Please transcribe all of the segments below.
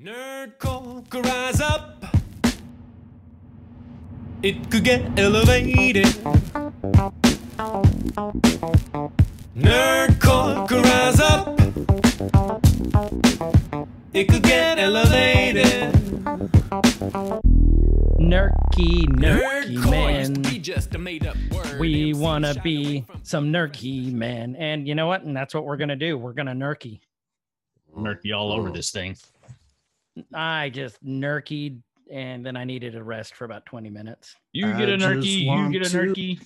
Nerd could rise up. It could get elevated. Nerd could rise up. It could get elevated. Nerky, nerky Nerdcore man. be just a made up word. We MC want to be some nerky man. And you know what? And that's what we're going to do. We're going to nerky. Murky all over this thing. I just nerkied and then I needed a rest for about 20 minutes. You get a nerky, you get a to- nerky.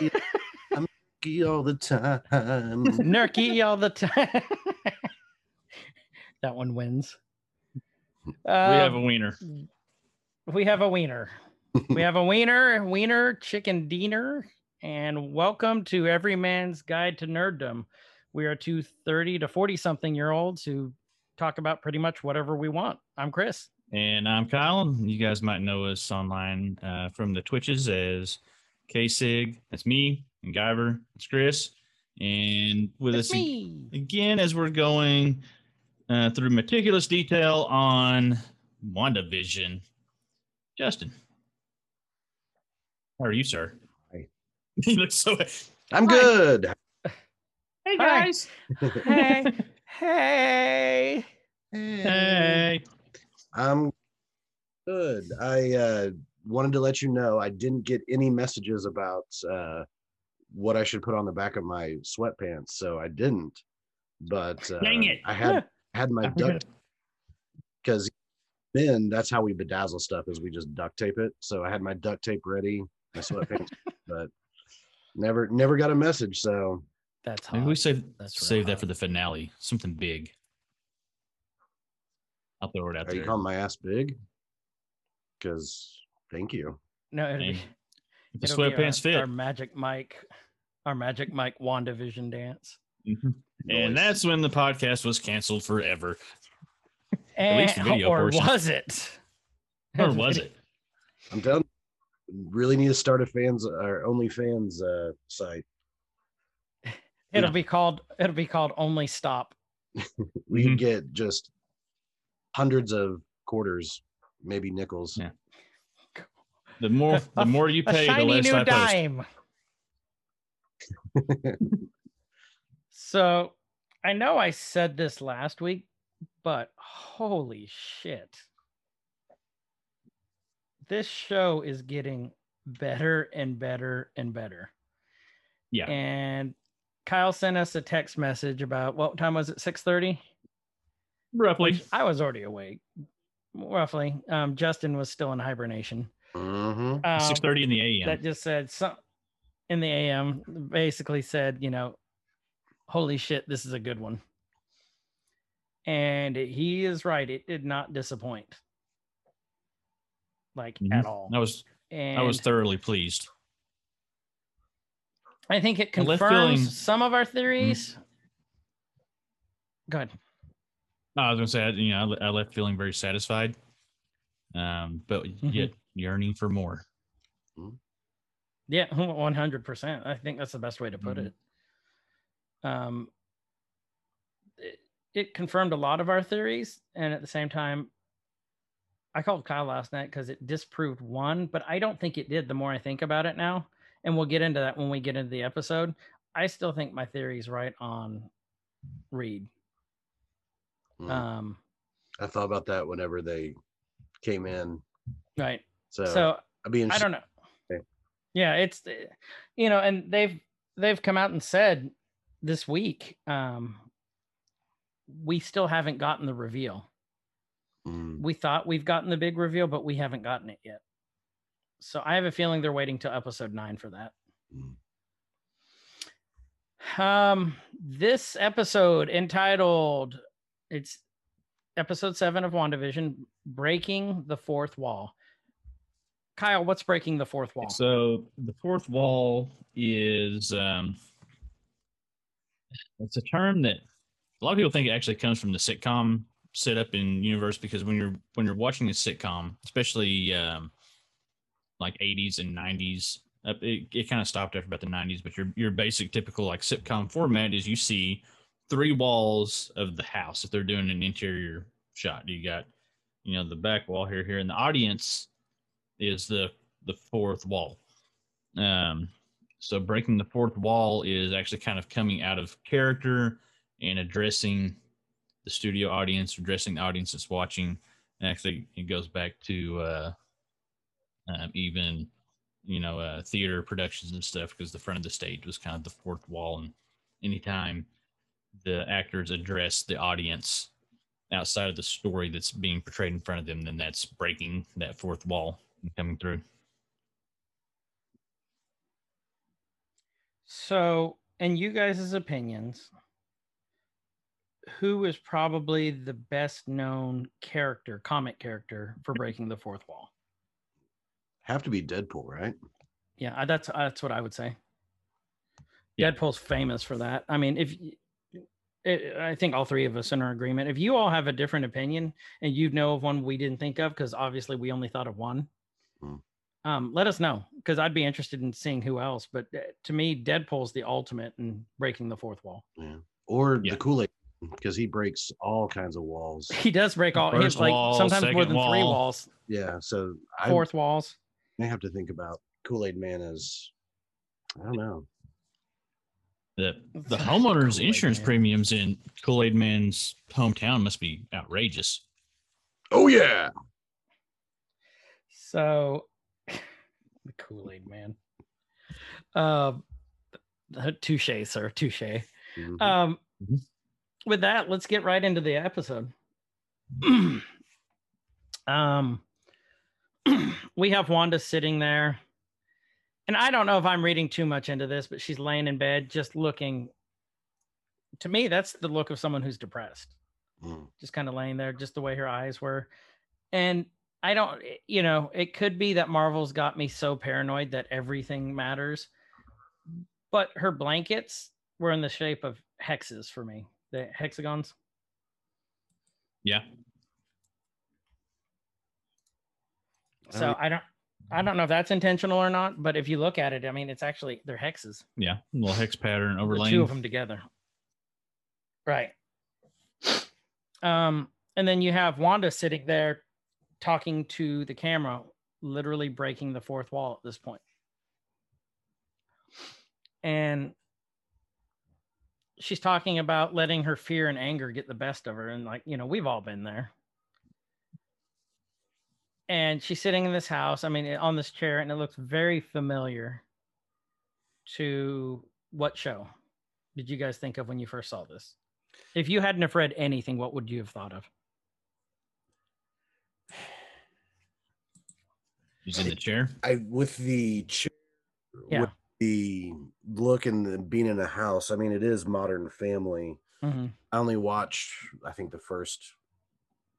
all the time. Nerky all the time. that one wins. we have a Uh, wiener. we have a wiener. we have a wiener, wiener, chicken diener, and welcome to Every Man's Guide to Nerddom. We are two 30 to 40 something year olds who talk about pretty much whatever we want. I'm Chris. And I'm Kyle. You guys might know us online uh, from the Twitches as K-Sig. That's me. And Guyver. It's Chris. And with It's us me. again as we're going uh, through meticulous detail on WandaVision. Justin. How are you, sir? Hi. you look so. I'm Hi. good. Hey, Hi. guys. Hey, hey. Hey. I'm good. I uh, wanted to let you know I didn't get any messages about uh, what I should put on the back of my sweatpants, so I didn't. But uh, Dang it. I had had my duct because then that's how we bedazzle stuff is we just duct tape it. So I had my duct tape ready, my sweatpants, but never never got a message. So That's Maybe we save That's real save that hot. for the finale. Something big. I'll throw it out are you there. calling my ass big? Because thank you. No, it'll Hey, be, If the it'll sweatpants our, fit. Our magic Mike, our magic Mike WandaVision dance. Mhm. And Noise. that's when the podcast was canceled forever. And, least the video or portion. was it? Or was it? I'm telling you, really need to start a fans or OnlyFans uh, site. It'll Yeah. be called. It'll be called Only Stop. We Mhm. could get just hundreds of quarters, maybe nickels. Yeah. The more the more you A pay, the shiny less new I post. dime. so, I know I said this last week, but holy shit! This show is getting better and better and better. Yeah. And Kyle sent us a text message about what time was it? Six thirty. Roughly. Which I was already awake, roughly. Um, Justin was still in hibernation. hmm Um, Six thirty in the AM. that just said some in the AM basically said, you know, holy shit, this is a good one. And he is right. It did not disappoint. Like at Mhm. all. I was And I was thoroughly pleased. I think it confirms feeling- Mm-hmm. some of our theories. Good. No, I was gonna say, I- you know, I left feeling very satisfied, um, but Mm-hmm. yet yearning for more. Yeah, one hundred percent. I think that's the best way to put Mhm. it. Um, it, it confirmed a lot of our theories, and at the same time, I called Kyle last night because it disproved one, but I don't think it did. The more I think about it now, and we'll get into that when we get into the episode. I still think my theory is right on Reed. Mm. Um, I thought about that whenever they came in. right. So, so I'd be I don't know. Okay. Yeah, it's you know, and they've they've come out and said this week, um, we still haven't gotten the reveal. Mm. We thought we've gotten the big reveal, but we haven't gotten it yet. So I have a feeling they're waiting till episode nine for that. Mm. Um, this episode entitled it's episode seven of WandaVision, Breaking the Fourth Wall. Kyle, what's breaking the fourth wall? So the fourth wall is um, it's a term that a lot of people think it actually comes from the sitcom setup in universe because when you're when you're watching a sitcom, especially um, like 80s and 90s, uh, it, it kind of stopped after about the 90s. But your your basic typical like sitcom format is you see three walls of the house if they're doing an interior shot. You got, you know, the back wall here, here, and the audience is the the fourth wall. Um, so breaking the fourth wall is actually kind of coming out of character and addressing the studio audience, addressing the audience that's watching. And actually, it goes back to uh, um, even you know uh, theater productions and stuff because the front of the stage was kind of the fourth wall, and anytime the actors address the audience outside of the story that's being portrayed in front of them, then that's breaking that fourth wall and coming through. So, in you guys' opinions, who is probably the best known character, comic character for breaking the fourth wall? Have to be Deadpool, right? Yeah, that's that's what I would say. Yeah. Deadpool's famous for that. I mean, if it, I think all three of us in our agreement, if you all have a different opinion and you know of one we didn't think of, because obviously we only thought of one, Hmm. um, let us know because I'd be interested in seeing who else. But uh, to me, Deadpool's the ultimate in breaking the fourth wall. Yeah. Or Yeah. the Kool Aid, because he breaks all kinds of walls. He does break all. He's First like wall, sometimes more second than three walls, Yeah. So I fourth walls. May have to think about Kool Aid Man as I don't know. The the Kool-Aid homeowners insurance Man. premiums in Kool Aid Man's hometown must be outrageous. Oh yeah. So, the Kool Aid Man. Uh, touche, sir. Touche. Mhm. Um, Mhm. with that, let's get right into the episode. um, we have Wanda sitting there, and I don't know if I'm reading too much into this, but she's laying in bed, just looking. To me, that's the look of someone who's depressed Mm. just kind of laying there, just the way her eyes were. And I don't, eh, you know, it could be that Marvel's got me so paranoid that everything matters. But her blankets were in the shape of hexes for me, the hexagons. Yeah. So I don't, I don't know if that's intentional or not. But if you look at it, I mean, it's actually they're hexes. Yeah. little hex pattern overlaying. two of them together. Right. Um, and then you have Wanda sitting there talking to the camera, literally breaking the fourth wall at this point. And she's talking about letting her fear and anger get the best of her. And like, you know, we've all been there. And she's sitting in this house, I mean, on this chair, and it looks very familiar to what show did you guys think of when you first saw this? If you hadn't have read anything, what would you have thought of? He's in the chair. I with the ch- Yeah. with the look and the being in a house. I mean, it is Modern Family. Mm-hmm. I only watched I think the first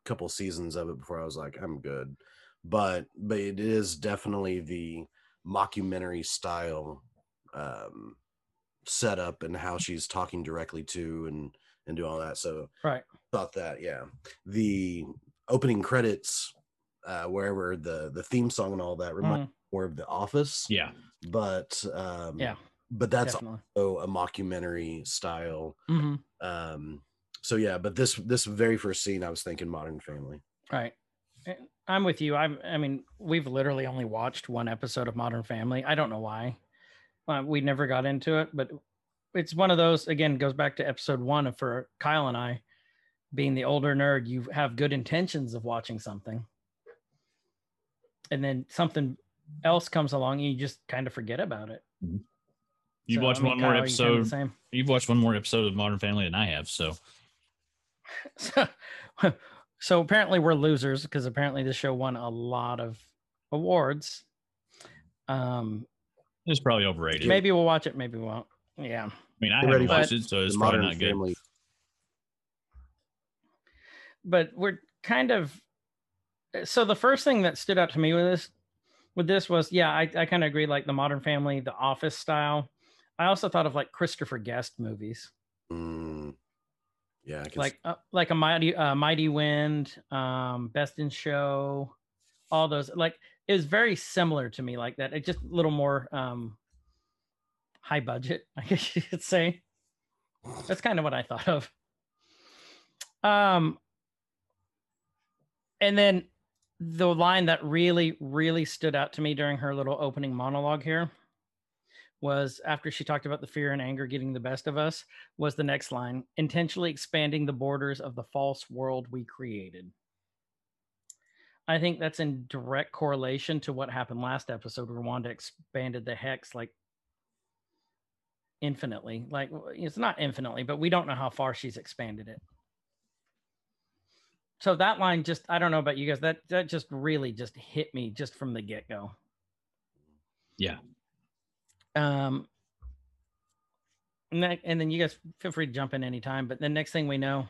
couple seasons of it before I was like, I'm good. But but it is definitely the mockumentary style um setup and how she's talking directly to and and do all that. So Right. thought that, yeah. The opening credits, uh wherever the the theme song and all that remind Mhm. more of the office. Yeah. But um Yeah, but that's definitely. also a mockumentary style hmm um so yeah but this this very first scene i was thinking modern family Right. And I'm with you. I'm. I mean, we've literally only watched one episode of Modern Family. I don't know why. Uh, we never got into it, but it's one of those. Again, goes back to episode one for Kyle and I, being the older nerd. You have good intentions of watching something, and then something else comes along, and you just kind of forget about it. You've So, watched I mean, one more Kyle, you kinda the episode. Same. You've watched one more episode of Modern Family than I have. So so, so apparently we're losers because apparently this show won a lot of awards. Um, it's probably overrated. maybe we'll watch it, maybe we won't. Yeah, I mean, I Get haven't ready for watched it. it, so it's probably modern not good. family but we're kind of so the first thing that stood out to me with this with this was yeah, I, I kind of agree like the Modern Family, the Office style. I also thought of like Christopher Guest movies, mm, yeah like uh, like a mighty uh, Mighty Wind, um, Best in Show, all those like it was very similar to me like that. It just a little more um, high budget, I guess you could say. That's kind of what I thought of. Um, and then the line that really, really stood out to me during her little opening monologue here was after she talked about the fear and anger getting the best of us, was the next line intentionally expanding the borders of the false world we created. I think that's in direct correlation to what happened last episode Rwanda expanded the hex like infinitely. Like it's not infinitely, but we don't know how far she's expanded it. So that line just I don't know about you guys that that just really just hit me just from the get-go. Yeah. Um ne- and then you guys feel free to jump in anytime, but the next thing we know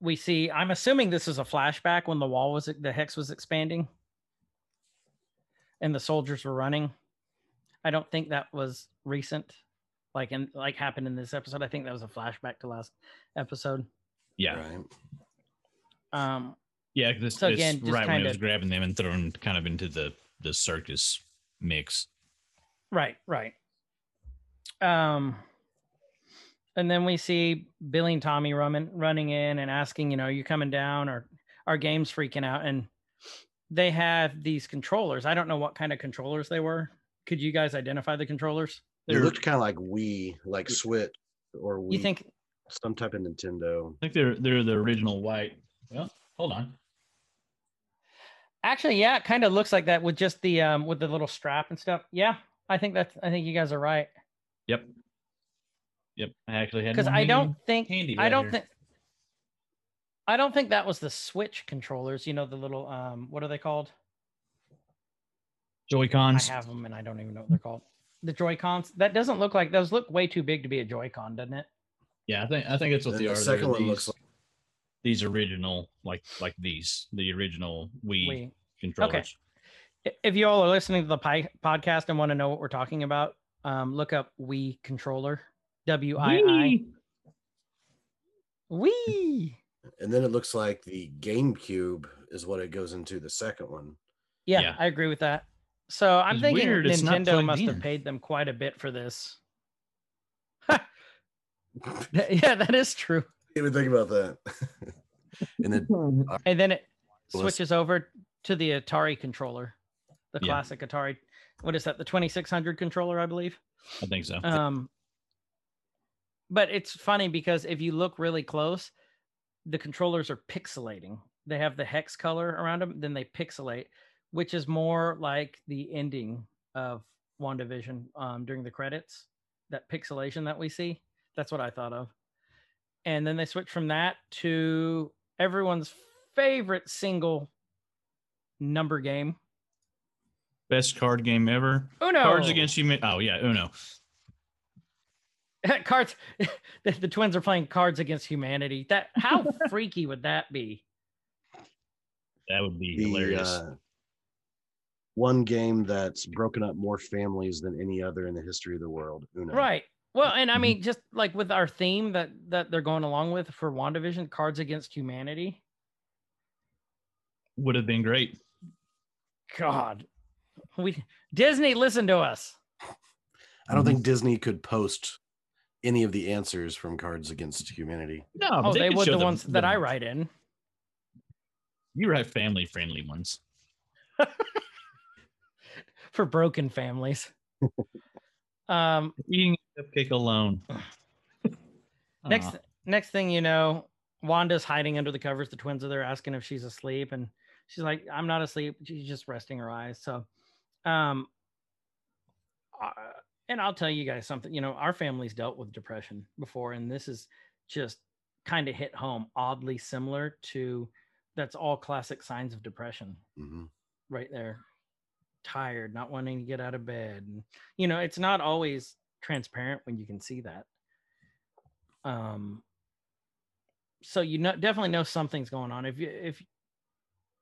we see I'm assuming this is a flashback when the wall was the hex was expanding and the soldiers were running. I don't think that was recent like in like happened in this episode. I think that was a flashback to last episode. Yeah. Right. Um Yeah. This, So this again, just right when it was grabbing them and thrown kind of into the the circus mix. Right, right. Um, and then we see Billy and Tommy running running in and asking, you know, you coming down or our game's freaking out, and they have these controllers. I don't know what kind of controllers they were. Could you guys identify the controllers? It They're- looked kind of like Wii, like Switch or Wii, You think? some type of Nintendo. I think they're they're the original white. Well, hold on. Actually, yeah, it kind of looks like that with just the um with the little strap and stuff. Yeah, I think that's. I think you guys are right Yep. Yep. I actually had because I don't think I don't think. I don't think that was the Switch controllers. You know the little um, what are they called? Joy Cons. I have them and I don't even know what they're called. The Joy Cons. That doesn't look like those look way too big to be a Joy Con, doesn't it? Yeah, I think I think that's what And they the are. second They're one looks like these original like like these the original Wii We. controllers. i- If you all are listening to the pi- podcast and want to know what we're talking about, um, look up Wii controller. W I I. Wii. Wii. And then it looks like the GameCube is what it goes into the second one. Yeah, Yeah. I agree with that. So I'm It's thinking weird, Nintendo plugged must have paid them quite a bit for this. yeah, that is true. Even think about that. and then And then it switches over to the Atari controller, the Yeah. classic Atari. What is that? The 2600 controller, I believe. I think so. Um, but it's funny because if you look really close, the controllers are pixelating. They have the hex color around them, then they pixelate, which is more like the ending of WandaVision um, during the credits. That pixelation that we see, that's what I thought of. And then they switch from that to everyone's favorite single number game, Best card game ever. Uno. Cards Against Humanity. Oh yeah, Uno. cards the, the twins are playing cards against humanity that how freaky would that be That would be the hilarious. uh, one game that's broken up more families than any other in the history of the world. Uno. right well and i mean just like with our theme that that they're going along with for wandavision cards against humanity would have been great. god we disney listen to us I don't think Disney could post any of the answers from Cards Against Humanity. No, oh but they, would show the ones that i write in You write family friendly ones. for broken families um Eating a cupcake alone. next Aw. next thing you know wanda's hiding under the covers the twins are there asking if she's asleep and she's like i'm not asleep she's just resting her eyes so um uh, and i'll tell you guys something you know our family's dealt with depression before and this is just kind of hit home oddly similar to that's all classic signs of depression. Mhm. right there. Tired not wanting to get out of bed and you know it's not always transparent when you can see that. Um so you know definitely know something's going on. If you if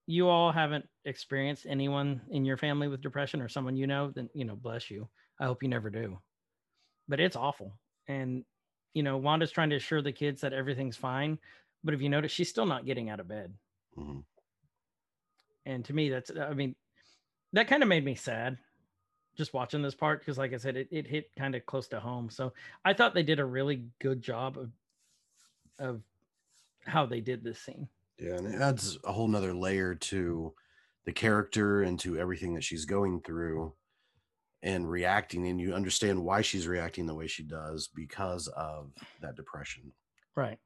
you all haven't experienced anyone in your family with depression or someone you know then you know bless you. I hope you never do. But it's awful. And you know wanda's trying to assure the kids that everything's fine but if you notice she's still not getting out of bed. Mhm. and to me that's i mean that kind of made me sad just watching this part because like i said it, it hit kind of close to home. So i thought they did a really good job of of how they did this scene Yeah, and it adds a whole nother layer to the character and to everything that she's going through and reacting, and you understand why she's reacting the way she does because of that depression. Right.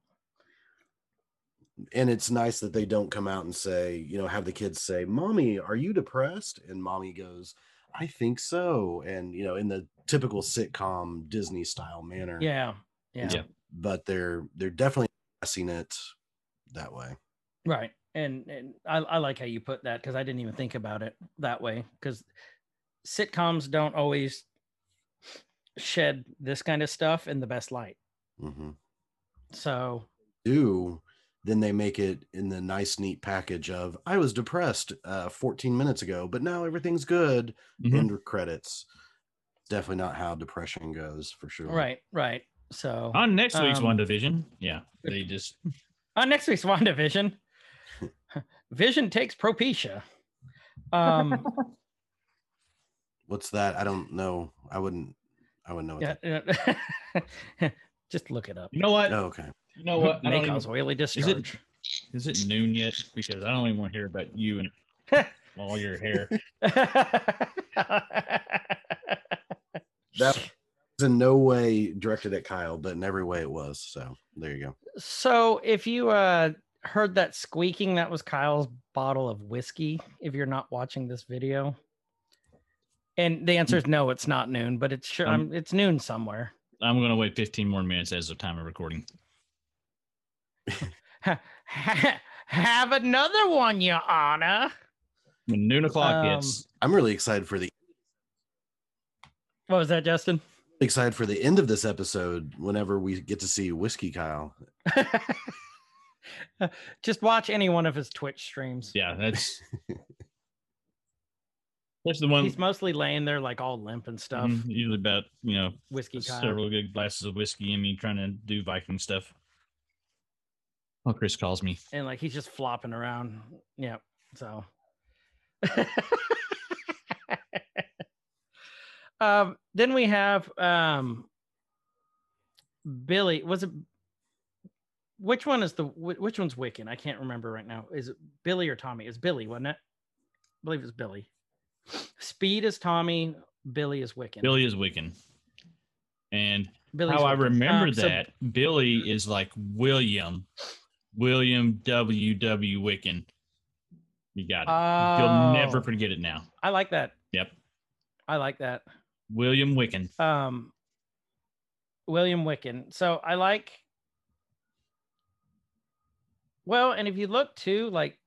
And it's nice that they don't come out and say, you know, have the kids say, Mommy, are you depressed? And mommy goes, I think so. And, you know, in the typical sitcom Disney style manner. Yeah. Yeah. Yeah. But they're they're definitely addressing it that way. Right. And and I, I like how you put that because I didn't even think about it that way because sitcoms don't always shed this kind of stuff in the best light. hmm So do, then they make it in the nice, neat package of I was depressed uh, 14 minutes ago, but now everything's good. Mhm. End of credits. Definitely not how depression goes for sure. right, right. So On next week's Um, One Division, yeah, they just on next week's WandaVision, Vision takes Propecia. Um What's that? I don't know. I wouldn't. I wouldn't know. What yeah, that, yeah. just look it up. you know what? oh, okay. You know what? I May don't cause even, oily discharge. is it noon yet? Because I don't even want to hear about you and all your hair. That was in no way directed at Kyle, but in every way it was. So there you go. so if you uh heard that squeaking, that was Kyle's bottle of whiskey. If you're not watching this video, and the answer is no, it's not noon, but it's sure Um, it's noon somewhere. I'm going to wait 15 more minutes as of time of recording. Have another one, Your Honor. When noon o'clock Um, hits, I'm really excited for the What was that, Justin? excited for the end of this episode. Whenever we get to see Whiskey Kyle. Just watch any one of his Twitch streams. yeah, that's that's the one. He's mostly laying there like all limp and stuff. mhm, usually about you know Whiskey Kyle. several good glasses of whiskey and me trying to do Viking stuff. Oh, Chris calls me. and like he's just flopping around. Yeah. So um then we have um Billy. Was it which one is the which one's Wiccan? I can't remember right now. Is it Billy or Tommy? It's Billy, wasn't it? I believe it's Billy. Speed is Tommy, Billy is Wiccan. Billy is Wiccan, and Billy's how I remember Um, so- that Billy is like William, William W. W. Wiccan. You got it. You'll never Oh, forget it now. I like that. Yep, I like that. William Wiccan. um William Wiccan. So I like well, and if you look too, like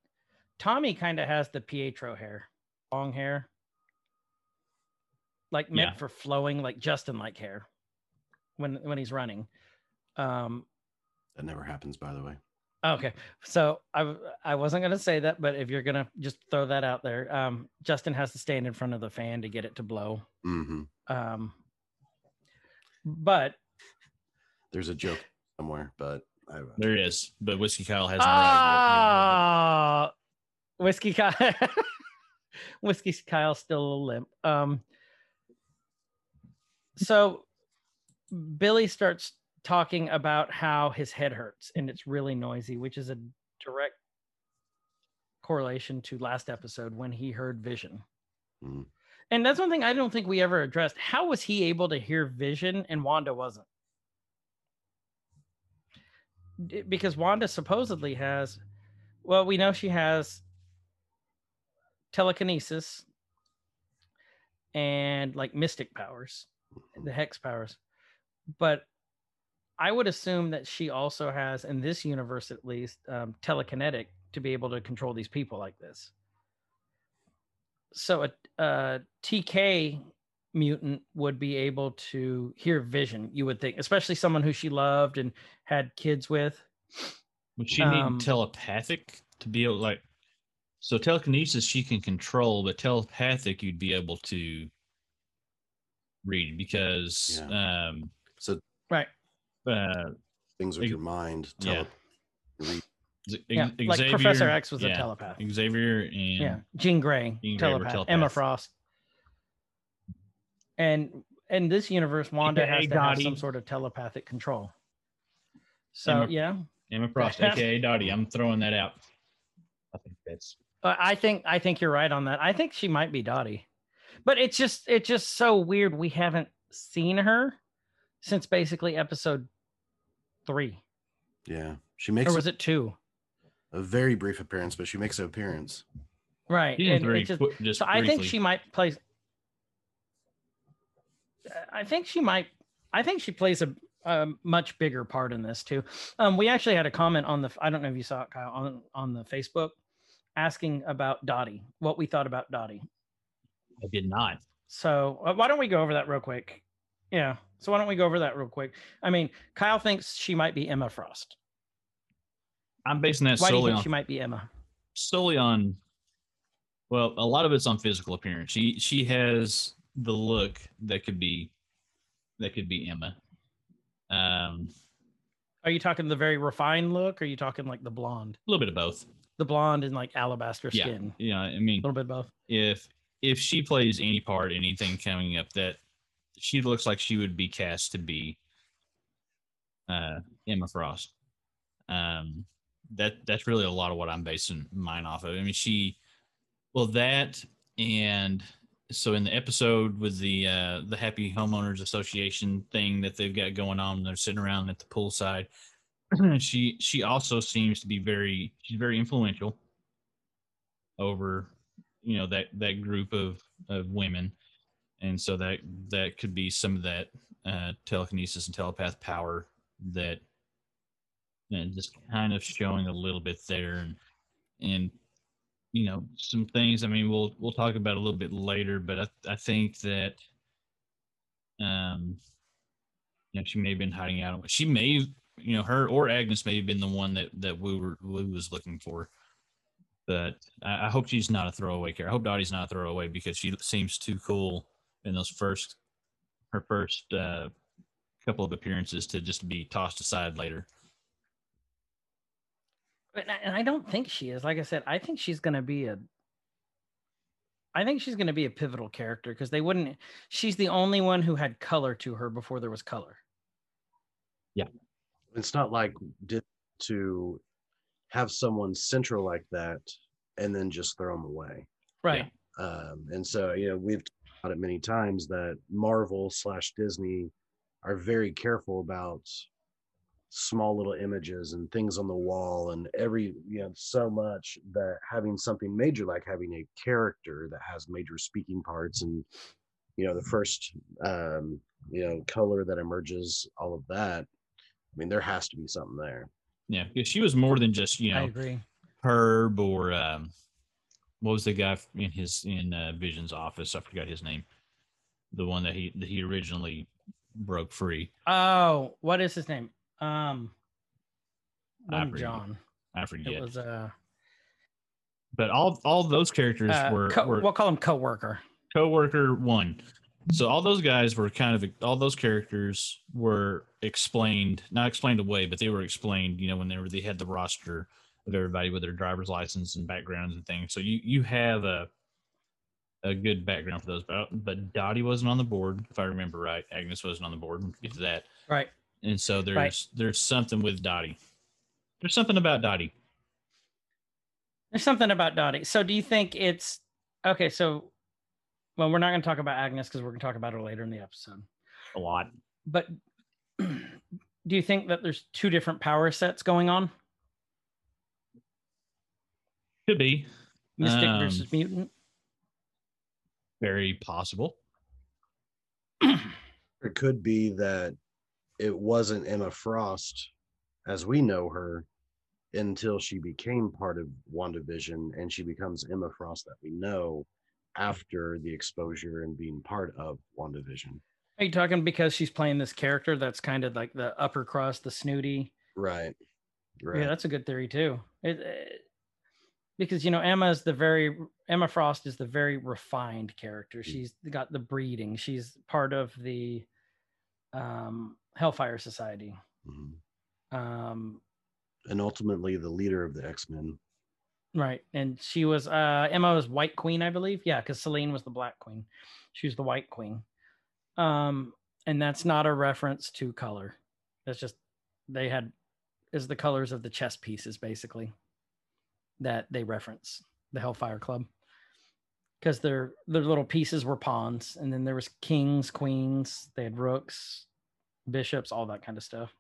Tommy kind of has the Pietro hair, long hair, like meant Yeah. for flowing, like Justin like hair when when he's running. Um, That never happens, by the way. okay, so I I wasn't gonna say that, but if you're gonna just throw that out there, um, Justin has to stand in front of the fan to get it to blow. hmm Um, but There's a joke somewhere, but I, There it is. But Whiskey Kyle hasn't arrived Ah, whiskey Kyle. whiskey Kyle's still a little limp. Um, so Billy starts talking about how his head hurts and it's really noisy, which is a direct correlation to last episode when he heard vision. Mhm. And that's one thing I don't think we ever addressed. How was he able to hear vision and Wanda wasn't? Because Wanda supposedly has, well, we know she has telekinesis and like mystic powers, the hex powers. But I would assume that she also has, in this universe at least, um, telekinetic to be able to control these people like this. So a, a TK mutant would be able to hear vision, you would think, especially someone who she loved and had kids with. Would she need Um, telepathic to be able like so telekinesis she can control, but telepathic you'd be able to read because um so Right. uh things with Ex- your mind. yeah. Tele- read- Z- Yeah. X- like Professor X was a telepath. Xavier and Yeah. Jean Grey, Jean Grey telepath. Emma. Frost. And in this universe, Wanda AKA has to have some sort of telepathic control. So Emma- yeah. Emma Frost, aka Dottie. I'm throwing that out. I think that's Uh, I think I think you're right on that. I think she might be Dottie, but it's just it's just so weird. We haven't seen her since basically episode three, Yeah, she makes or was it two? a very brief appearance, but she makes an appearance. Right. yeah, and very it just- quick- just so I think she might play. I think she might. I think she plays a, a much bigger part in this too. Um, we actually had a comment on the. I don't know if you saw it, Kyle, on on the Facebook, asking about Dottie, what we thought about Dottie. I did not. So uh, why don't we go over that real quick? Yeah. So why don't we go over that real quick? I mean, Kyle thinks she might be Emma Frost. I'm basing that Why do you solely think on she might be Emma? solely on well a lot of it's on physical appearance she she has the look that could be that could be emma um Are you talking the very refined look? Or are you talking like the blonde? a little bit of both The blonde and like alabaster Yeah. skin. yeah I mean a little bit of both. if if she plays any part anything coming up that she looks like she would be cast to be uh emma frost um that that's really a lot of what i'm basing mine off of i mean she well that and so in the episode with the uh the happy homeowners association thing that they've got going on they're sitting around at the poolside she she also seems to be very she's very influential over you know that that group of of women. And so that that could be some of that uh telekinesis and telepath power that and just kind of showing a little bit there. And and you know some things i mean we'll we'll talk about a little bit later but i, I think that um you know she may have been hiding out she may have you know her or agnes may have been the one that that we were we was looking for but I, I hope she's not a throwaway character. I hope Dottie's not a throwaway because she seems too cool in those first her first uh, couple of appearances to just be tossed aside later. But and I don't think she is. Like I said, I think she's going to be a. I think she's going to be a pivotal character because they wouldn't. She's the only one who had color to her before there was color. Yeah, it's not like to have someone central like that and then just throw them away. Right. Um, and so, you know, we've talked about it many times that Marvel slash Disney are very careful about small little images and things on the wall and every, you know, so much that having something major like having a character that has major speaking parts and, you know, the first, um, you know, color that emerges, all of that. I mean, there has to be something there. Yeah, because she was more than just you I know agree. Herb or um, what was the guy in his in uh, Vision's office? I forgot his name. The one that he that he originally broke free. Oh, what is his name? Um, I forget. John. I forget. It was uh, but all all those characters uh were, co- were we'll call him coworker. coworker one. So all those guys were kind of all those characters were explained, not explained away, but they were explained. You know, when they were they had the roster of everybody with their driver's license and backgrounds and things. So you you have a a good background for those. But but Dottie wasn't on the board, if I remember right. Agnes wasn't on the board. We'll get to that. Right. And so there's there's something with Dottie. There's something about Dottie. There's something about Dottie. So do you think it's okay? So, well, we're not going to talk about Agnes because we're going to talk about her later in the episode. A lot. But do you think that there's two different power sets going on? Could be. Mystic Um, versus mutant. Very possible. It could be that it wasn't Emma Frost as we know her until she became part of WandaVision and she becomes Emma Frost that we know after the exposure and being part of WandaVision. Are you talking because she's playing this character that's kind of like the upper crust, the snooty? Right. Right. Yeah, that's a good theory too. It, it- because you know Emma is the very Emma Frost is the very refined character. She's got the breeding. She's part of the um, Hellfire Society. Mhm. Um, And ultimately the leader of the X-Men. right, and she was uh, Emma was White Queen, I believe. Yeah, because Selene was the Black Queen. She was the White Queen. Um, and that's not a reference to color. That's just they had is the colors of the chess pieces basically. that they reference the Hellfire Club because their their little pieces were pawns, and then there was kings, queens, they had rooks, bishops, all that kind of stuff.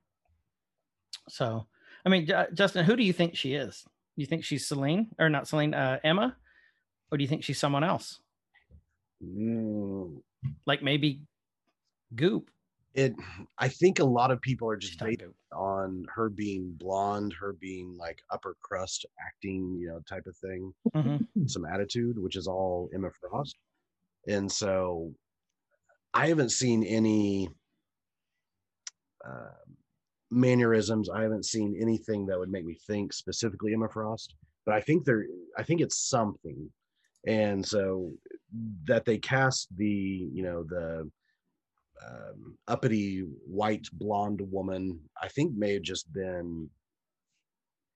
So, I mean, Ju- Justin, who do you think she is? Do you think she's Selene or not Selene, uh, Emma, or do you think she's someone else? Mm, Like maybe Goop. it i think a lot of people are just based on her being blonde her being like upper crust acting you know type of thing Mhm. some attitude which is all emma frost and so i haven't seen any uh, mannerisms. I haven't seen anything that would make me think specifically emma frost but i think there i think it's something. And so that they cast the you know the um, uppity white blonde woman i think may have just been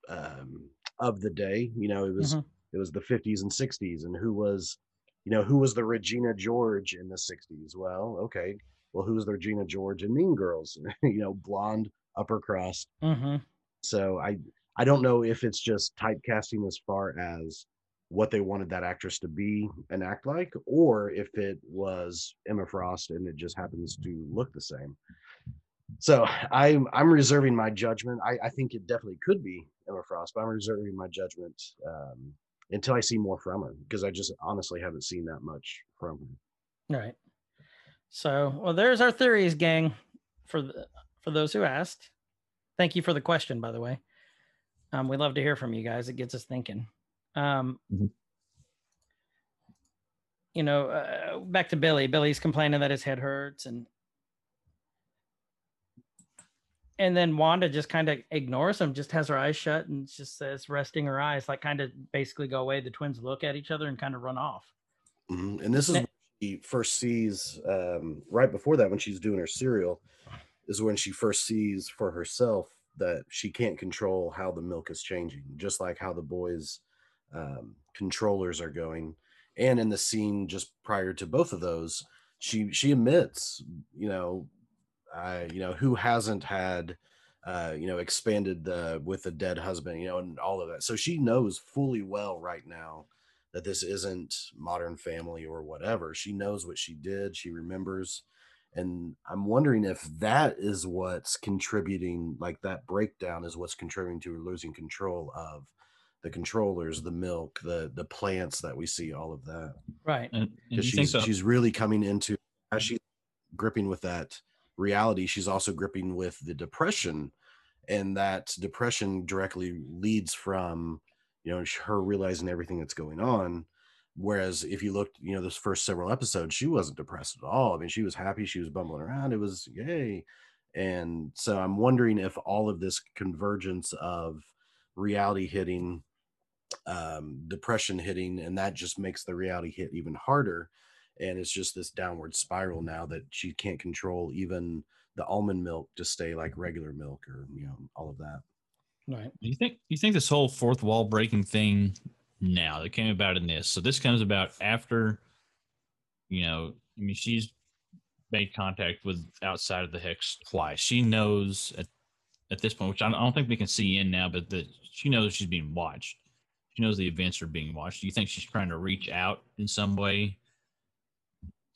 um, of the day. You know it was Mhm. it was the 50s and 60s and who was you know who was the regina george in the 60s well okay well who was the regina george and mean girls you know blonde upper crust Mhm. so i i don't know if it's just typecasting as far as what they wanted that actress to be and act like or if it was emma frost and it just happens to look the same so i'm i'm reserving my judgment i i think it definitely could be emma frost but i'm reserving my judgment um until i see more from her because i just honestly haven't seen that much from her All right. So, well, there's our theories, gang. For the for those who asked, thank you for the question, by the way. Um, we love to hear from you guys. It gets us thinking. Um, Mhm. You know, uh, back to Billy. Billy's complaining that his head hurts, and and then Wanda just kind of ignores him, just has her eyes shut, and just says, resting her eyes, like kind of basically go away. The twins look at each other and kind of run off. Mhm. And this is Ne- when she first sees um, right before that when she's doing her cereal is when she first sees for herself that she can't control how the milk is changing, just like how the boys' um, controllers are going. And in the scene just prior to both of those, she she admits, you know, uh, you know, who hasn't had uh, you know, expanded the with a dead husband, you know, and all of that. So she knows fully well right now that this isn't modern family or whatever. She knows what she did, she remembers. And I'm wondering if that is what's contributing, like that breakdown is what's contributing to her losing control of the controllers, the milk, the the plants that we see, all of that. Right. And, and Because you think she's so? she's really coming into as she's gripping with that reality, she's also gripping with the depression. And that depression directly leads from, you know, her realizing everything that's going on. Whereas if you looked, you know, those first several episodes, she wasn't depressed at all. I mean, she was happy, she was bumbling around. It was yay. And so I'm wondering if all of this convergence of reality hitting, um, depression hitting, and that just makes the reality hit even harder. And it's just this downward spiral now that she can't control even the almond milk to stay like regular milk or, you know, all of that. Right. You think you think this whole fourth wall breaking thing now that came about in this? So this comes about after, you know, I mean, she's made contact with outside of the hex twice. She knows at at this point, which I don't, think we can see in now, but that she knows she's being watched. She knows the events are being watched. Do you think she's trying to reach out in some way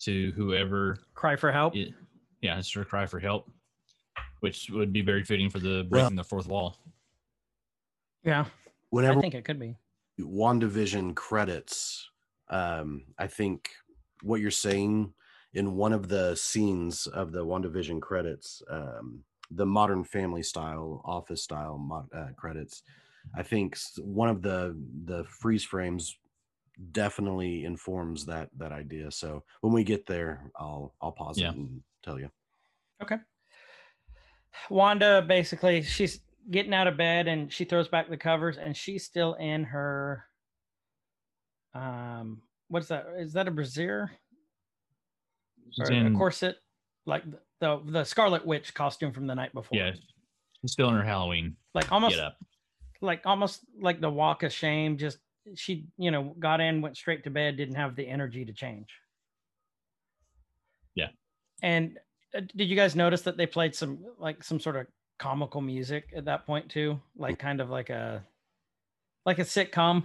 to whoever? Cry for help. It, yeah, it's her cry for help, which would be very fitting for the Well- breaking the fourth wall. Yeah. Whenever I think it could be. WandaVision credits, um, I think what you're saying in one of the scenes of the WandaVision credits, um, the Modern Family style, Office style mod, uh, credits, I think one of the the freeze frames definitely informs that that idea. So when we get there, I'll I'll pause Yeah. it and tell you. Okay. Wanda basically she's getting out of bed and she throws back the covers and she's still in her um what's that? Is that a brassiere? She's Or a corset? Like the, the the Scarlet Witch costume from the night before. Yeah, she's still in her Halloween Like almost get up. like almost like the walk of shame just she you know got in went straight to bed didn't have the energy to change Yeah. and uh, did you guys notice that they played some like some sort of comical music at that point too like kind of like a like a sitcom.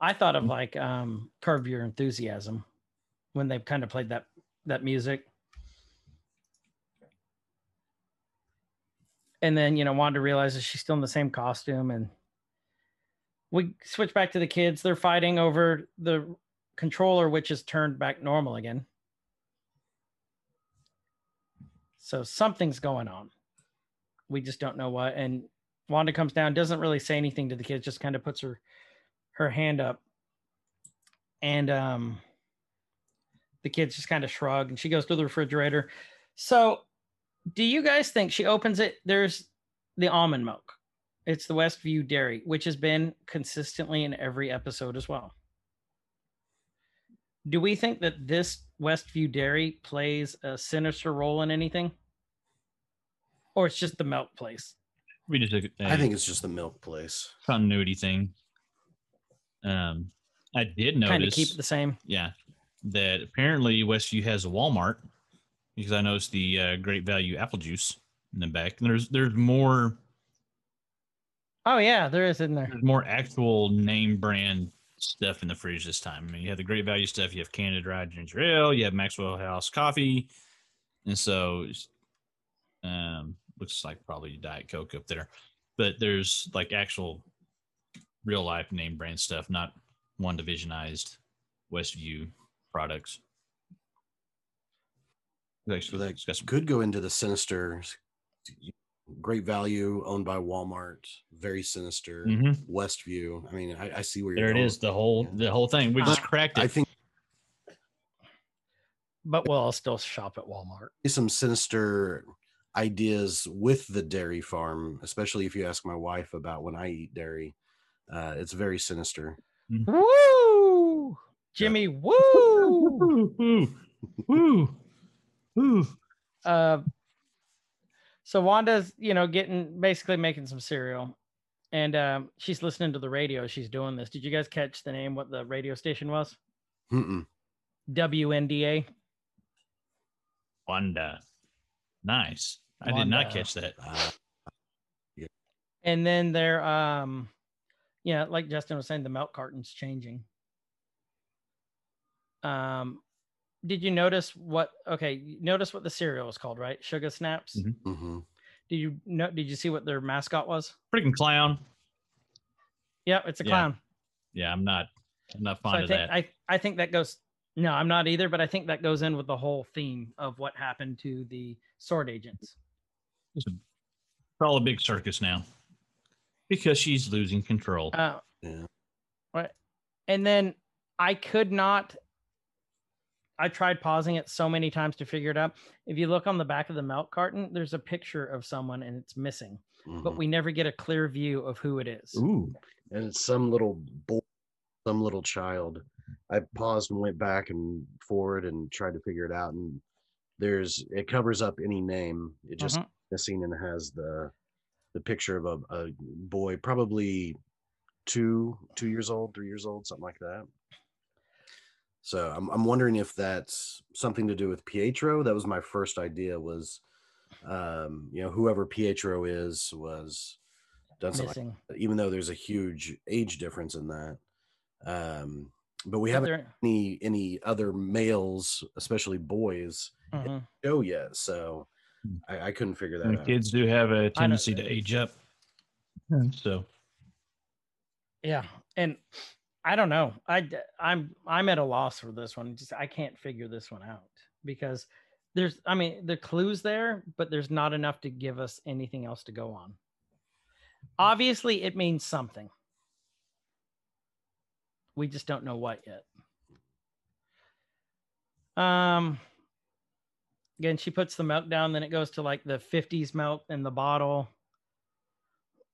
I thought of like um Curb Your Enthusiasm when they kind of played that that music. And then, you know, Wanda realizes she's still in the same costume and we switch back to the kids. They're fighting over the controller, which is turned back normal again. So something's going on. We just don't know what. And Wanda comes down, doesn't really say anything to the kids, just kind of puts her her hand up. And um the kids just kind of shrug and she goes to the refrigerator. So do you guys think she opens it? There's the almond milk. It's the Westview Dairy, which has been consistently in every episode as well. Do we think that this Westview Dairy plays a sinister role in anything? Or it's just the milk place? We just a, I think it's just the milk place. continuity thing. Um, I did notice. Kind of keep it the same. yeah, that apparently Westview has a Walmart because I noticed the uh, Great Value apple juice in the back. And there's there's more Oh yeah, there is in there. there's more actual name brand stuff in the fridge this time. I mean, you have the Great Value stuff. You have Canada Dry Ginger Ale. You have Maxwell House coffee, and so um, looks like probably Diet Coke up there. But there's like actual real life name brand stuff, not one divisionized Westview products. Actually, So that could go into the sinister. Great value, owned by Walmart. Very sinister. Mhm. Westview. I mean, I, I see where you're There it going. is. The whole Yeah. the whole thing. We just cracked it. I think But we'll all still shop at Walmart. some sinister ideas with the dairy farm, especially if you ask my wife about when I eat dairy. Uh, it's very sinister. Woo! Jimmy, woo! Woo, woo, woo, woo. uh, so Wanda's, you know, getting basically making some cereal, and um, she's listening to the radio. She's doing this. Did you guys catch the name? What the radio station was? Mm-mm. WNDA. Wanda. Nice. I did not catch that. Uh, And then they're, um, yeah, like Justin was saying, the milk carton's changing. Um, did you notice what? Okay, you notice what the cereal was called, right? Sugar Snaps. Mhm. mhm. Did you know? Did you see what their mascot was? Freaking clown. Yeah, it's a Yeah. clown. Yeah, I'm not. I'm not So fond I of think that. I I think that goes. No, I'm not either, but I think that goes in with the whole theme of what happened to the sword agents. It's a- it's all a big circus now because she's losing control. Uh, Yeah. Right. And then I could not. I tried pausing it so many times to figure it out. If you look on the back of the milk carton, there's a picture of someone and it's missing, but Mhm. we never get a clear view of who it is. Ooh. and it's some little boy, some little child. I paused and went back and forward and tried to figure it out. And there's it covers up any name. It just Mhm. missing and has the the picture of a, a boy, probably two two years old, three years old, something like that. So I'm I'm wondering if that's something to do with Pietro. That was my first idea. Was um, you know whoever Pietro is was done something like missing. even though there's a huge age difference in that. Um, but we But haven't they're- any any other males, especially boys, mhm. show yet. So Hmm. I, I couldn't figure that And out. kids do have a tendency to age up. So Yeah, and I don't know. I I'm I'm at a loss for this one. Just I can't figure this one out because there's I mean the clues there, but there's not enough to give us anything else to go on. Obviously, it means something. We just don't know what yet. Um again, she puts the milk down, then it goes to like the 50s milk in the bottle.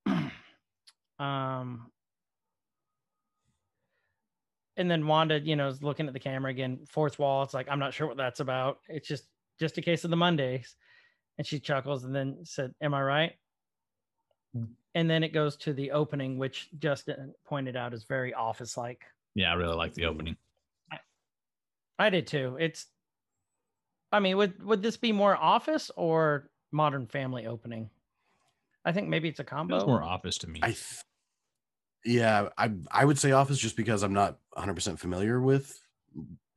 um and then Wanda, you know, is looking at the camera again, fourth wall. It's like, I'm not sure what that's about. It's just just a case of the Mondays. And she chuckles and then said, Am I right? Mm. And then it goes to the opening, which Justin pointed out is very office like. yeah, I really like the opening. I did too. It's I mean, would would this be more office or modern family opening? I think maybe it's a combo. was more office to me. I th- Yeah, I I would say Office just because I'm not 100% familiar with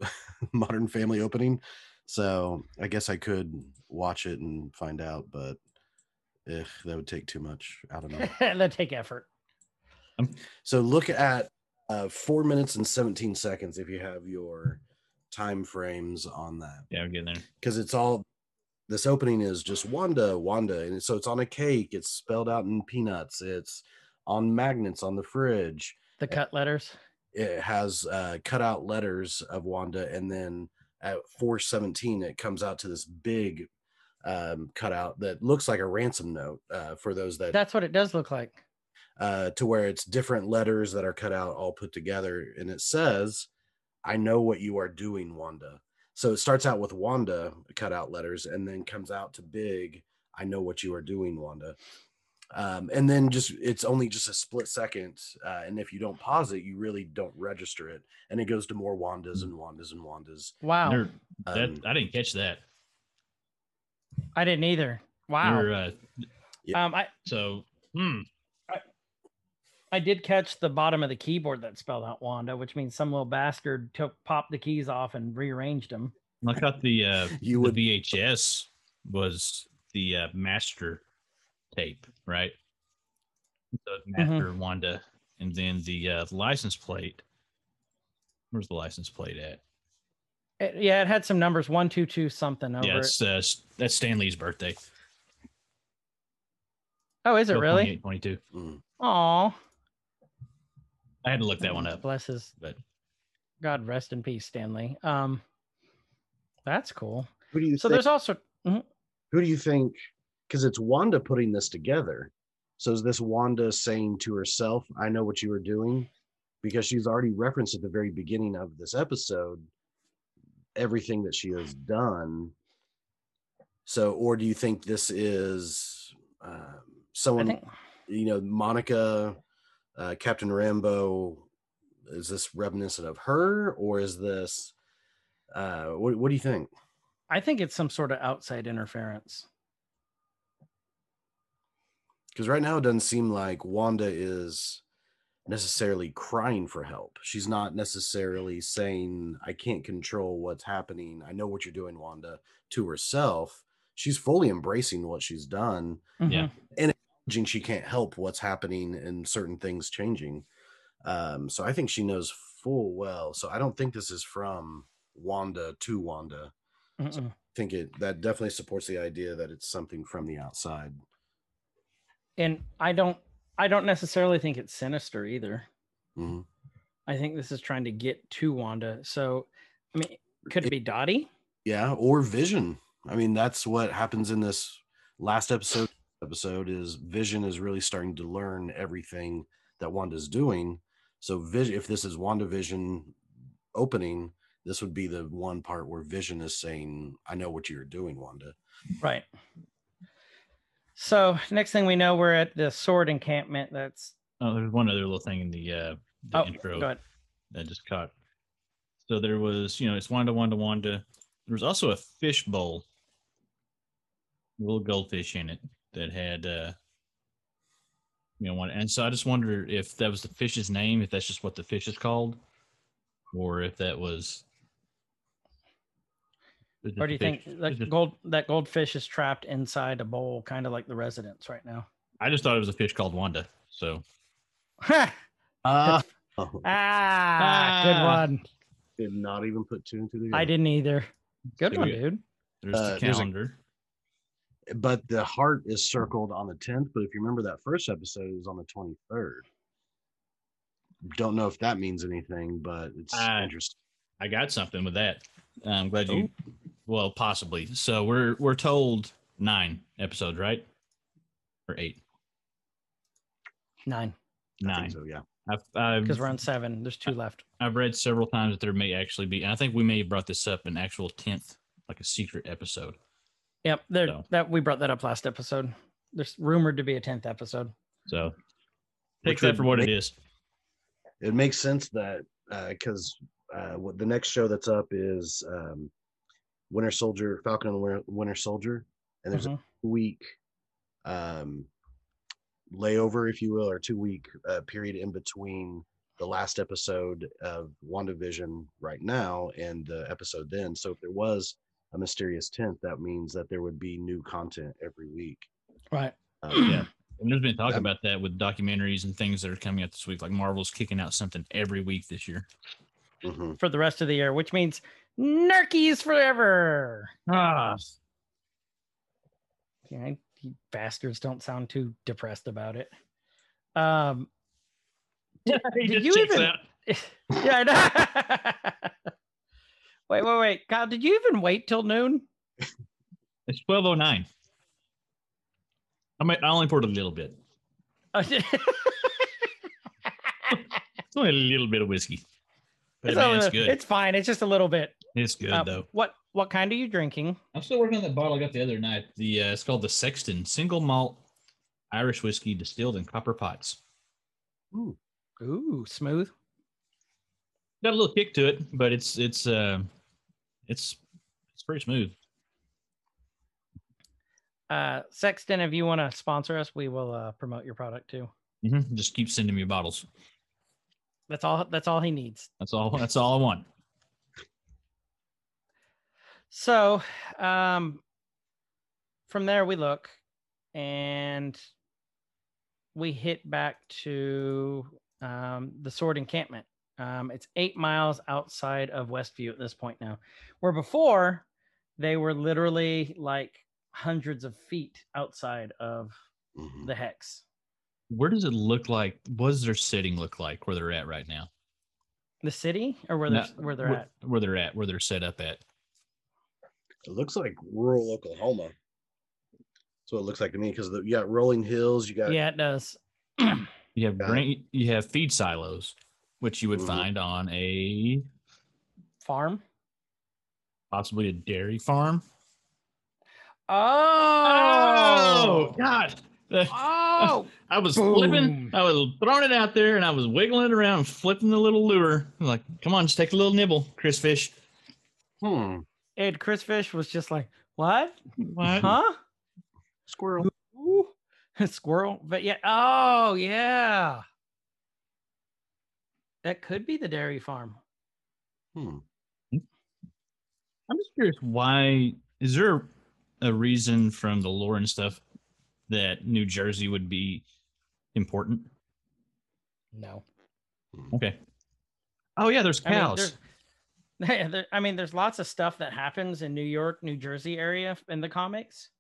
Modern Family opening. So I guess I could watch it and find out, but eh, that would take too much. I don't know. that take effort. So look at uh, four minutes and 17 seconds if you have your time frames on that. Yeah, we're getting there. Because it's all this opening is just Wanda, Wanda. And so it's on a cake, it's spelled out in peanuts, it's on magnets on the fridge. The cut letters. It has uh, cut out letters of Wanda, and then at 417, it comes out to this big um, cutout that looks like a ransom note uh, for those that That's what it does look like. uh, to where it's different letters that are cut out all put together and it says i know what you are doing wanda so it starts out with wanda cut out letters and then comes out to big i know what you are doing wanda um, and then just it's only just a split second uh, and if you don't pause it you really don't register it and it goes to more wandas and wandas and wandas Wow. There- that Um, I didn't catch that. I didn't either. Wow. You're, uh, Um, I, so hmm, I did catch the bottom of the keyboard that spelled out Wanda, which means some little bastard took popped the keys off and rearranged them. I thought the uh, you the would VHS was the uh, master tape, right? So it's Mhm. master Wanda, and then the uh, license plate. Where's the license plate at? It- yeah, it had some numbers one two two something over yeah, it. it's uh, that's Stan Lee's birthday. Oh, is it So really? 22. mm, Aw. I had to look that one up, Bless his but God rest in peace, Stanley. Um, that's cool. who do you So think, there's also who do you think because it's wanda putting this together. So is this wanda saying to herself i know what you were doing because she's already referenced at the very beginning of this episode everything that she has done. So or do you think this is um, I someone think you know monica uh, captain Rambeau is this reminiscent of her or is this uh what, what do you think? I think it's some sort of outside interference. Because right now it doesn't seem like Wanda is necessarily crying for help. She's not necessarily saying, I can't control what's happening. I know what you're doing, Wanda, to herself. She's fully embracing what she's done, Yeah. Mhm. acknowledging she can't help what's happening and certain things changing. Um, so I think she knows full well. So I don't think this is from Wanda to Wanda. Mm-mm. I think it that definitely supports the idea that it's something from the outside. And I don't I don't necessarily think it's sinister either. Mhm. I think this is trying to get to Wanda. So I mean, could it be Dottie? Yeah, or Vision. I mean, that's what happens in this last episode. Episode is Vision is really starting to learn everything that Wanda's doing. So, Vision, if this is WandaVision opening, this would be the one part where Vision is saying, "I know what you're doing, Wanda." Right. So next thing we know, we're at the sword encampment. That's oh, there's one other little thing in the uh, the oh, intro go that I just caught. So there was, you know, it's Wanda, Wanda, Wanda. There was also a fish bowl, a little goldfish in it that had, uh, you know, one. And so I just wonder if that was the fish's name, if that's just what the fish is called, or if that was. Is it Or do you the think fish- that it- gold that goldfish is trapped inside a bowl, kind of like the residents right now? I just thought it was a fish called Wanda. So Ha! Uh, ah, good Ah. one. did not even put two into the. together. I didn't either. Good So one, we- dude. there's Uh, the there's a- calendar. But the heart is circled on the 10th. But if you remember that first episode, it was on the 23rd. Don't know if that means anything, but it's Ah. interesting. I got something with that. I'm glad you. Well, possibly. So we're we're told nine episodes, right? Or eight, Nine, nine. so, yeah. I've I've, because we're on seven. There's two left. I've read several times that there may actually be, and I think we may have brought this up an actual tenth, like a secret episode. Yep, there. So- That we brought that up last episode. There's rumored to be a tenth episode. So take that for what it make- is. it makes sense that because uh, what the next show that's up is um, Winter Soldier, Falcon and the Winter, Winter Soldier, and there's a week um, layover, if you will, or two week uh, period in between the last episode of WandaVision right now and the episode then. So if there was a mysterious tenth, that means that there would be new content every week. Right. Um, Yeah. And there's been talk Yeah. about that with documentaries and things that are coming out this week. Like Marvel's kicking out something every week this year. mhm. For the rest of the year, which means Nerkies forever. Ah, Yeah, you bastards don't sound too depressed about it. Um, he Did you even- yeah. I know. wait, wait, wait, Kyle. Did you even wait till noon? It's twelve oh nine. I might. I only poured a little bit. Oh, It's only a little bit of whiskey, but it's, man, it's good. it's fine. It's just a little bit. It's good Uh, though. what what kind are you drinking? I'm still working on that bottle I got the other night. The uh, it's called the Sexton Single Malt Irish Whiskey distilled in copper pots. Ooh, ooh, smooth. Got a little kick to it, but it's it's uh it's it's pretty smooth. Uh, Sexton, if you want to sponsor us, we will uh, promote your product too. Mm-hmm. Just keep sending me bottles. That's all. That's all he needs. That's all. That's all I want. So, um, from there we look, and we hit back to um, the Sword Encampment. Um, it's eight miles outside of Westview at this point now, where before they were literally like hundreds of feet outside of Mhm. the hex. Where does it look like? What does their setting look like where they're at right now? The city, or where they're where they're where, at. Where they're at, where they're set up at. It looks like rural Oklahoma. That's what it looks like to me because you got rolling hills, you got Yeah, it does. You have grain, you have feed silos, which you would Mhm. find on a Farm. possibly a dairy farm. Oh, God! oh, I was flipping, I was throwing it out there, and I was wiggling it around, flipping the little lure. I'm like, come on, just take a little nibble, Chris Fish. hmm, and Chris Fish was just like, "What? What? Huh? squirrel. Ooh, squirrel?" But yeah, oh yeah, that could be the dairy farm. Hmm. I'm just curious why is there a reason from the lore and stuff that New Jersey would be important? No, Okay. Oh yeah, there's I mean, cows. there's, there, I mean, there's lots of stuff that happens in New York, New Jersey area in the comics,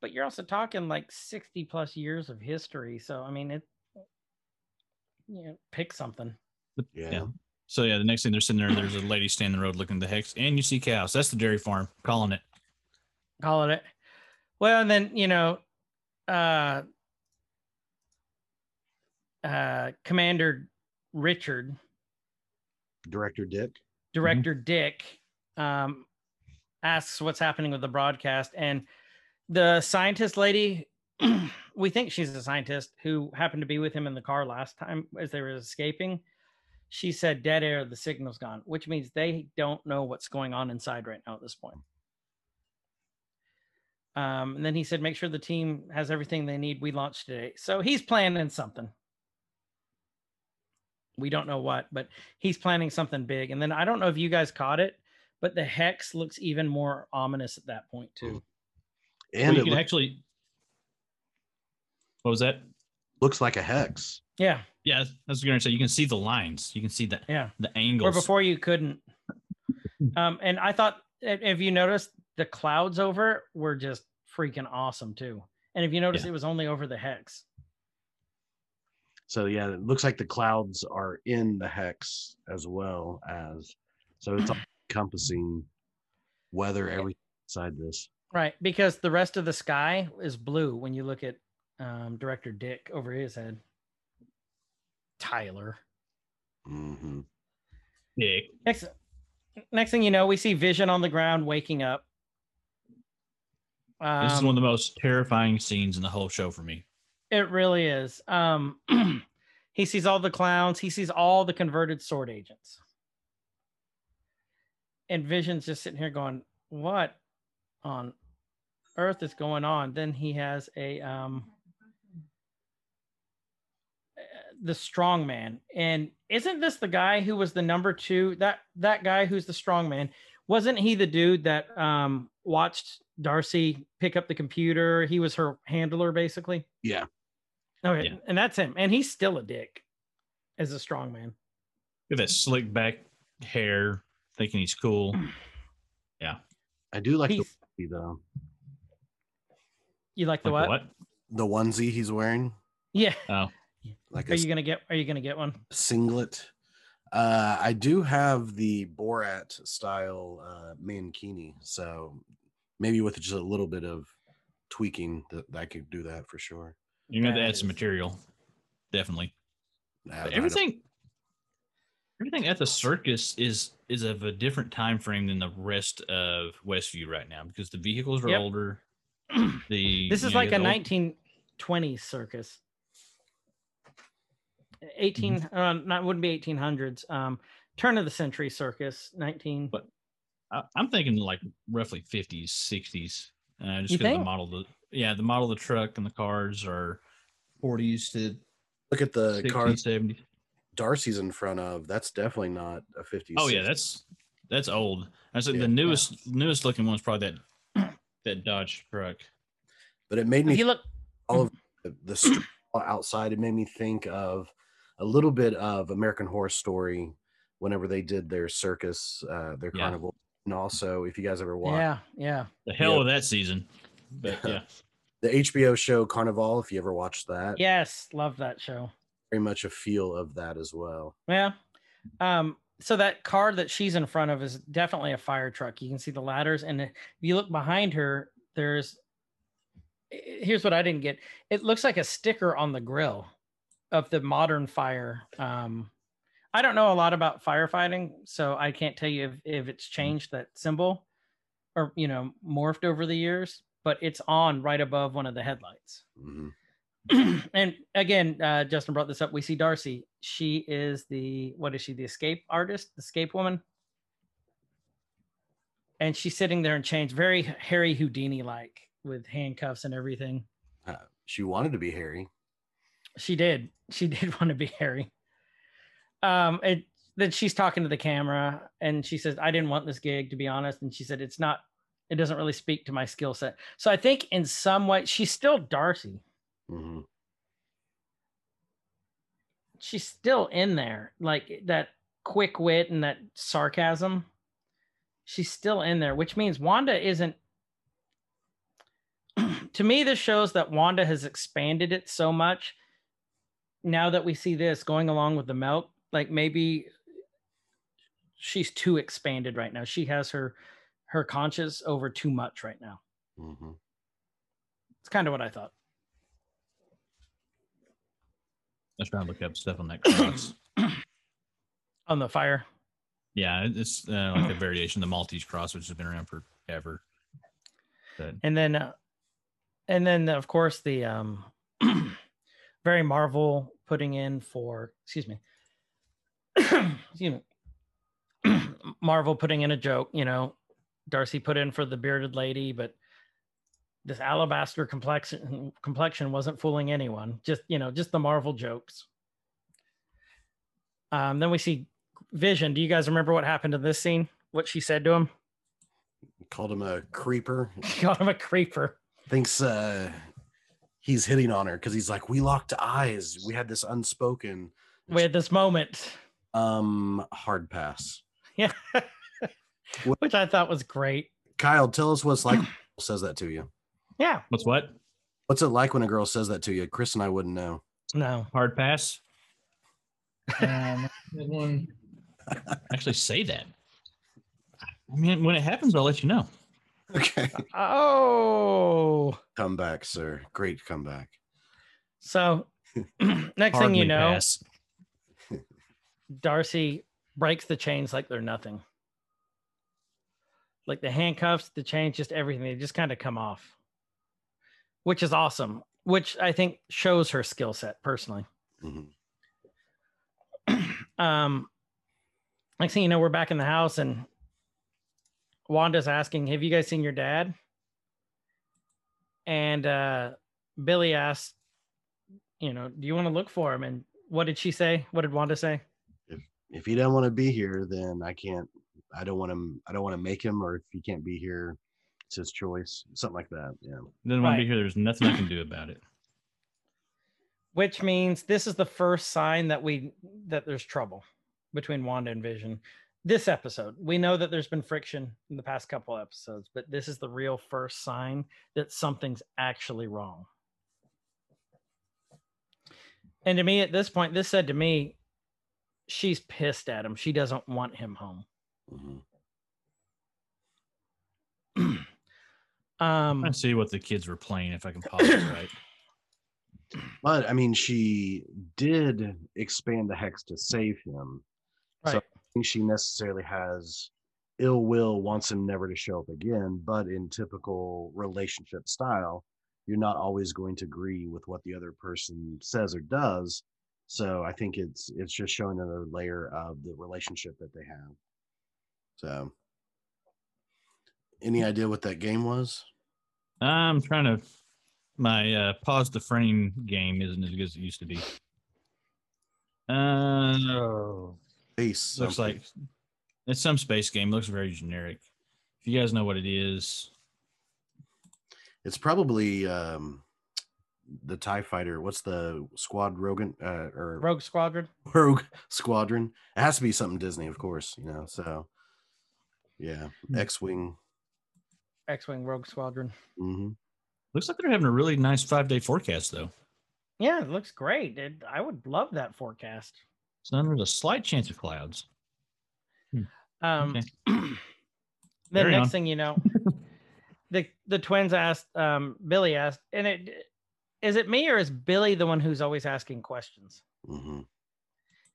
but you're also talking like 60 plus years of history. So I mean, it. You know, pick something. Yeah. So yeah, the next thing they're sitting there, there's a lady standing in the road looking at the hex, and you see cows. That's the dairy farm. Calling it. Calling it. Well, and then you know, uh, uh, Commander Richard, Director Dick. Director Dick, um, asks what's happening with the broadcast, and the scientist lady, we think she's a scientist who happened to be with him in the car last time as they were escaping. She said, "Dead air. The signal's gone," which means they don't know what's going on inside right now at this point. Um, and then he said, make sure the team has everything they need. We launched today. So he's planning something. We don't know what, but he's planning something big. And then I don't know if you guys caught it, but the hex looks even more ominous at that point, too. Well, And you it can look- actually. What was that? looks like a hex. Yeah. Yeah, I was going to say you can see the lines. You can see the Yeah. the Where angles. before you couldn't. Um, and I thought, if if you noticed, the clouds over were just freaking awesome, too. And if you notice, Yeah. it was only over the hex. So yeah, it looks like the clouds are in the hex as well as so it's all encompassing weather everything inside this. Right, because the rest of the sky is blue when you look at um, director Dick over his head. Tyler. Mm-hmm. Dick. Next, next thing you know, we see Vision on the ground waking up. This is Um, one of the most terrifying scenes in the whole show for me. It really is. Um, he sees all the clowns. He sees all the converted sword agents. And Vision's just sitting here going, "What on earth is going on?" Then he has a um, the strong man. And isn't this the guy who was the number two? That that guy who's the strong man, wasn't he the dude that um watched Darcy pick up the computer? He was her handler, basically. Yeah. Okay, Yeah. and that's him. And he's still a dick as a strong man. With that slick back hair, thinking he's cool. Yeah, I do like the onesie, though. you like the Like what? The onesie he's wearing, Yeah. Oh, like Are a you gonna get? Are you gonna get one? singlet. Uh, I do have the Borat style uh, mankini, so maybe with just a little bit of tweaking, that I could do that for sure. You're gonna have to That add some material. Definitely. I But don't- everything everything at the circus is is of a different time frame than the rest of Westview right now because the vehicles are Yep. older. The This is know, like a got the old- 1920s circus. 18 Mm-hmm. uh, not wouldn't be 1800s. Um, turn of the century circus. 19. But- I, I'm thinking like roughly 50s, 60s. Uh, just You because the think? model, of the yeah, the model of the truck and the cars are 40s to look at the 60s, car 70s. Darcy's in front of. That's definitely not a 50s. Oh yeah, 60s. that's that's old. I said Yeah. the newest newest looking one's probably that that Dodge truck. But it made me if you look, all of the, the outside. It made me think of a little bit of American Horror Story whenever they did their circus, uh, their Yeah. carnival, and also if you guys ever watched yeah, yeah. The hell Yep. with that season. But yeah. the HBO show Carnival, if you ever watched that, Yes, love that show. very much a feel of that as well. Yeah. Um, so that car that she's in front of is definitely a fire truck. You can see the ladders, and if you look behind her, there's here's what I didn't get. It looks like a sticker on the grill of the modern fire. Um, I don't know a lot about firefighting, so I can't tell you if, if it's changed that symbol or you know morphed over the years, but it's on right above one of the headlights. Mhm. and again, uh, Justin brought this up. We see Darcy. She is the what is she? The escape artist, the escape woman, and she's sitting there in chains, very Harry Houdini like, with handcuffs and everything. Uh, she wanted to be Harry. She did. She did want to be Harry. Um, it that she's talking to the camera and she says, "I didn't want this gig, to be honest." And she said, "It's not. It doesn't really speak to my skill set." So I think in some way she's still Darcy. Mhm. she's still in there like that quick wit and that sarcasm she's still in there which means wanda isn't to me this shows that wanda has expanded it so much now that we see this going along with the melt, like maybe she's too expanded right now she has her her conscience over too much right now Mhm. it's kind of what i thought Let's try to look up stuff on that cross. on the fire yeah, it's uh, like a variation the Maltese cross, which has been around forever. But and then uh, and then of course the um very marvel putting in for excuse me excuse me marvel putting in a joke you know darcy put in for the bearded lady but this alabaster complexion complexion wasn't fooling anyone just you know just the marvel jokes um then we see vision do you guys remember what happened in this scene what she said to him Called him a creeper. called him a creeper Thinks uh, he's hitting on her because he's like, we locked eyes. We had this unspoken. we had this moment Um, hard pass. Yeah. Which I thought was great. Kyle, tell us what's like when a girl says that to you. Yeah. what's what? What's it like when a girl says that to you? Chris and I wouldn't know. No. Hard pass. Um, one actually say that. I mean, when it happens, I'll let you know. Okay. Oh. comeback, sir. Great comeback. So next thing you know, pass. Darcy breaks the chains like they're nothing. Like the handcuffs, the chains, just everything. They just kind of come off. Which is awesome. Which I think shows her skill set personally. Mhm. um next thing you know we're back in the house and wanda's asking have you guys seen your dad and uh billy asks you know do you want to look for him and what did she say? What did Wanda say? If If he doesn't want to be here, then I can't. I don't want him. I don't want to make him. Or if he can't be here, it's his choice. Something like that. Yeah. Doesn't want to be here. There's nothing I can do about it. Which means this is the first sign that we that there's trouble between Wanda and Vision. This episode, we know that there's been friction in the past couple episodes, but this is the real first sign that something's actually wrong. And to me, at this point, this said to me, she's pissed at him. She doesn't want him home. Mhm. Um, Let's see what the kids were playing if I can pause it right. But I mean, she did expand the hex to save him. So. I think she necessarily has ill will, wants him never to show up again. But in typical relationship style, you're not always going to agree with what the other person says or does. So I think it's it's just showing another layer of the relationship that they have. So, any idea what that game was? I'm trying to. My uh, pause the frame game isn't as good as it used to be. Uh, space looks something. like it's some space game. Looks very generic. If you guys know what it is, it's probably um, the Tie Fighter. What's the Squad Rogan uh, or Rogue Squadron. Rogue Squadron. It has to be something Disney, of course, you know. So, yeah, Hmm. X Wing. X-wing Rogue Squadron. hmm looks like they're having a really nice five day forecast though. Yeah, it looks great. It, I would love that forecast. So then there's a slight chance of clouds. Um, Okay. the Carry next on. thing you know, the the twins asked, um, Billy asked, and it is it me or is Billy the one who's always asking questions? hmm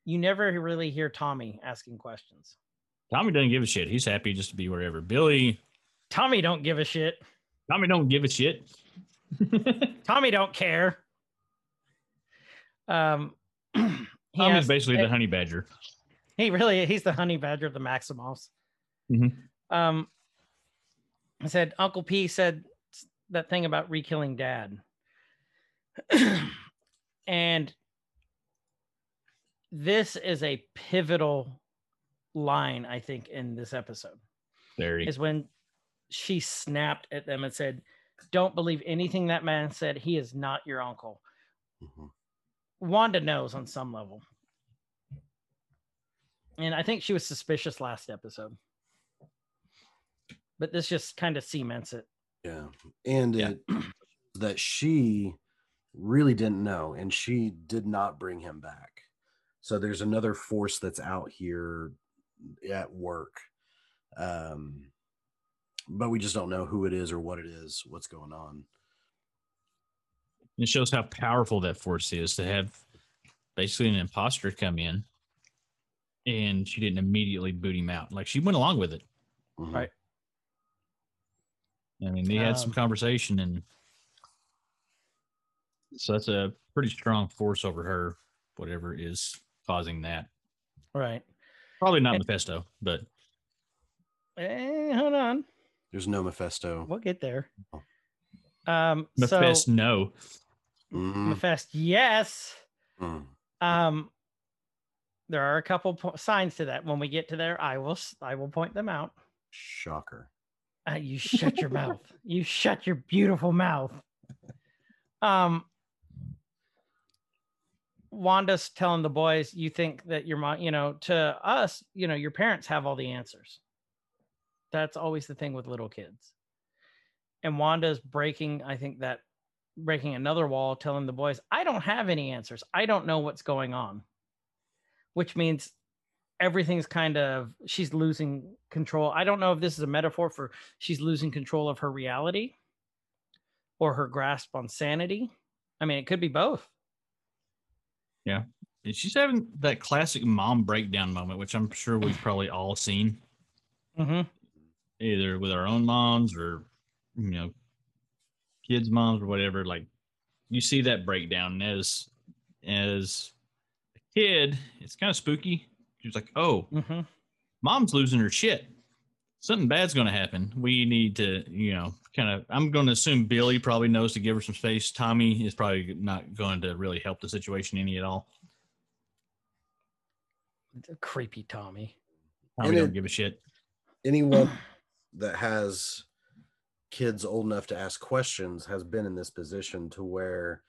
You never really hear Tommy asking questions. Tommy doesn't give a shit. He's happy just to be wherever. Billy, Tommy don't give a shit. Tommy don't give a shit. Tommy don't care. Um, Tommy's asked- basically eh, the honey badger. He really he's the honey badger of the Maximoffs. Mhm. Um, I said Uncle P said that thing about re-killing Dad, and this is a pivotal line I think in this episode Very. is when she snapped at them and said, "Don't believe anything that man said. He is not your uncle." hmm Wanda knows on some level. And I think she was suspicious last episode. But this just kind of cements it. Yeah, and Yeah. it that she really didn't know, and she did not bring him back. So there's another force that's out here at work, um, but we just don't know who it is or what it is, what's going on. It shows how powerful that force is to have basically an imposter come in and she didn't immediately boot him out. Like she went along with it. Mhm. Right. I mean, they had some Um, conversation and so that's a pretty strong force over her, whatever is causing that. Right. Probably not And- Mephisto, but Eh, hold on. There's no Mephisto. We'll get there. Oh. Um so Mephisto, no. Mhm. Mephisto, yes. Mm. Um there are a couple po- signs to that. When we get to there, I will I will point them out. Shocker. Uh, you shut your mouth. You shut your beautiful mouth. Um, Wanda's telling the boys, "You think that your mom, you know, to us, you know, your parents have all the answers." That's always the thing with little kids. And Wanda's breaking, I think that breaking another wall, telling the boys, "I don't have any answers. I don't know what's going on," which means everything's kind of she's losing control. I don't know if this is a metaphor for she's losing control of her reality or her grasp on sanity. I mean, it could be both. And She's having that classic mom breakdown moment, which I'm sure we've probably all seen. Mm-hmm. either with our own moms or you know kids moms or whatever like you see that breakdown and as as a kid it's kind of spooky she's like oh Mm-hmm. mom's losing her shit something bad's going to happen we need to you know kind of i'm going to assume billy probably knows to give her some space tommy is probably not going to really help the situation any at all It's a Creepy Tommy. Tommy And don't it- give a shit. anyone that has kids old enough to ask questions has been in this position to where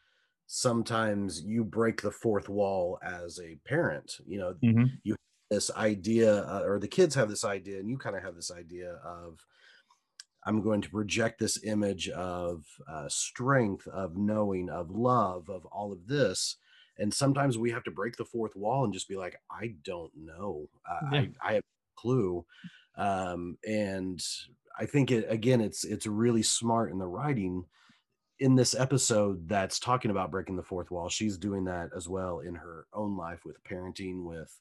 sometimes you break the fourth wall as a parent you know Mhm. This idea uh, or the kids have this idea and you kind of have this idea of i'm going to project this image of uh, strength of knowing of love of all of this. And sometimes we have to break the fourth wall and just be like i don't know. Uh, Yeah. I, I have no clue. Um, and i think it again it's it's really smart in the writing. In this episode that's talking about breaking the fourth wall she's doing that as well in her own life with parenting with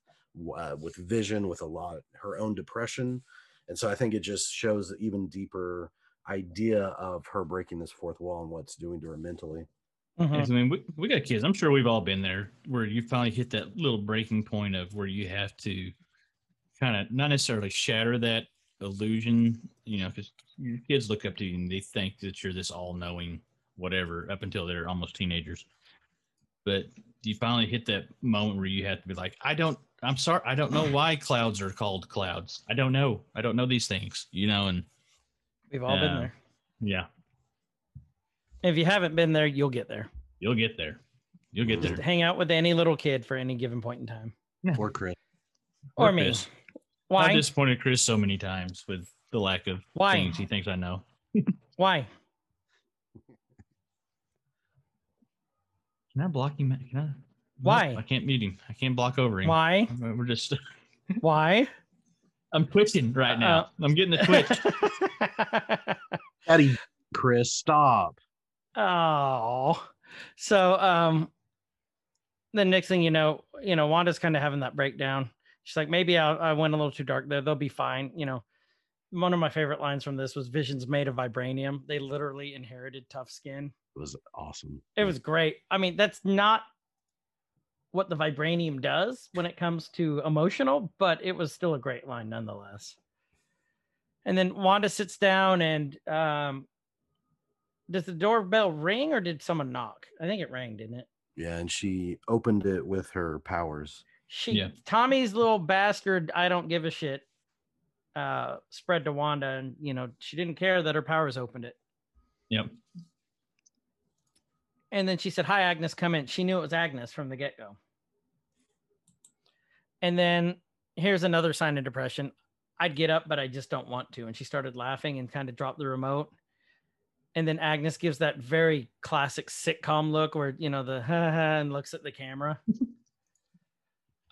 uh, with vision with a lot her own depression and so i think it just shows the even deeper idea of her breaking this fourth wall and what's doing to her mentally Mhm. Yes, I mean, we, we got kids. I'm sure we've all been there where you finally hit that little breaking point of where you have to kind of not necessarily shatter that illusion, you know, because your kids look up to you and they think that you're this all knowing whatever up until they're almost teenagers. But you finally hit that moment where you have to be like, I don't, I'm sorry, I don't know why clouds are called clouds. I don't know. I don't know these things, you know, and We've all been uh, there. yeah, If you haven't been there, you'll get there. you'll get there. You'll get Just there. hang out with any little kid for any given point in time. or chris Or Or me. Chris. Why? I've disappointed Chris so many times with the lack of Why? things he thinks I know. Why? Can I block him? Can I? No, Why? I can't mute him. I can't block over him. Why? We're just. Why? I'm twitching right now. Uh, I'm getting a twitch. daddy chris stop oh. So um the next thing you know, you know, Wanda's kind of having that breakdown. She's like, maybe I, I went a little too dark there. They'll be fine. You know, one of my favorite lines from this was Vision's made of vibranium. They literally inherited tough skin. it was awesome It was great. I mean, that's not what the vibranium does when it comes to emotional, but it was still a great line nonetheless. And then Wanda sits down and um does the doorbell ring or did someone knock? I think it rang, didn't it? yeah and she opened it with her powers She Yeah. Tommy's little bastard, I don't give a shit. Uh spread to Wanda and you know, she didn't care that her powers opened it. yep. And then she said, Hi, Agnes, come in. She knew it was Agnes from the get go. And then here's another sign of depression. I'd get up, but I just don't want to. And she started laughing and kind of dropped the remote. And then Agnes gives that very classic sitcom look where, you know, the ha ha and looks at the camera.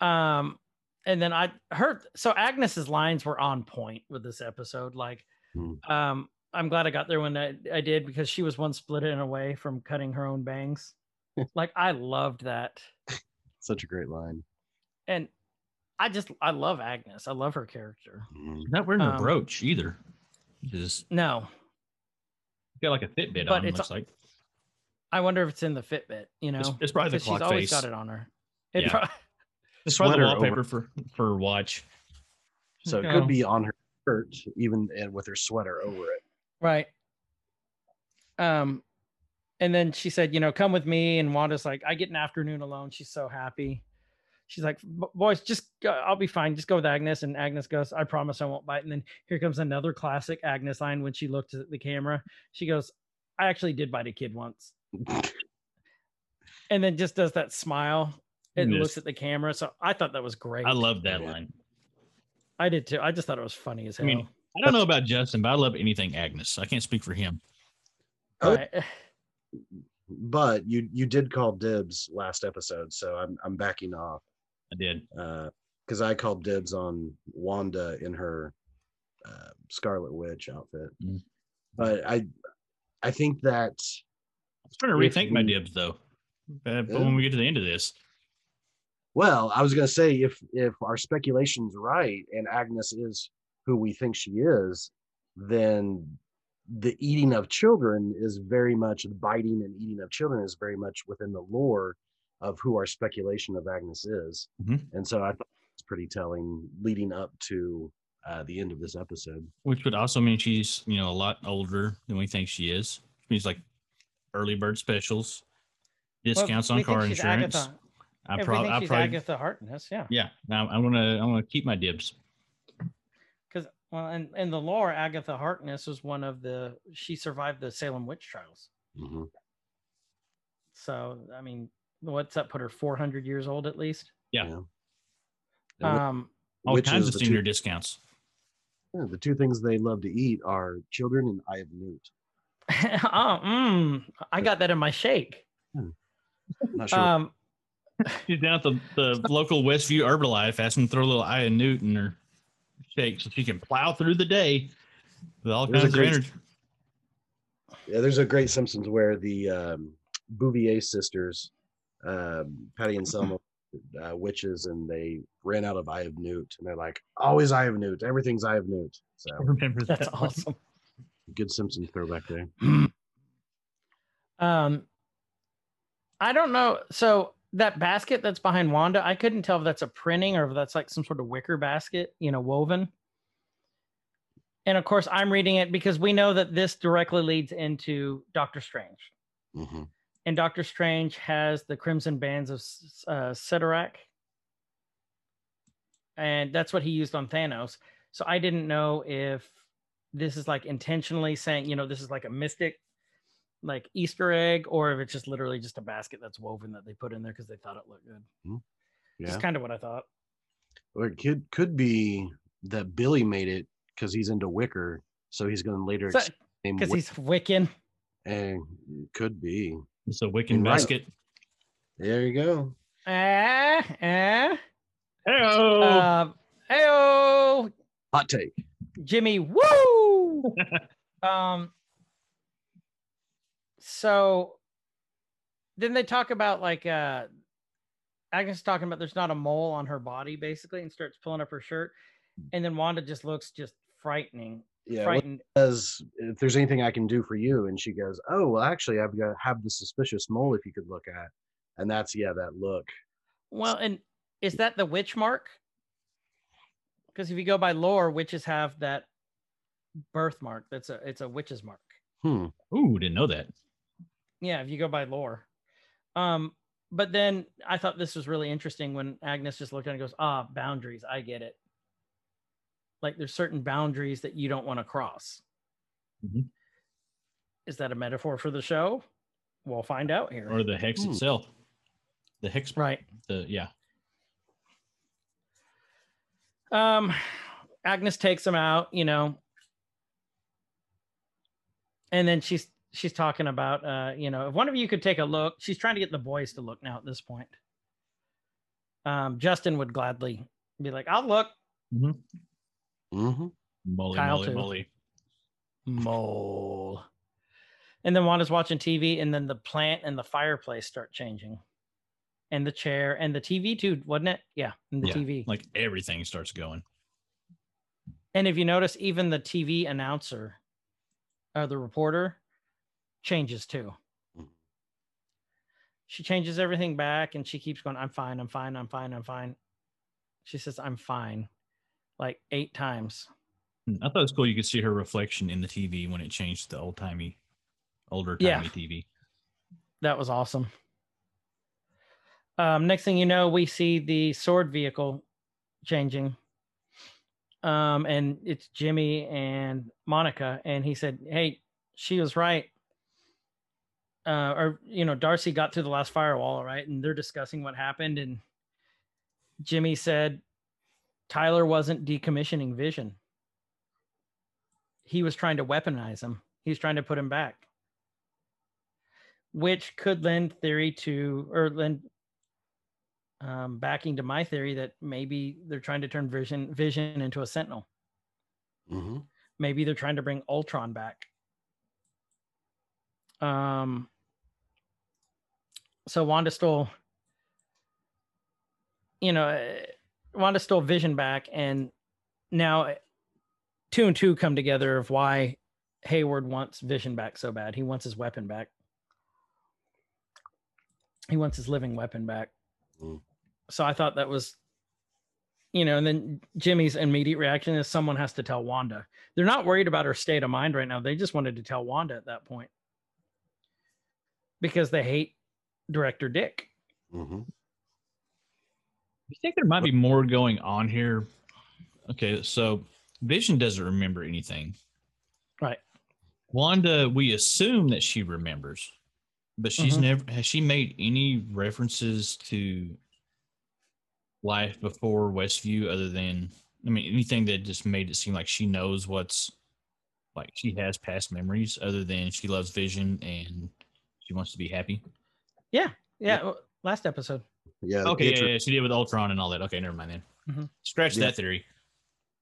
um, and then I heard so Agnes's lines were on point with this episode. Like, Hmm. um, I'm glad I got there when I, I did because she was one split in away from cutting her own bangs. like I loved that. such a great line And I just I love Agnes. I love her character. Mhm. Not wearing a Um, brooch either. Just No, got like a Fitbit But on. it's- Looks like I wonder if it's in the Fitbit, you know. it's, it's probably the 'cause clock she's always got it on her. It Yeah. prob- It's probably the Sweater over- wallpaper for for watch. so it Oh. could be on her shirt even and with her sweater over it right. Um and then she said, you know, come with me. And Wanda's like, I get an afternoon alone. She's so happy. She's like, boys, just go, I'll be fine. Just go with Agnes. And Agnes goes, I promise I won't bite. And then here comes another classic Agnes line when she looked at the camera. She goes, I actually did bite a kid once. And then just does that smile and Yes. looks at the camera. So I thought that was great. I love that line. I did too. I just thought it was funny as I hell. mean, I don't know about Justin, but I love anything Agnes. I can't speak for him. Right. but you you did call dibs last episode so i'm i'm backing off I did. uh because i called dibs on wanda in her uh, scarlet witch outfit Mm. but i i think that I was trying to rethink my dibs though. Uh, but when we get to the end of this, well i was going to say if if our speculation's right and agnes is who we think she is then the eating of children is very much the biting and eating of children is very much within the lore of who our speculation of agnes is Mhm. and so i thought it's pretty telling leading up to uh, the end of this episode which would also mean she's you know a lot older than we think she is. Which means like early bird specials, discounts we on car insurance. Agatha. I if probably, think I she's probably, Agatha Harkness, yeah. yeah. I'm, I'm gonna, I'm gonna keep my dibs. Because well, in, in the lore, Agatha Harkness was one of the she survived the Salem witch trials. Mhm. So I mean, what's that put her 400 years old at least? Yeah. Yeah. Um, All Which kinds of senior two- discounts. yeah, the two things they love to eat are children and Eye of Newt. oh, mm, I got that in my shake. Not sure. Um, She's down at the, the local Westview Herbalife asking to throw a little Eye of Newt in her shake so she can plow through the day with all There's a kinds of great- energy. Yeah, there's a great Simpsons where the um, Bouvier sisters, um, Patty and Selma, uh, witches, and they ran out of Eye of Newt, and they're like, "Always Eye of Newt. Everything's Eye of Newt." So I remember that's that. one. awesome. good Simpsons throwback there. Um, I don't know. So that basket that's behind Wanda, I couldn't tell if that's a printing or if that's like some sort of wicker basket, you know, woven. And of course, I'm reading it because we know that this directly leads into Doctor Strange. hmm And Doctor Strange has the Crimson Bands of uh, Cyttorak. And that's what he used on Thanos. So I didn't know if this is like intentionally saying, you know, this is like a mystic, like Easter egg, or if it's just literally just a basket that's woven that they put in there because they thought it looked good. Yeah, Just kind of what I thought. or it could could be that Billy made it because he's into wicker, so he's going to later Because Wick- he's Wiccan. And could be. It's a Wiccan You're right. basket. There you go. Ah, ah. Hey-o! Uh, heyo, Hot take. Jimmy, woo! um, so then they talk about like uh Agnes is talking about there's not a mole on her body basically and starts pulling up her shirt. And then Wanda just looks just frightening. Yeah. what frightened. says if there's anything I can do for you, and she goes, "Oh, well, actually, I've got have the suspicious mole if you could look at," and that's yeah, that look. Well, and is that the witch mark? Because if you go by lore, witches have that birthmark. That's a it's a witch's mark. Hmm. Ooh, didn't know that. Yeah, if you go by lore. Um, but then I thought this was really interesting when Agnes just looked at it and goes, ah, boundaries. I get it. Like there's certain boundaries that you don't want to cross. Mhm. Is that a metaphor for the show? We'll find out here. Or the hex Hmm. itself. The hex, right. the yeah. Um, Agnes takes him out, you know, and then she's she's talking about, uh, you know, if one of you could take a look, she's trying to get the boys to look now at this point. Um, Justin would gladly be like, "I'll look." Mm-hmm. Moly, Kyle moly, too. moly. Mole. And then Wanda's watching TV, and then the plant and the fireplace start changing, and the chair and the TV too, wasn't it? Yeah, and the Yeah, TV. Like everything starts going. And if you notice, even the TV announcer, or the reporter, changes too. Mhm. She changes everything back and she keeps going, I'm fine, I'm fine, I'm fine, I'm fine. She says, I'm fine, like eight times. Hmm, I thought it was cool. You could see her reflection in the TV when it changed to the old timey, older timey Yeah. TV. That was awesome. Um, next thing you know, we see the sword vehicle changing. Um, and it's Jimmy and Monica. And he said, Hey, she was right. Uh, or, you know, Darcy got through the last firewall, right? And they're discussing what happened. And Jimmy said, Tyler wasn't decommissioning Vision. He was trying to weaponize him, he was trying to put him back which could lend theory to or lend um, backing to my theory that maybe they're trying to turn vision vision into a sentinel Mm-hmm. maybe they're trying to bring ultron back um so wanda stole you know wanda stole vision back and now two and two come together of why hayward wants vision back so bad. He wants his weapon back. He wants his living weapon back. Mm. so i thought that was you know and then jimmy's immediate reaction is someone has to tell wanda. They're not worried about her state of mind right now. They just wanted to tell wanda at that point. Because they hate director dick. Mm-hmm. You think there might be more going on here? Okay, so Vision doesn't remember anything. Right. Wanda, we assume that she remembers, but she's Mhm. never has she made any references to life before Westview other than I mean anything that just made it seem like she knows what's like she has past memories other than she loves Vision and she wants to be happy. Yeah. yeah. last episode. Yeah. Okay, yeah, yeah, she did with Ultron and all that. Okay, never mind then. Mhm. Scratch Yeah. that theory.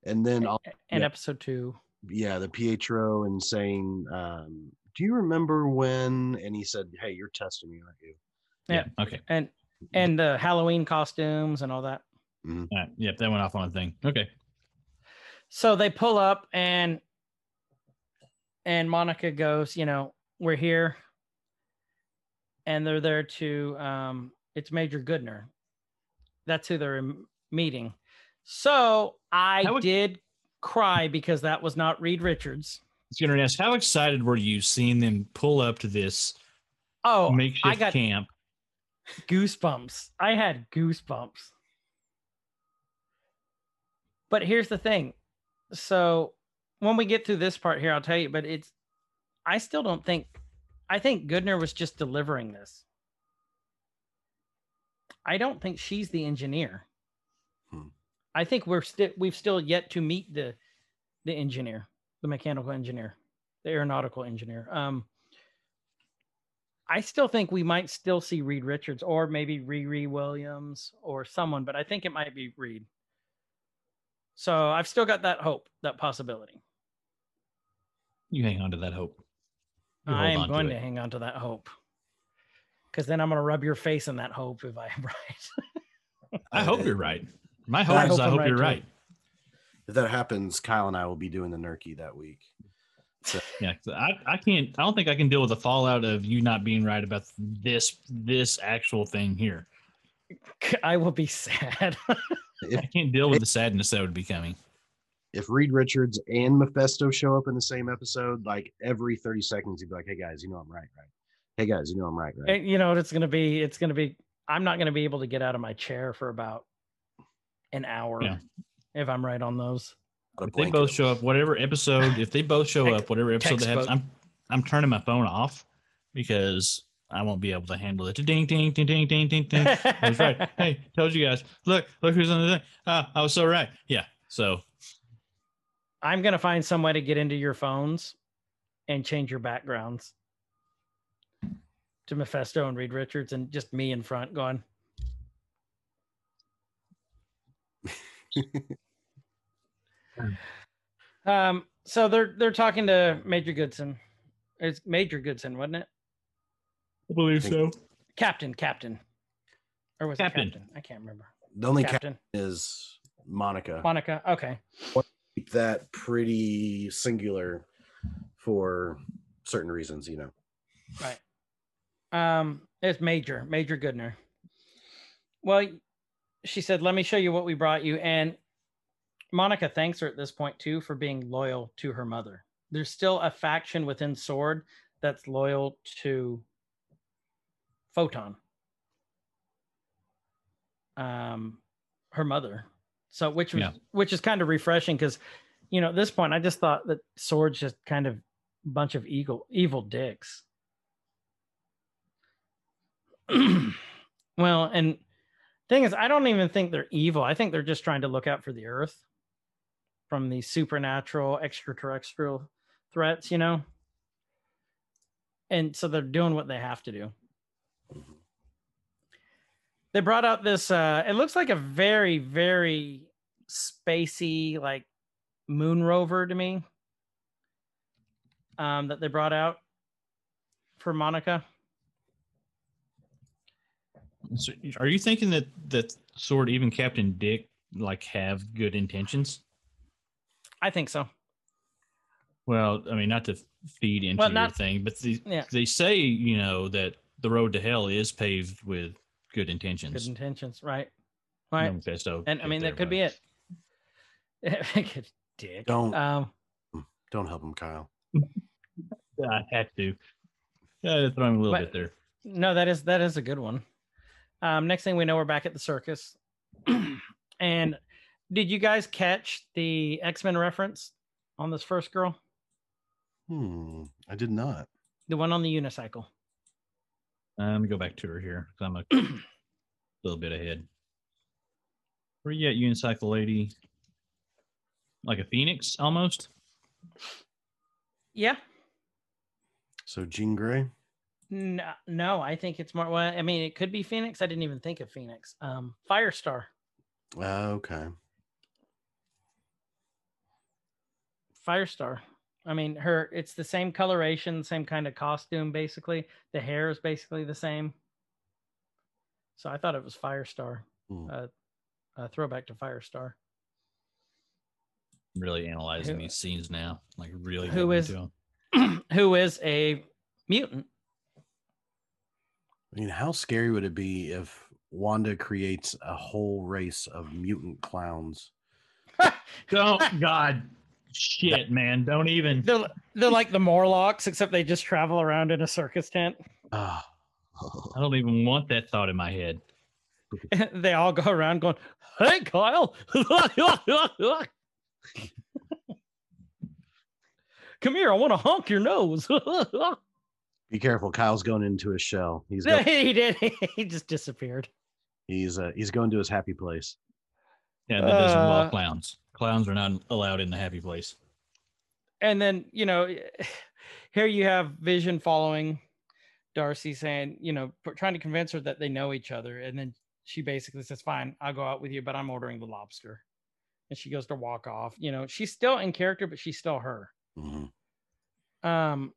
And then, A- I'll, And yeah. episode two. yeah, the Pietro and saying, um, "Do you remember when?" And he said, "Hey, you're testing me, aren't you?" Yeah. Okay. And and the Halloween costumes and all that. All right. Yep, that went off on a thing. Okay. So they pull up and and Monica goes, you know, we're here. And they're there to um it's Major Goodner. That's who they're meeting. So I would- did cry because that was not Reed Richards. It's going to ask, how excited were you seeing them pull up to this Oh, makeshift I got camp? goosebumps. I had goosebumps. But here's the thing. So when we get through this part here, I'll tell you, but it's I still don't think I think Goodner was just delivering this. I don't think she's the engineer. Hmm. I think we're still we've still yet to meet the the engineer, the mechanical engineer, the aeronautical engineer. Um I still think we might still see Reed Richards or maybe Riri Williams or someone, but I think it might be Reed. So I've still got that hope, that possibility. You hang on to that hope. You I am going to to, hang on to that hope. Because then I'm going to rub your face in that hope if I'm right. I hope you're right. My hope I is hope I hope right, you're too. right. If that happens, Kyle and I will be doing the Nerky that week. Yeah, I, I can't. I don't think I can deal with the fallout of you not being right about this this actual thing here. I will be sad. if, I can't deal with the sadness that would be coming. If Reed Richards and Mephisto show up in the same episode, like every 30 seconds, he'd be like, "Hey guys, you know I'm right, right? Hey guys, you know I'm right, right?" And you know what it's going to be? It's going to be, I'm not going to be able to get out of my chair for about an hour Yeah. if I'm right on those. If they both show up, whatever episode, if they both show up, whatever episode they have. I'm I'm turning my phone off because I won't be able to handle it. Ding ding ding ding ding ding ding. I was right. Hey, told you guys. Look, look who's on the thing. Ah, I was so right. Yeah. So I'm going to find some way to get into your phones and change your backgrounds to Mephisto and Reed Richards and just me in front going, um, so they're they're talking to Major Goodson. It's Major Goodson, wasn't it? I believe so. Captain, Captain. Or was Captain. it Captain? I can't remember. the only captain Captain. is Monica. Monica. Okay. Keep that pretty singular for certain reasons, you know. Right. Um, it's Major, Major Goodner. Well, she said, "Let me show you what we brought you." And Monica thanks her at this point too for being loyal to her mother. There's still a faction within Sword that's loyal to Photon. Um, her mother. So, which was Yeah. which is kind of refreshing because, you know, at this point, I just thought that Sword's just kind of bunch of evil evil dicks. well, and thing is, I don't even think they're evil. I think they're just trying to look out for the Earth from these supernatural, extraterrestrial threats, you know. And so they're doing what they have to do. They brought out this. uh It looks like a very, very spacey, like moon rover to me. Um, that they brought out for Monica. So are you thinking that that Sword, even Captain Dick, like have good intentions? I think so. Well, I mean, not to feed into Well, your thing, but the, Yeah. they say you know that the road to hell is paved with good intentions. Good intentions. intentions, right? No Right. Mephisto And I mean, that could but- be it. Good Dick. Don't Um, don't help him, Kyle. I had to. Yeah, throw him a little But- bit there. no, that is that is a good one. Um, next thing we know, we're back at the circus. and did you guys catch the X-Men reference on this first girl? Hmm. I did not. The one on the unicycle. Uh, let me go back to her here because I'm a little bit ahead. Where you at, unicycle lady? Like a phoenix almost. Yeah. So Jean Grey. No, no, I think it's more. Well, I mean, it could be Phoenix. I didn't even think of Phoenix. Um, Firestar. Ah, okay. Firestar. I mean, her. It's the same coloration, same kind of costume. Basically, the hair is basically the same. So I thought it was Firestar. Hmm. Uh, a throwback to Firestar. Really analyzing Who- these scenes now. Like really. Who getting is- into 'em. who is a mutant. I mean, how scary would it be if Wanda creates a whole race of mutant clowns? Don't God. Shit, man. Don't even. They're they're like the Morlocks, except they just travel around in a circus tent. Ah. I don't even want that thought in my head. they all go around going, "Hey, Kyle, come here. I want to honk your nose." Be careful, Kyle's going into his shell. He's go- he did. He just disappeared. he's uh, he's going to his happy place. Yeah, that doesn't Uh, involve clowns. Clowns are not allowed in the happy place. And then you know, here you have Vision following Darcy, saying, you know, p- trying to convince her that they know each other, and then she basically says, "Fine, I'll go out with you, but I'm ordering the lobster." And she goes to walk off. You know, she's still in character, but she's still her. Mhm. Um,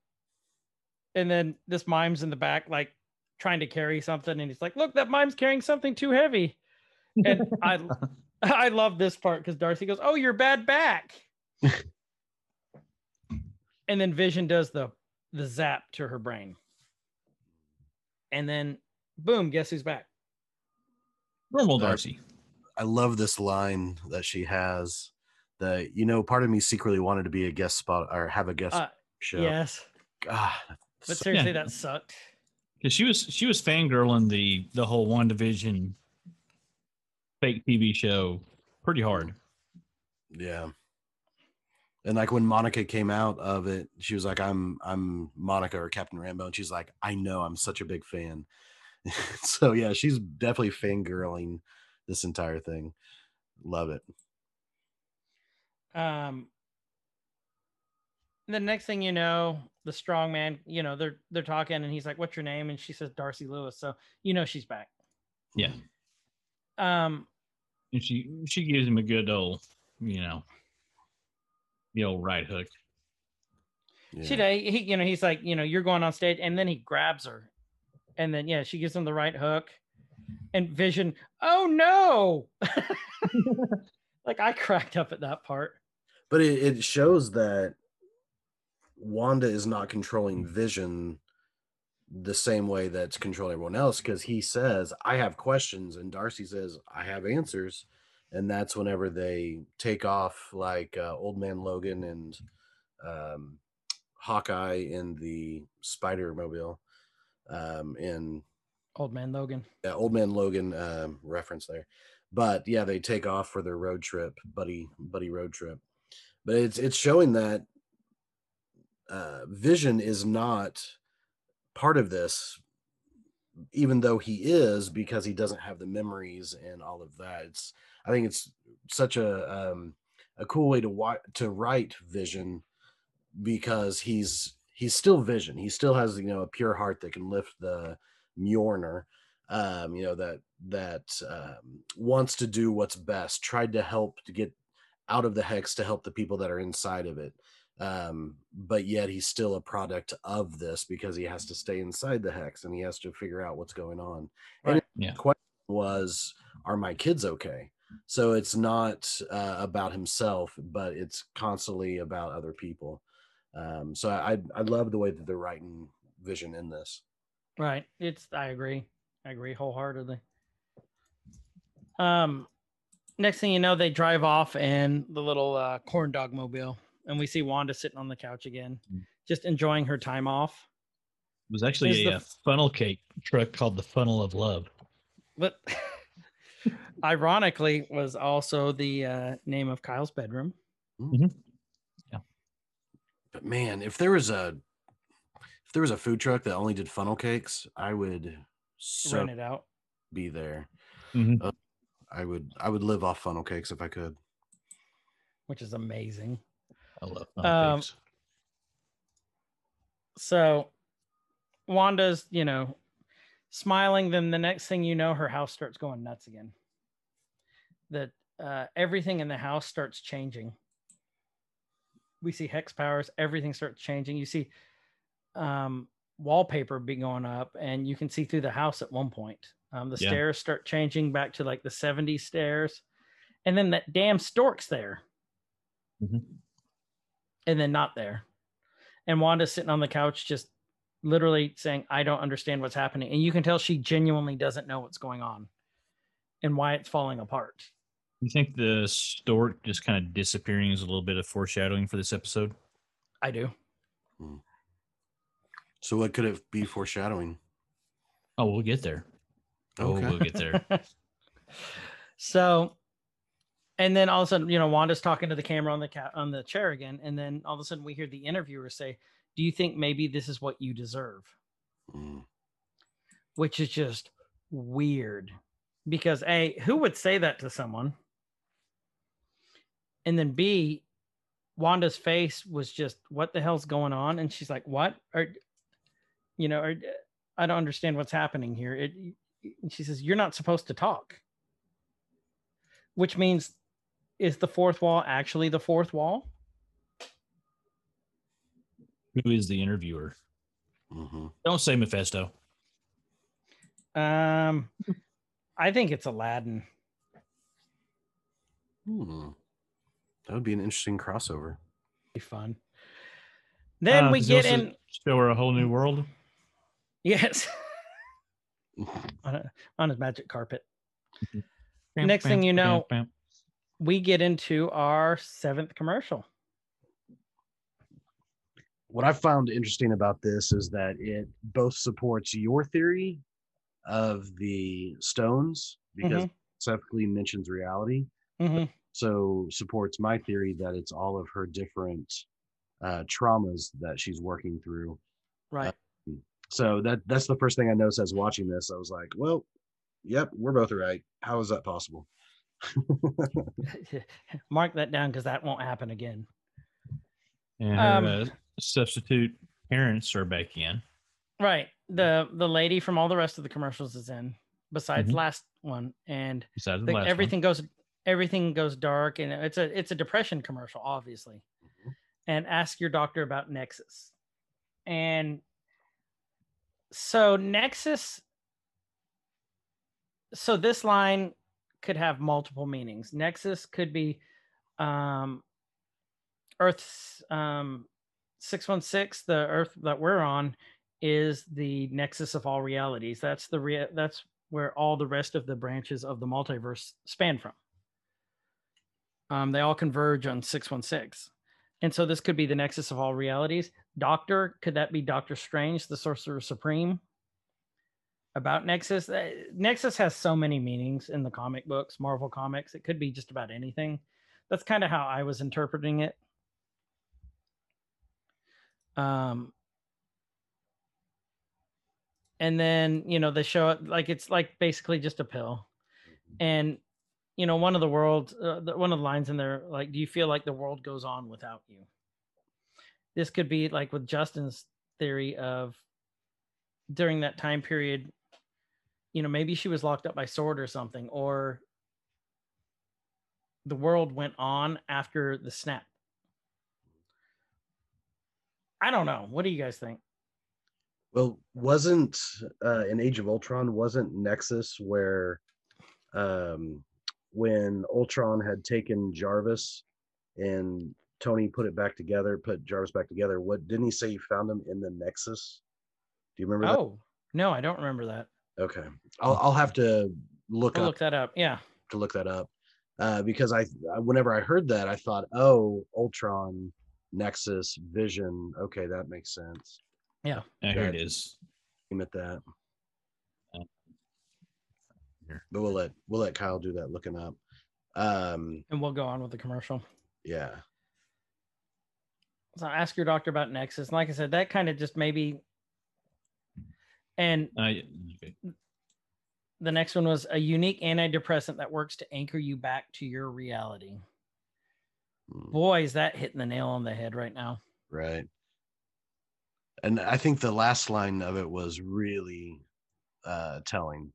and then this mime's in the back, like trying to carry something, and he's like, "Look, that mime's carrying something too heavy." And I, I love this part because Darcy goes, "Oh, your bad back," and then Vision does the the zap to her brain, and then boom, guess who's back? Normal Darcy. I love this line that she has. That you know, part of me secretly wanted to be a guest spot or have a guest Uh, show. Yes, Ah, but seriously, Yeah. that sucked. Because she was she was fangirling the the whole WandaVision fake TV show pretty hard. Yeah. And like when Monica came out of it, she was like, I'm I'm Monica or Captain Rambeau. And she's like, I know I'm such a big fan. so yeah, she's definitely fangirling this entire thing. Love it. um the next thing you know the strong man you know they're they're talking and he's like what's your name? And she says darcy lewis. So you know she's back. Yeah. um And she she gives him a good old, you know, the old right hook. Yeah. she did he you know he's like you know you're going on stage. And then he grabs her. And then yeah she gives him the right hook. And vision oh no! Like i cracked up at that part. But it, it shows that Wanda is not controlling Vision the same way that's controlling everyone else because he says, I have questions, and Darcy says, I have answers. And that's whenever they take off, like uh, Old Man Logan and um, Hawkeye in the Spider Mobile, um, in old man logan yeah, Old Man Logan um, reference there. But yeah, they take off for their road trip, buddy buddy road trip. But it's it's showing that uh, Vision is not part of this, even though he is, because he doesn't have the memories and all of that. It's I think it's such a um, a cool way to wa- to write Vision because he's he's still Vision. He still has you know a pure heart that can lift the Mjolnir um, you know, that that um, wants to do what's best, tried to help to get out of the hex to help the people that are inside of it. Um, but yet he's still a product of this because he has to stay inside the hex and he has to figure out what's going on. And Right. Yeah. his question was, are my kids okay? So it's not uh, about himself, but it's constantly about other people. Um, so I I love the way that they're writing Vision in this. Right. It's I agree. I agree wholeheartedly. Um next thing you know, they drive off in the little uh corn dog mobile and we see Wanda sitting on the couch again, Mm. just enjoying her time off. It was actually a, the uh, funnel cake truck called the Funnel of Love. But ironically was also the uh, name of Kyle's bedroom. Yeah. But man, if there was a if there was a food truck that only did funnel cakes, I would so Rent it out. be there. Mhm. I would I would live off funnel cakes if I could. which is amazing. I love Um. So Wanda's, you know, smiling. Then the next thing you know, her house starts going nuts again. That uh, everything in the house starts changing. We see hex powers. Everything starts changing. You see um, wallpaper be going up, and you can see through the house at one point. Um, the Yeah. stairs start changing back to like the 70s stairs, and then that damn stork's there, Mhm. And then not there and Wanda's sitting on the couch just literally saying, I don't understand what's happening. And you can tell she genuinely doesn't know what's going on and why it's falling apart. You think the stork just kind of disappearing is a little bit of foreshadowing for this episode? I do. Hmm. So what could it be foreshadowing? Oh, we'll get there. Oh, we'll get there. so, and then all of a sudden, you know, Wanda's talking to the camera on the ca- on the chair again, and then all of a sudden we hear the interviewer say, "Do you think maybe this is what you deserve?" Mm. Which is just weird, because a who would say that to someone, and then b Wanda's face was just, "What the hell's going on?" And she's like, "What?" Or, you know, or I don't understand what's happening here. It. She says, "You're not supposed to talk." Which means, is the fourth wall actually the fourth wall? Who is the interviewer? Mhm. Don't say Mephisto. Um, I think it's Aladdin. Hmm. That would be an interesting crossover. Be fun. Then Uh, we does get also in. Show her a whole new world. Yes, on, a, on his magic carpet. Next thing you know- We get into our seventh commercial. what I found interesting about this is that it both supports your theory of the stones because Mhm. it specifically mentions reality. Mhm. So supports my theory that it's all of her different uh, traumas that she's working through. Right. So that that's the first thing I noticed as watching this. I was like, well, yep, we're both right. How is that possible? Mark that down because that won't happen again. And her Um, uh, substitute parents are back in. Right. The the lady from all the rest of the commercials is in, besides Mhm. last one, and Besides the the, last one. everything goes everything goes dark, and it's a it's a depression commercial, obviously. And ask your doctor about Nexus, and so Nexus. So this line could have multiple meanings. Nexus could be um, Earth's um, 616, the Earth that we're on, is the nexus of all realities. That's the rea- that's where all the rest of the branches of the multiverse span from. Um, they all converge on 616. And so this could be the nexus of all realities. Doctor, could that be Doctor Strange, the Sorcerer Supreme? About Nexus. Uh, Nexus has so many meanings in the comic books, Marvel comics. It could be just about anything. That's kind of how I was interpreting it. Um, and then you know they show it like it's like basically just a pill and you know one of the world uh, the, one of the lines in there like do you feel like the world goes on without you this could be like with justin's theory of during that time period you know maybe she was locked up by sword or something or the world went on after the snap i don't know what do you guys think Well, wasn't uh, in Age of Ultron wasn't Nexus where um, when Ultron had taken Jarvis and Tony put it back together, put Jarvis back together? What didn't he say he found him in the Nexus? Do you remember that? oh no i don't remember that that? Okay, I'll I'll have to look I'll up look that up yeah to look that up uh, because I whenever I heard that I thought, oh, Ultron, Nexus, Vision. Okay, that makes sense. Yeah, here it Right. is. Aim that. here. but we'll let we'll let Kyle do that looking up. Um, And we'll go on with the commercial. yeah, So ask your doctor about Nexus. And like I said, that kind of just maybe. And Uh, okay. the next one was a unique antidepressant that works to anchor you back to your reality. Mm, Boy, is that hitting the nail on the head right now. right. And I think the last line of it was really uh, telling.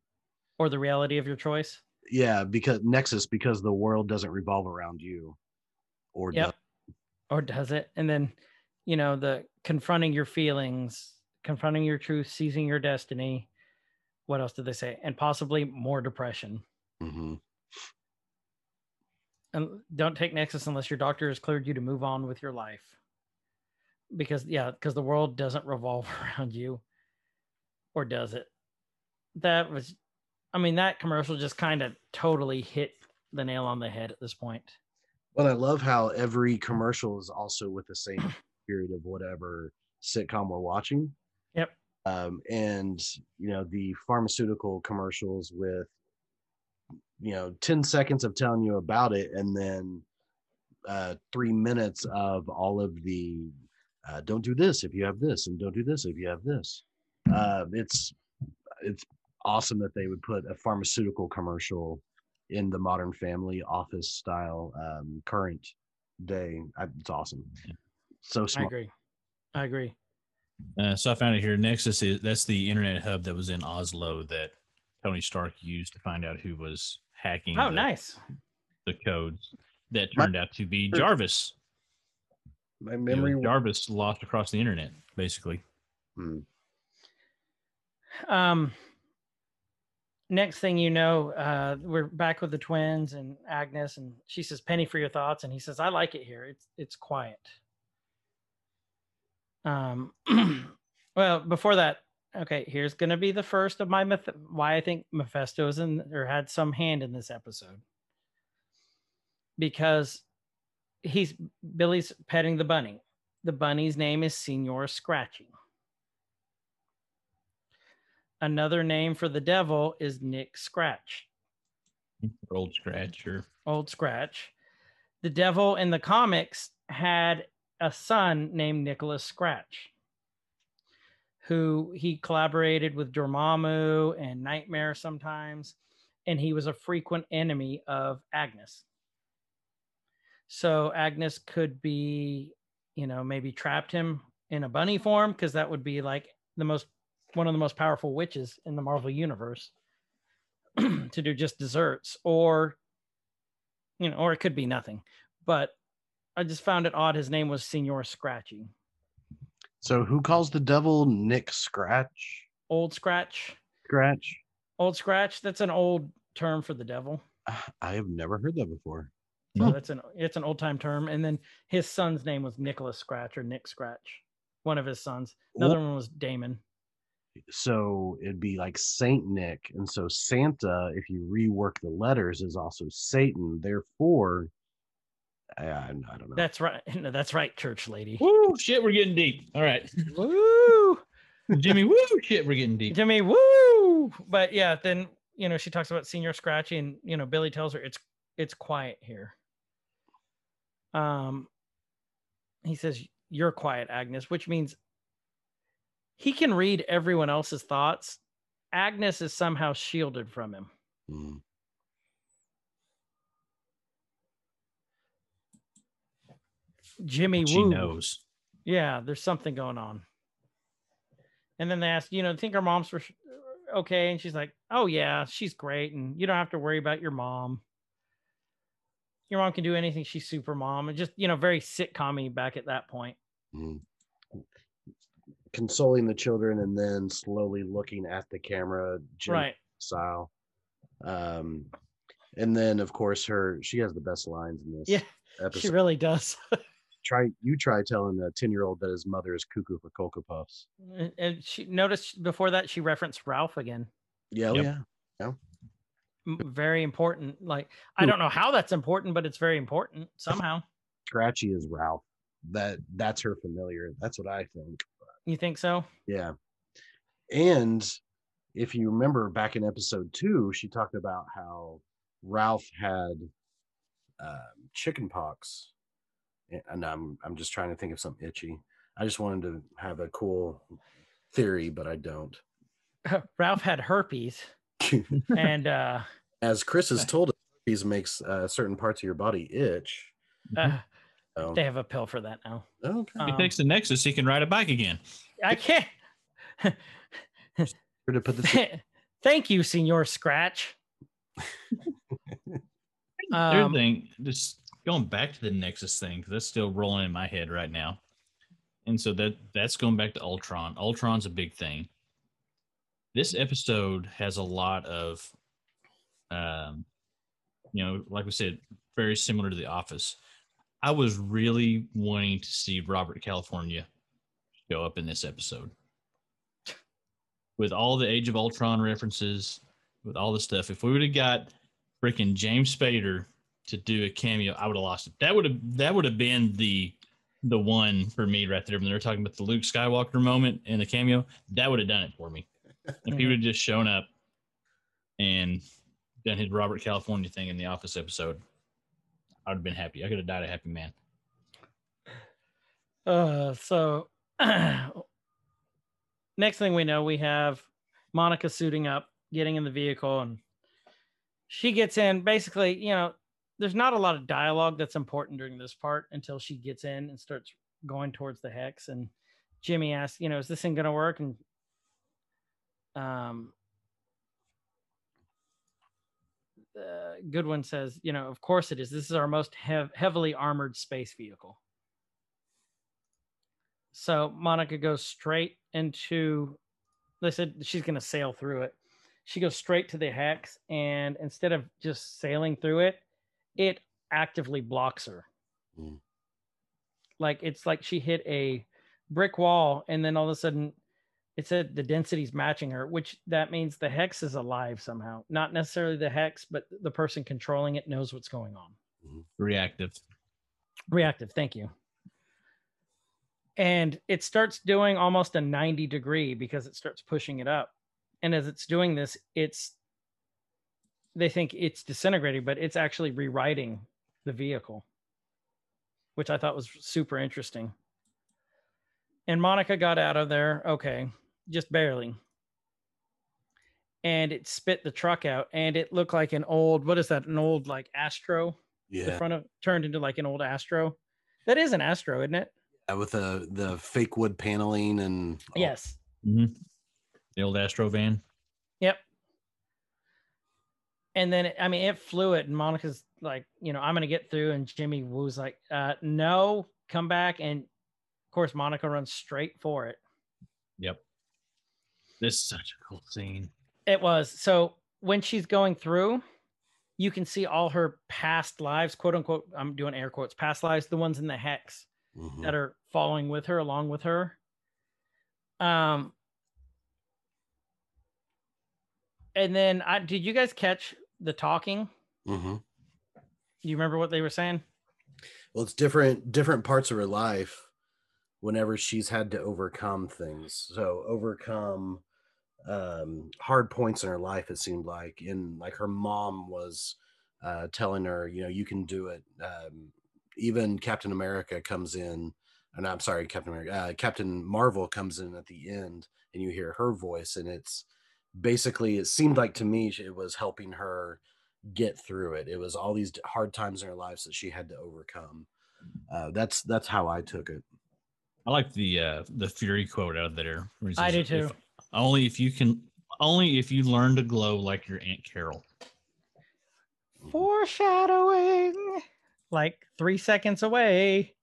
Or the reality of your choice. Yeah, because Nexus, because the world doesn't revolve around you, or Yep. does. Or does it? And then, you know, the confronting your feelings, confronting your truth, seizing your destiny. What else did they say? And possibly more depression. Mhm. and don't take Nexus unless your doctor has cleared you to move on with your life. Because yeah, because the world doesn't revolve around you, or does it? That was, I mean, that commercial just kind of totally hit the nail on the head at this point. Well, I love how every commercial is also with the same period of whatever sitcom we're watching. Yep. Um, and you know the pharmaceutical commercials with you know 10 seconds of telling you about it and then uh three minutes of all of the uh, don't do this if you have this and don't do this if you have this uh, it's it's awesome that they would put a pharmaceutical commercial in the modern family office style um, current day I, it's awesome so I agree. I agree. Uh, so I found it here. Nexus is that's the internet hub that was in Oslo that Tony Stark used to find out who was hacking. Oh, the, nice. The codes that My- turned out to be Jarvis. my You know, memory Jarvis lost across the internet, basically. Hmm. Um, next thing you know, uh, we're back with the twins and Agnes, and she says, "Penny for your thoughts," and he says, "I like it here. It's it's quiet." Um, well, before that, okay, here's going to be the first of my myth- why I think Mephisto's in or had some hand in this episode because he's Billy's petting the bunny. The bunny's name is Senor Scratchy. Another name for the devil is Nick Scratch, old Scratch or Old Scratch. The devil in the comics had a son named Nicholas Scratch, who he collaborated with Dormammu and Nightmare sometimes, and he was a frequent enemy of Agnes. So Agnes could be, you know, maybe trapped him in a bunny form because that would be like the most one of the most powerful witches in the Marvel universe to do just desserts or you know or it could be nothing but I just found it odd his name was Senor Scratchy. So who calls the devil nick scratch? Old scratch. Scratch. Old scratch that's an old term for the devil. I have never heard that before. So Hmm. that's an it's an old time term. And then his son's name was Nicholas Scratch or Nick Scratch one of his sons. Another one was Damon. So it'd be like Saint Nick, and so Santa, if you rework the letters, is also Satan. Therefore, I, I, I don't know. that's right no, that's right church lady Woo! Shit, we're getting deep. All right, woo Jimmy. Woo! Shit, we're getting deep. Jimmy, woo! But yeah, then you know she talks about Senor Scratchy, and you know Billy tells her it's it's quiet here. Um, he says you're quiet, Agnes, which means he can read everyone else's thoughts. Agnes is somehow shielded from him. Mm. Jimmy, She woo. knows. Yeah, there's something going on. And then they ask, you know, think our mom's for okay, and she's like, "Oh yeah, she's great, and you don't have to worry about your mom. Your mom can do anything. She's super mom, and just you know, very sitcom-y back at that point. Mm. Consoling the children and then slowly looking at the camera, Jim Right? style. Um, and then of course her she has the best lines in this Yeah, episode. She really does. try you try telling a 10 year old that his mother is cuckoo for cocoa puffs. And- and she noticed before that she referenced Ralph again. Yeah, oh, Yep. yeah. M- Very important. Like I don't know how that's important, but it's very important somehow. Scratchy is Ralph. That that's her familiar. That's what I think. You think so? Yeah. And if you remember back in episode two, she talked about how Ralph had um, chicken pox, A- and I'm I'm just trying to think of something itchy. I just wanted to have a cool theory, but I don't. Ralph had herpes, and uh, As Chris has told us, herpes makes uh, certain parts of your body itch. uh, So, they have a pill for that now. okay. He Um, takes the Nexus, he can ride a bike again. I can't. Here to put this. Thank you, Senor Scratch. Third Um, thing, just going back to the Nexus thing, because that's still rolling in my head right now. And so that that's going back to Ultron. Ultron's a big thing. This episode has a lot of, um, you know, like we said, very similar to The Office. I was really wanting to see Robert California show up in this episode with all the Age of Ultron references, with all the stuff. If we would have got freaking James Spader to do a cameo, I would have lost it. That would have that would have been the the one for me right there when they were talking about the Luke Skywalker moment and the cameo. That would have done it for me. If he would have just shown up and done his Robert California thing in the Office episode, I would have been happy. I could have died a happy man. Uh, so next thing we know, we have Monica suiting up, getting in the vehicle, and she gets in. Basically, you know, there's not a lot of dialogue that's important during this part until she gets in and starts going towards the hex. And Jimmy asks, you know, is this thing gonna work? And um, Goodwin says, you know, of course it is. This is our most hev- heavily armored space vehicle. So Monica goes straight into. They said she's going to sail through it. She goes straight to the hex, and instead of just sailing through it, it actively blocks her. Mm. Like it's like she hit a brick wall, and then all of a sudden, it said the density's matching her, which that means the hex is alive somehow. Not necessarily the hex, but the person controlling it knows what's going on Reactive. reactive thank you and it starts doing almost a 90 degree because it starts pushing it up and as it's doing this it's they think it's disintegrating but it's actually rewriting the vehicle which i thought was super interesting and monica got out of there okay just barely and it spit the truck out and it looked like an old what is that an old like astro Yeah. the front of turned into like an old Astro. That is an Astro, isn't it? with the the fake wood paneling and all- Yes. hmm The old Astro van. Yep. And then I mean, it flew it, and Monica's like, you know, I'm gonna get through, and Jimmy Woo's like, uh, no, come back, and of course, Monica runs straight for it. Yep. This is such a cool scene. It was so when she's going through, you can see all her past lives, quote unquote. I'm doing air quotes, past lives, the ones in the hex. Mhm. that are following with her along with her um and then i did you guys catch the talking Mhm. do you remember what they were saying Well, it's different different parts of her life whenever she's had to overcome things. So overcome um hard points in her life it seemed like in like her mom was uh telling her, you know, you can do it. Um even Captain America comes in and I'm sorry, Captain America, uh, Captain Marvel comes in at the end and you hear her voice and it's basically it seemed like to me it was helping her get through it. It was all these hard times in her lives that she had to overcome. Uh, that's that's how I took it. I like the uh the Fury quote out there. where I says, do too. "If- only if you can only if you learn to glow like your Aunt Carol. foreshadowing like three seconds away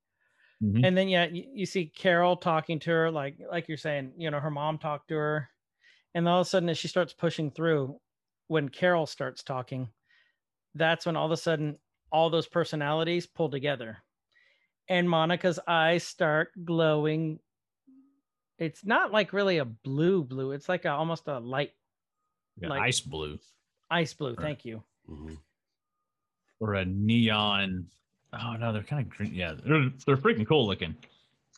Mhm. and then yeah you, you see carol talking to her like like you're saying you know her mom talked to her and all of a sudden as she starts pushing through when carol starts talking that's when all of a sudden all those personalities pull together and monica's eyes start glowing it's not like really a blue blue it's like a, almost a light Yeah, like- ice blue ice blue Right. thank you Mhm. or a neon. Oh no, they're kind of green. Yeah, they're they're freaking cool looking.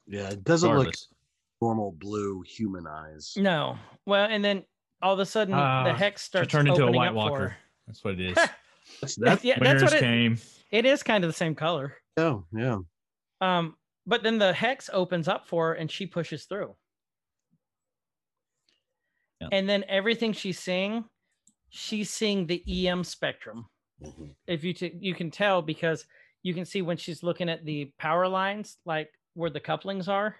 Yeah, it doesn't look Regardless. Normal blue human eyes. No. Well, and then all of a sudden the Ah, hex She starts turned into a White Walker. That's what it is. that's, that's, yeah, that's what it came. It is Kind of the same color. Oh yeah. Um, but then the hex opens up for her and she pushes through. Yeah. And then everything she's seeing, she's seeing the EM spectrum. Mhm. If you t- you can tell because you can see when she's looking at the power lines, like where the couplings are,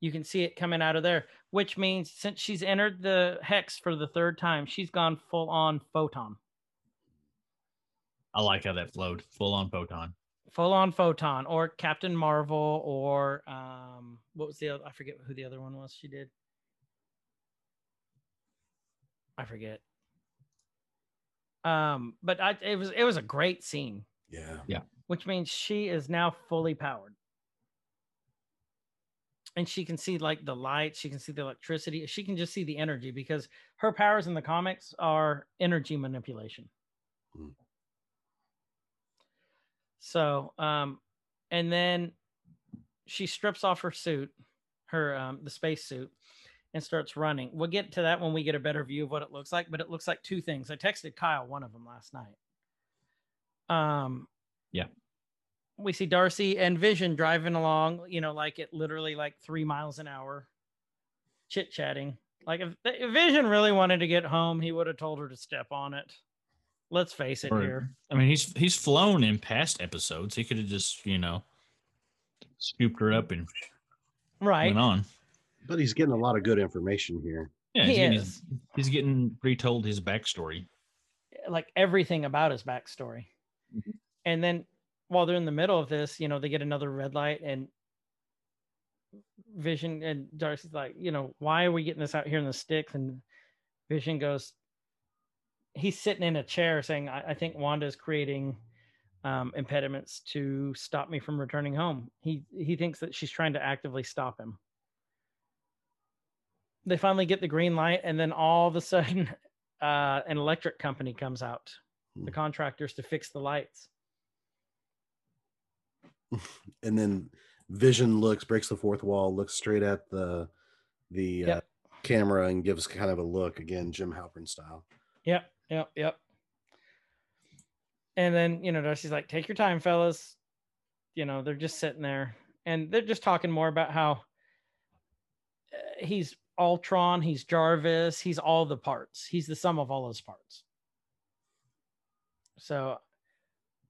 you can see it coming out of there. Which means since she's entered the hex for the third time, she's gone full on photon. I like how that flowed. Full on photon. full on photon or Captain Marvel or um what was the other I forget who the other one was she did. I forget. Um but I it was it was a great scene, Yeah. Yeah. Which means she is now fully powered. And she can see like the light, she can see the electricity, she can just see the energy because her powers in the comics are energy manipulation. Hmm. So, um, and then she strips off her suit, her um, the space suit, and starts running. We'll get to that when we get a better view of what it looks like. But it looks like two things. I texted Kyle one of them last night. Um, Yeah. We see Darcy and Vision driving along. You know, like it literally like three miles an hour, chit chatting. Like if, if Vision really wanted to get home, he would have told her to step on it. Let's face it Or- here. I mean, he's he's flown in past episodes. He could have just, you know, scooped her up and Right. went on. But he's getting a lot of good information here. Yeah, He he's getting, is. his, he's getting retold his backstory. like everything about his backstory. Mhm. And then while they're in the middle of this, you know, they get another red light and Vision and Darcy's like, you know, why are we getting this out here in the sticks? And Vision goes, he's sitting in a chair saying, I, I think Wanda's creating um, impediments to stop me from returning home. He he thinks that she's trying to actively stop him. They finally get the green light, and then all of a sudden, uh, an electric company comes out, the Hmm. contractors to fix the lights. And then Vision looks, breaks the fourth wall, looks straight at the the uh, camera and gives kind of a look again, Jim Halpert style. Yep, yep, yep. And then, you know, Darcy's like, take your time, fellas. You know, they're just sitting there and they're just talking more about how uh, he's Ultron, he's Jarvis, he's all the parts. He's the sum of all those parts. So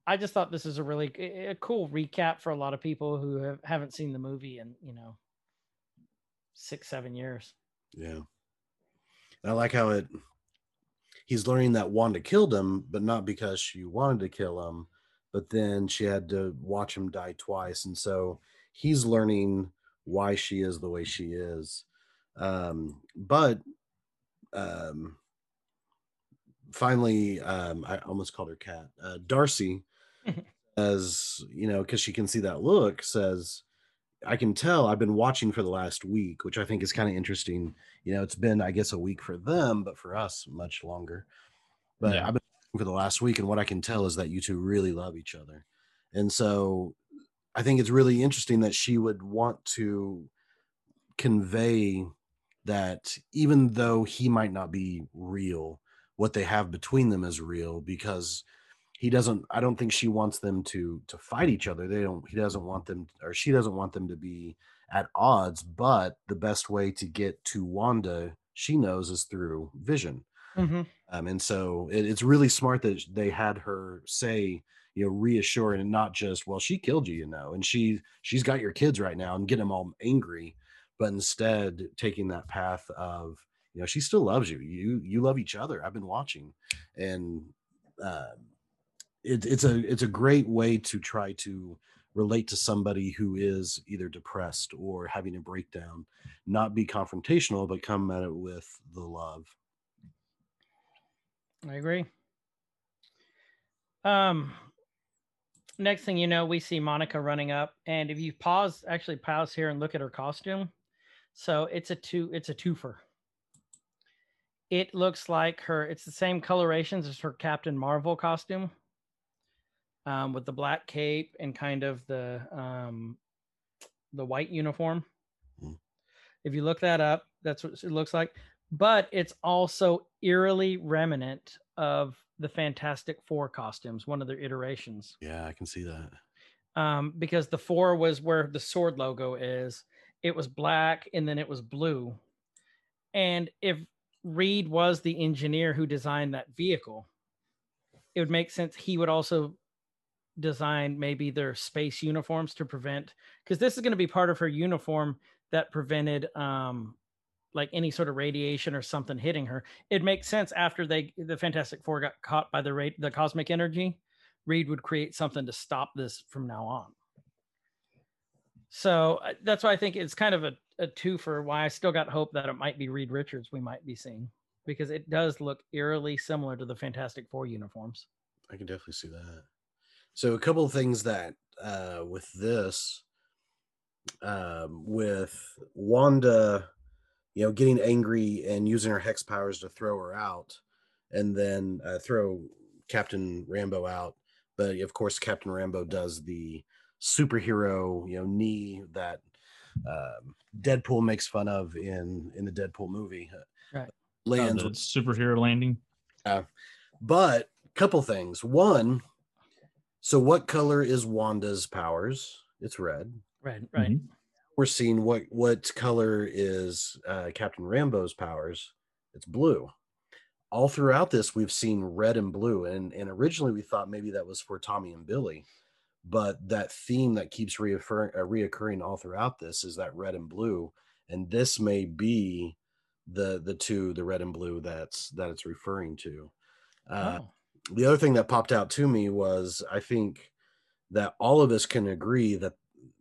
I just thought this is a really a cool recap for a lot of people who have, haven't seen the movie in, you know, six, seven years. Yeah. I like how it he's learning that Wanda killed him, but not because she wanted to kill him, but then she had to watch him die twice. And so he's learning why she is the way she is. Um, but um finally um I almost called her cat. Uh Darcy as you know, because she can see that look, says, I can tell I've been watching for the last week, which I think is kind of interesting. You know, it's been, I guess, a week for them, but for us, much longer. But Yeah. I've been watching for the last week, and what I can tell is that you two really love each other. And so I think it's really interesting that she would want to convey that even though he might not be real, what they have between them is real because he doesn't i don't think she wants them to to fight each other. They don't he doesn't want them or she doesn't want them to be at odds but the best way to get to wanda she knows is through vision. Mm-hmm. um, and so it, it's really smart that they had her say you know reassuring and not just well she killed you you know and she she's got your kids right now and get them all angry but instead taking that path of you know she still loves you. You you love each other. I've been watching. And um it, it's a it's a great way to try to relate to somebody who is either depressed or having a breakdown not be confrontational but come at it with the love I agree. Um, next thing you know, we see Monica running up, and if you pause, actually pause here and look at her costume, so it's a two, it's a twofer. It looks like her. It's the same colorations as her Captain Marvel costume, um, with the black cape and kind of the um, the white uniform. Hmm. If you look that up, that's what it looks like. but it's also eerily remnant of the Fantastic Four costumes, one of their iterations. Yeah, I can see that. Um, because the four was where the sword logo is. It was black and then it was blue. And if Reed was the engineer who designed that vehicle, it would make sense he would also design maybe their space uniforms to prevent because this is going to be part of her uniform that prevented um like any sort of radiation or something hitting her. It makes sense after they the Fantastic Four got caught by the rate the cosmic energy, Reed would create something to stop this from now on. So uh, that's why I think it's kind of a, a two for why I still got hope that it might be Reed Richards we might be seeing because it does look eerily similar to the Fantastic Four uniforms. I can definitely see that. So a couple of things that uh with this um with Wanda you know getting angry and using her hex powers to throw her out and then uh, throw Captain Rambeau out but of course Captain Rambeau does the superhero you know knee that um, Deadpool makes fun of in in the Deadpool movie Right. Uh, lands the with superhero landing. but couple things. One, so what color is Wanda's powers? It's red. Right, right. Mhm. We're seeing what what color is uh, Captain Rambeau's powers? It's blue. All throughout this, we've seen red and blue, and and originally we thought maybe that was for Tommy and Billy, but that theme that keeps reoccurring uh, reoccurring all throughout this is that red and blue, and this may be the the two, the red and blue that's that it's referring to. Uh, oh. The other thing that popped out to me was I think that all of us can agree that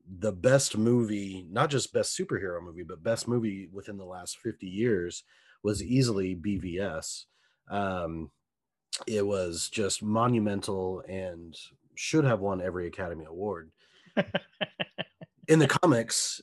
the best movie, not just best superhero movie, but best movie within the last 50 years was easily BVS. Um, it was just monumental and should have won every Academy Award. In the comics,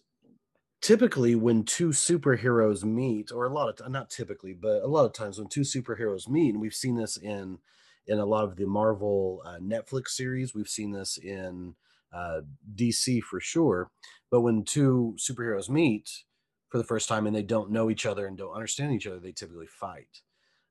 typically when two superheroes meet, or a lot of not typically, but a lot of times when two superheroes meet, and we've seen this in in a lot of the Marvel uh, Netflix series. We've seen this in uh, DC for sure. But when two superheroes meet for the first time and they don't know each other and don't understand each other, they typically fight.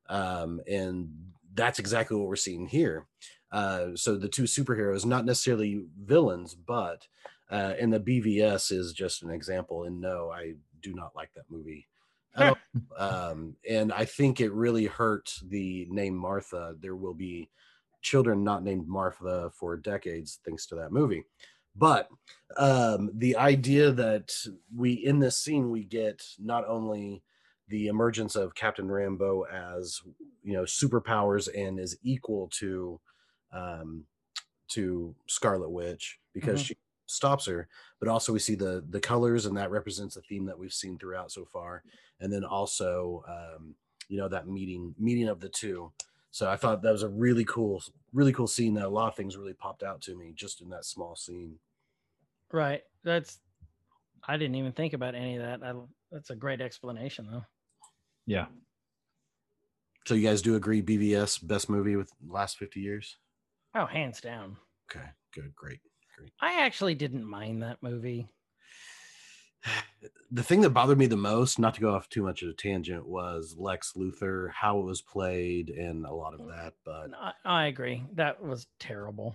Um, and that's exactly what we're seeing here. Uh, so the two superheroes, not necessarily villains, but uh, and the BVS is just an example. And no, I do not like that movie. um, and I think it really hurt the name Martha. There will be children not named Martha for decades thanks to that movie. But um, the idea that we in this scene we get not only the emergence of Captain Rambeau as you know superpowers and is equal to um, to Scarlet Witch because Mhm. she stops her, but also we see the the colors and that represents a theme that we've seen throughout so far and then also um, you know that meeting meeting of the two so i thought that was a really cool really cool scene that a lot of things really popped out to me just in that small scene Right. That's I didn't even think about any of that. I, that's a great explanation though. Yeah. so you guys do agree bvs best movie with last 50 years Oh, hands down. okay good great I actually didn't mind that movie. the thing that bothered me the most not to go off too much of a tangent was lex luthor how it was played and a lot of that but I, I agree. That was terrible.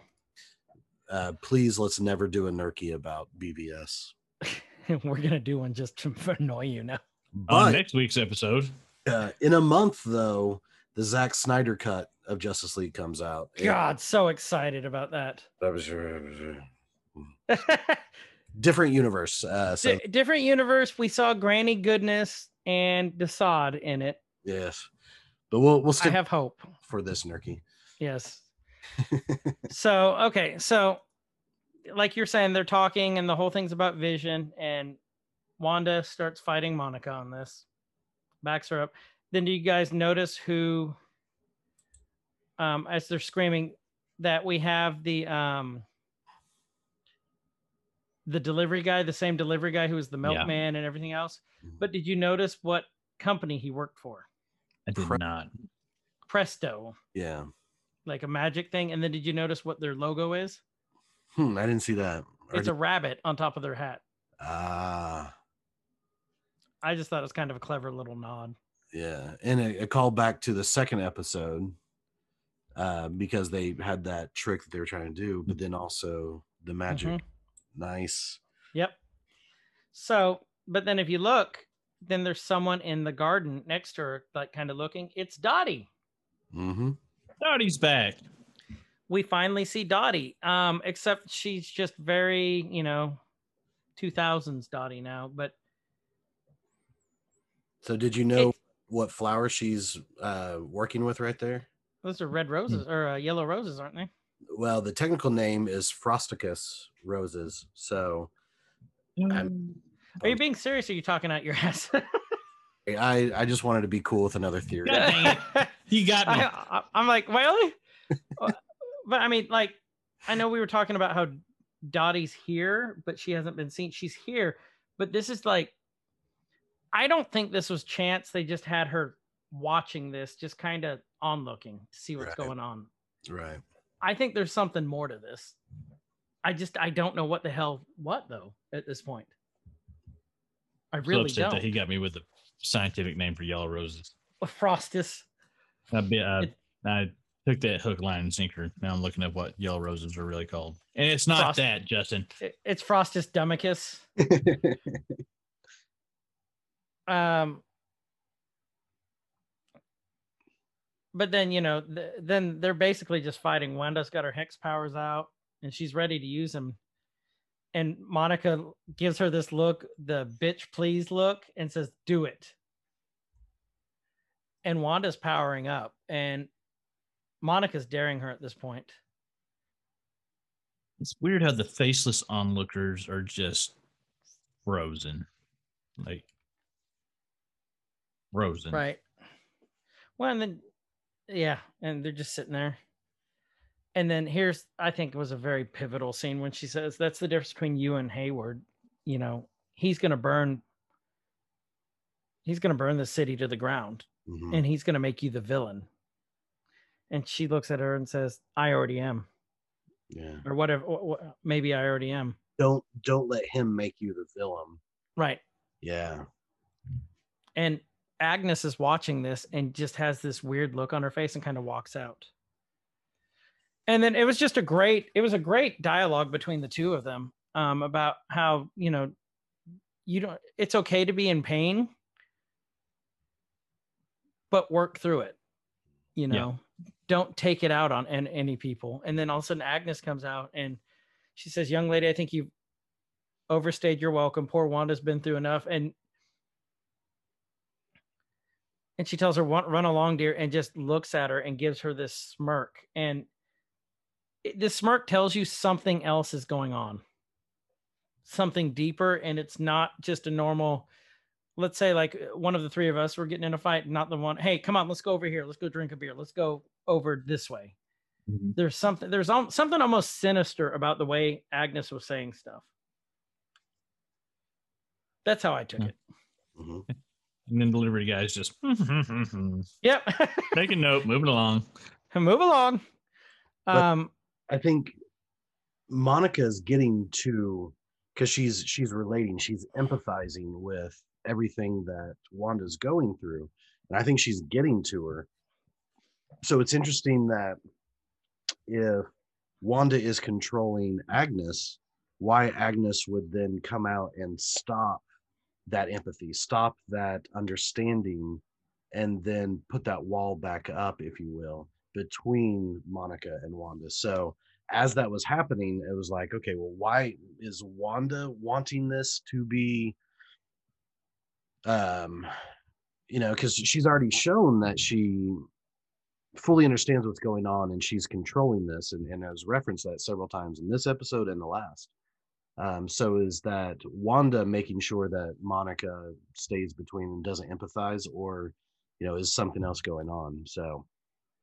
uh, please let's never do a nerky about BVS. We're gonna do one just to annoy you now. On next week's episode, uh, in a month though the Zack Snyder cut of Justice League comes out. God, so excited about that. that was different universe. Uh, so Di- different universe. We saw Granny Goodness and Desaad in it. yes, but we'll we'll I stick have hope. for this Nerky. Yes. so okay, so like you're saying, they're talking, and the whole thing's about Vision, and Wanda starts fighting Monica on this, backs her up. Then do you guys notice who, um, as they're screaming, that we have the um the delivery guy, the same delivery guy who was the Yeah. milkman and everything else. But did you notice what company he worked for? I did Pre- not. Presto, yeah, like a magic thing. And then did you notice what their logo is? hmm, I didn't see that. Or It's a did- rabbit on top of their hat. ah, I just thought it was kind of a clever little nod. Yeah, and a, a call back to the second episode uh, because they had that trick that they were trying to do, but then also the magic. Mhm. Nice. Yep. So, but then if you look, then there's someone in the garden next to her, like kind of looking. It's Dottie. Mm-hmm. Dottie's back. We finally see Dottie. Um, except she's just very, you know, 2000s Dottie now. But So, did you know It- what flower she's uh, working with right there? Those are red roses or uh, yellow roses, aren't they? Well, the technical name is Frosticus roses. So, I'm, Are you being serious? Or are you talking out your ass? I I just wanted to be cool with another theory. God. You got me. I, I, I'm like, really? But I mean, like, I know we were talking about how Dottie's here, but she hasn't been seen. She's here, but this is like, I don't think this was chance. They just had her watching this, just kind of on looking to see what's Right. going on. Right. I think there's something more to this. I just, I don't know what the hell, what though, at this point. I So really upset don't. that he got me with the scientific name for yellow roses. Frostus. I, be, I, It- I took that hook, line, and sinker. Now I'm looking at what yellow roses are really called, and it's not Frost- that, Justin. It- It's Frostus Dumicus. um but then you know th- then they're basically just fighting. Wanda's got her hex powers out and she's ready to use them and monica gives her this look the bitch please look and says do it. And wanda's powering up and monica's daring her at this point. It's weird how the faceless onlookers are just frozen, like frozen. Right. Well, and then, yeah, and they're just sitting there. And then here's, I think, it was a very pivotal scene when she says, "That's the difference between you and Hayward. You know, he's gonna burn. He's gonna burn the city to the ground, Mhm. and he's gonna make you the villain." And she looks at her and says, "I already am, Yeah. or whatever. wh- wh- Maybe I already am." Don't don't let him make you the villain. Right. Yeah. And Agnes is watching this and just has this weird look on her face and kind of walks out. And then it was just a great, it was a great dialogue between the two of them um, about how, you know, you don't, it's okay to be in pain, but work through it. You Yeah. know, don't take it out on an, any people. And then all of a sudden Agnes comes out and she says, Young lady, I think you've overstayed your welcome. Poor Wanda's been through enough. And and she tells her run, run along dear and just looks at her and gives her this smirk. And it, this smirk tells you something else is going on. Something deeper and it's not just a normal let's say like uh, one of the three of us were getting in a fight not the one hey come on let's go over here. Let's go drink a beer. Let's go over this way. Mhm. there's something there's al- something almost sinister about the way agnes was saying stuff. That's how i took it. Mhm. And then the delivery guy's just yep take a note, moving along. move along But- um I think Monica's getting to because she's she's relating, she's empathizing with everything that Wanda's going through, and I think she's getting to her. So it's interesting that if Wanda is controlling Agnes, why Agnes would then come out and stop that empathy, stop that understanding, and then put that wall back up, if you will, between Monica and Wanda. So as that was happening, it was like, okay, well, why is Wanda wanting this to be um you know, because she's already shown that she fully understands what's going on and she's controlling this and, and has referenced that several times in this episode and the last. Um, so is that Wanda making sure that Monica stays between and doesn't empathize, or you know, is something else going on? So,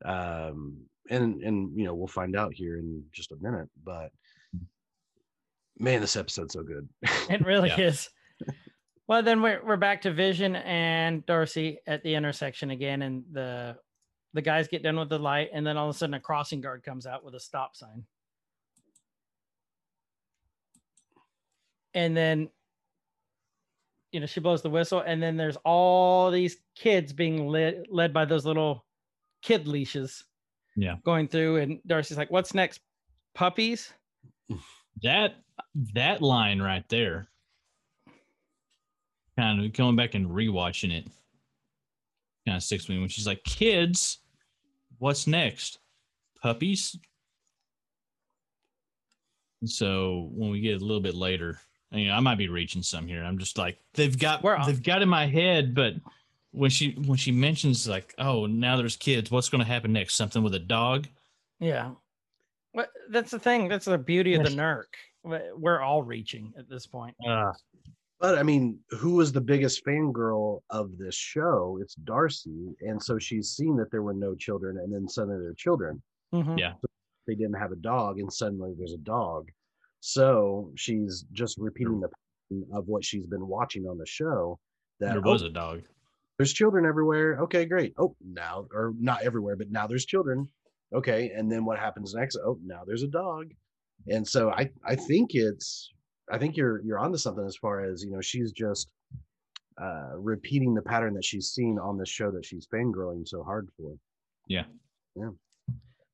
um, and and you know, we'll find out here in just a minute. But man, this episode's so good. It really Yeah. is. Well, then we're we're back to Vision and Darcy at the intersection again, and the the guys get done with the light, and then all of a sudden a crossing guard comes out with a stop sign, and then you know, she blows the whistle, and then there's all these kids being led led by those little kid leashes. Yeah. Going through, and Darcy's like, "What's next? Puppies?" That that line right there, kind of going back and rewatching it, kind of sticks with me when she's like, "Kids, what's next? Puppies." So when we get a little bit later, you know, I might be reaching some here. I'm just like they've got We're they've got in my head, but when she when she mentions like, "Oh, now there's kids. What's going to happen next? Something with a dog?" Yeah. What that's the thing. That's the beauty of the Yes. NERC. We- We're all reaching at this point. Uh, But I mean, who was the biggest fangirl of this show? It's Darcy. And so she's seen that there were no children, and then suddenly there are children. Mhm. Yeah. They didn't have a dog, and suddenly there's a dog. So she's just repeating the pattern of what she's been watching on the show. That there oh, was a dog. there's children everywhere. Okay, great. Oh, now or not everywhere, but now there's children. Okay, and then what happens next? Oh, now there's a dog. And so I I think it's I think you're you're onto something as far as you know she's just uh repeating the pattern that she's seen on the show that she's fangirling so hard for. Yeah. Yeah.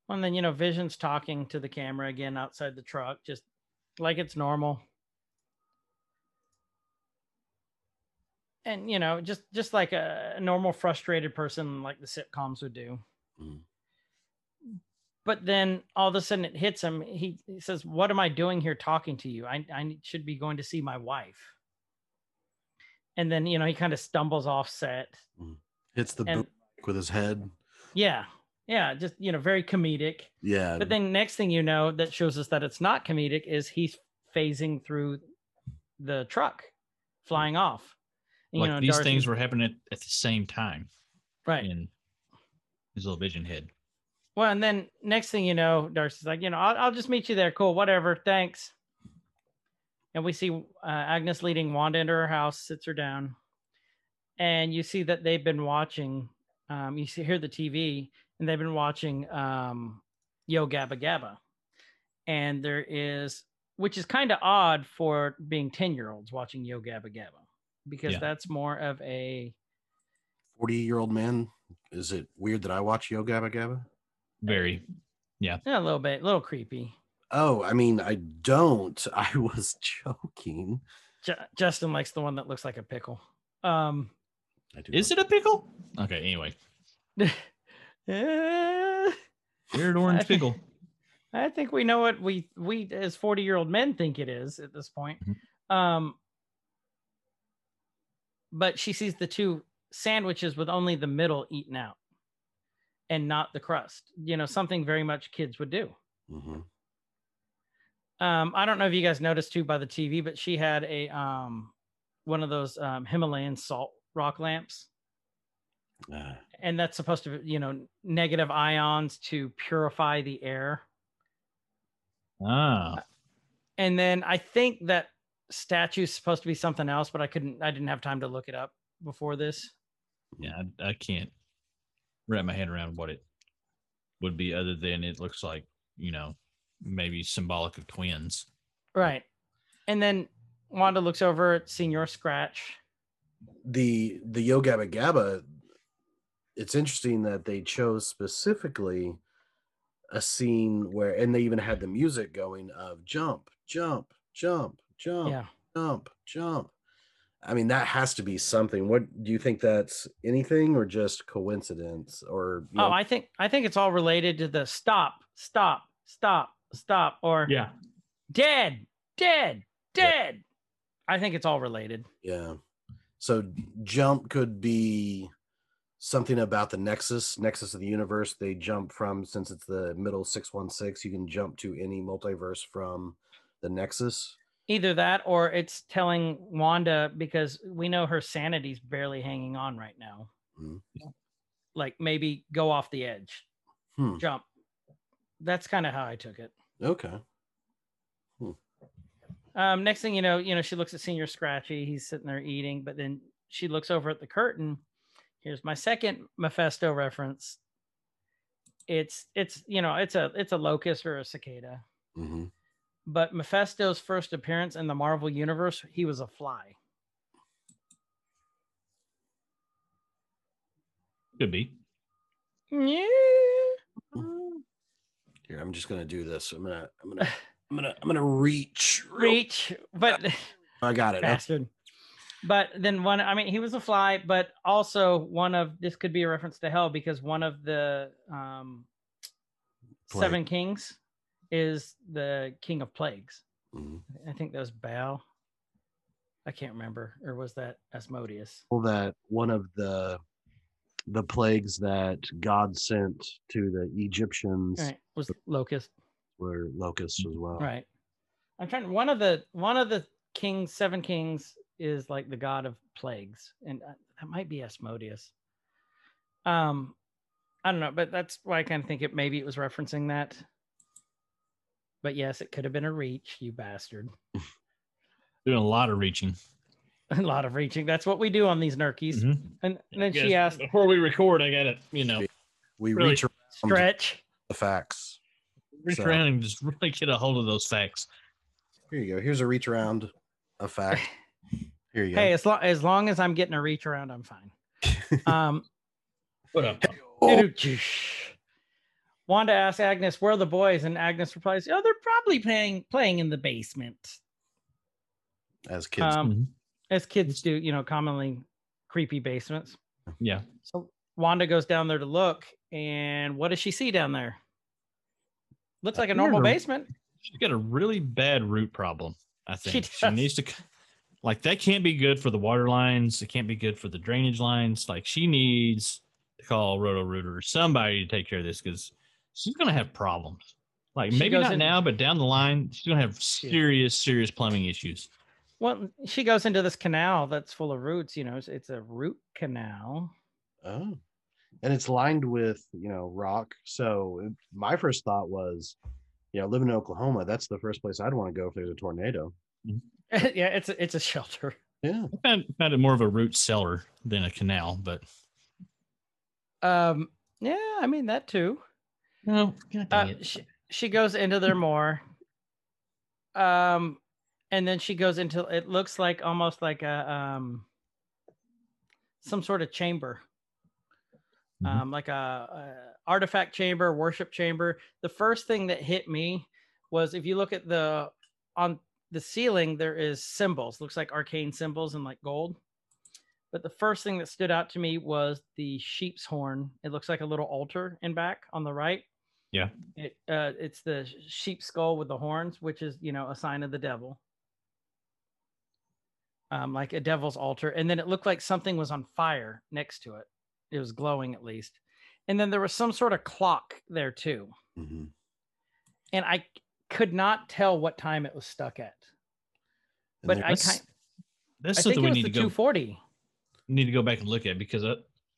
Well, and then you know, Vision's talking to the camera again outside the truck, just like it's normal. And you know, just just like a, normal frustrated person, like the sitcoms would do. Mhm. But then all of a sudden it hits him. He, he says, "What am I doing here talking to you? I I should be going to see my wife." And then you know he kind of stumbles off set. Hits the And- with his head. Yeah, yeah, just you know very comedic. Yeah. But then next thing you know, that shows us that it's not comedic is he's phasing through the truck, flying off. And, like these Darcy- things were happening at, at the same time right. in his little vision head. Well, and then next thing you know, Darcy's like, you know, I'll, I'll just meet you there. Cool, whatever. Thanks. And we see uh, Agnes leading Wanda into her house, sits her down, and you see that they've been watching. Um, you see, hear the TV, and they've been watching um, Yo Gabba Gabba, and there is, which is kind of odd for being ten year olds watching Yo Gabba Gabba, because Yeah. that's more of a 40 year old man. Is it weird that I watch Yo Gabba Gabba? Very. yeah, yeah, a little bit, a little creepy. Oh, I mean, I don't. I was joking. Ju- Justin likes the one that looks like a pickle. Um, I do Is it a pickle? Okay. Anyway, eh, weird orange pickle. I think we know what we we as forty year old men think it is at this point. Um, but she sees the two sandwiches with only the middle eaten out, and not the crust. You know, something very much kids would do. Mhm. Um, I don't know if you guys noticed too by the TV, but she had a um one of those um, Himalayan salt rock lamps. Uh, and that's supposed to you know negative ions to purify the air. Ah, and then i think that statue's supposed to be something else but i couldn't i didn't have time to look it up before this. Yeah. I, I can't wrap my head around what it would be other than it looks like, you know, maybe symbolic of twins. right. And then wanda looks over at Senor scratch. The the Yo Gabba Gabba, it's interesting that they chose specifically a scene where, and they even had the music going of jump, jump, jump, jump, yeah jump, jump. I mean, that has to be something. What do you think that's anything or just coincidence or oh know, i think i think it's all related to the stop stop stop stop or Yeah. dead dead Yeah. dead i think it's all related yeah. So jump could be something about the nexus, nexus of the universe. They jump from since it's the middle 616, you can jump to any multiverse from the nexus. either that or it's telling Wanda because we know her sanity's barely hanging on right now. Mhm. Like maybe go off the edge, Hmm. jump. That's kind of how I took it. Okay. Um, next thing you know, you know, she looks at Senor Scratchy. He's sitting there eating, but then she looks over at the curtain here's my second Mephisto reference. It's it's you know it's a it's a locust or a cicada. Mm-hmm. But Mephisto's first appearance in the Marvel universe, he was a fly. Could be. Yeah. Here, I'm just gonna do this. I'm gonna I'm gonna I'm gonna I'm gonna reach reach, but I got it. Bastard. But then one, I mean, he was a fly, but also one of this could be a reference to hell because one of the um, Plague. seven kings is the king of plagues. Mhm. I think that was Baal. I can't remember, or was that Asmodeus? Well, that one of the the plagues that God sent to the Egyptians Right, was locust. were locusts as well. Right. I'm trying. One of the one of the kings, seven kings, is like the god of plagues, and uh, that might be Asmodeus. Um, I don't know, but that's why I kind of think it maybe it was referencing that. But yes, it could have been a reach, you bastard. Doing a lot of reaching. A lot of reaching. That's what we do on these nerkies. Mhm. And, and then she asked, before we record, I got it, you know, We Really? reach "Stretch." the facts. reach So- around and just really get a hold of those facts. Here you go. Here's a reach around a fact. Here you go. Hey, as long as long as I'm getting a reach around, I'm fine. Um, What up? Oh, Wanda asks Agnes, "Where are the boys?" And Agnes replies, "Oh, they're probably playing playing in the basement, as kids. um, Mhm. as kids do. You know, commonly creepy basements." Yeah. So Wanda goes down there to look, and what does she see down there? Looks like a normal basement. She's got a really bad root problem. I think she, does. needs to, c- like, that can't be good for the water lines. It can't be good for the drainage lines. Like, she needs to call Roto Rooter or somebody to take care of this because she's going to have problems. Like, She maybe not in- now, but down the line, she's going to have serious, serious plumbing issues. Well, she goes into this canal that's full of roots. You know, it's, it's a root canal. Oh. And it's lined with, you know, rock. So my first thought was, you know, living in Oklahoma, that's the first place I'd want to go if there's a tornado. Mm-hmm. yeah, it's a, it's a shelter. Yeah. I found, found it more of a root cellar than a canal, but Um, yeah, I mean that too. no, God Uh, she, she goes into there more. Um, and then she goes into it looks like almost like a um some sort of chamber. Mhm. Um, like a, a artifact chamber, worship chamber. The first thing that hit me was if you look at the on the ceiling, there is symbols, looks like arcane symbols and like gold. But the first thing that stood out to me was the sheep's horn. It looks like a little altar in back on the right. Yeah. It uh, it's the sheep skull with the horns, which is you know a sign of the devil. Um, like a devil's altar, and then it looked like something was on fire next to it. It was glowing at least, and then there was some sort of clock there too, Mhm. and I c- could not tell what time it was stuck at. But there- I That's- kind, That's I something think it we was need the to go 240. need to go back and look at because I,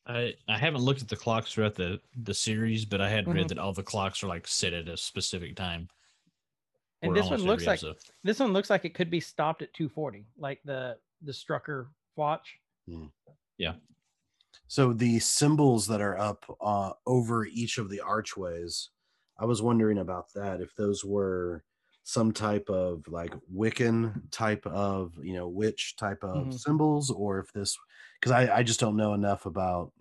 I I haven't looked at the clocks throughout the the series, but I had Mhm. read that all the clocks are like set at a specific time. And this one looks like episode. this one looks like it could be stopped at 240, like the the Strucker watch. Yeah. So the symbols that are up uh, over each of the archways, I was wondering about that. If those were some type of like Wiccan type of you know witch type of Mhm. symbols, or if this because I I just don't know enough about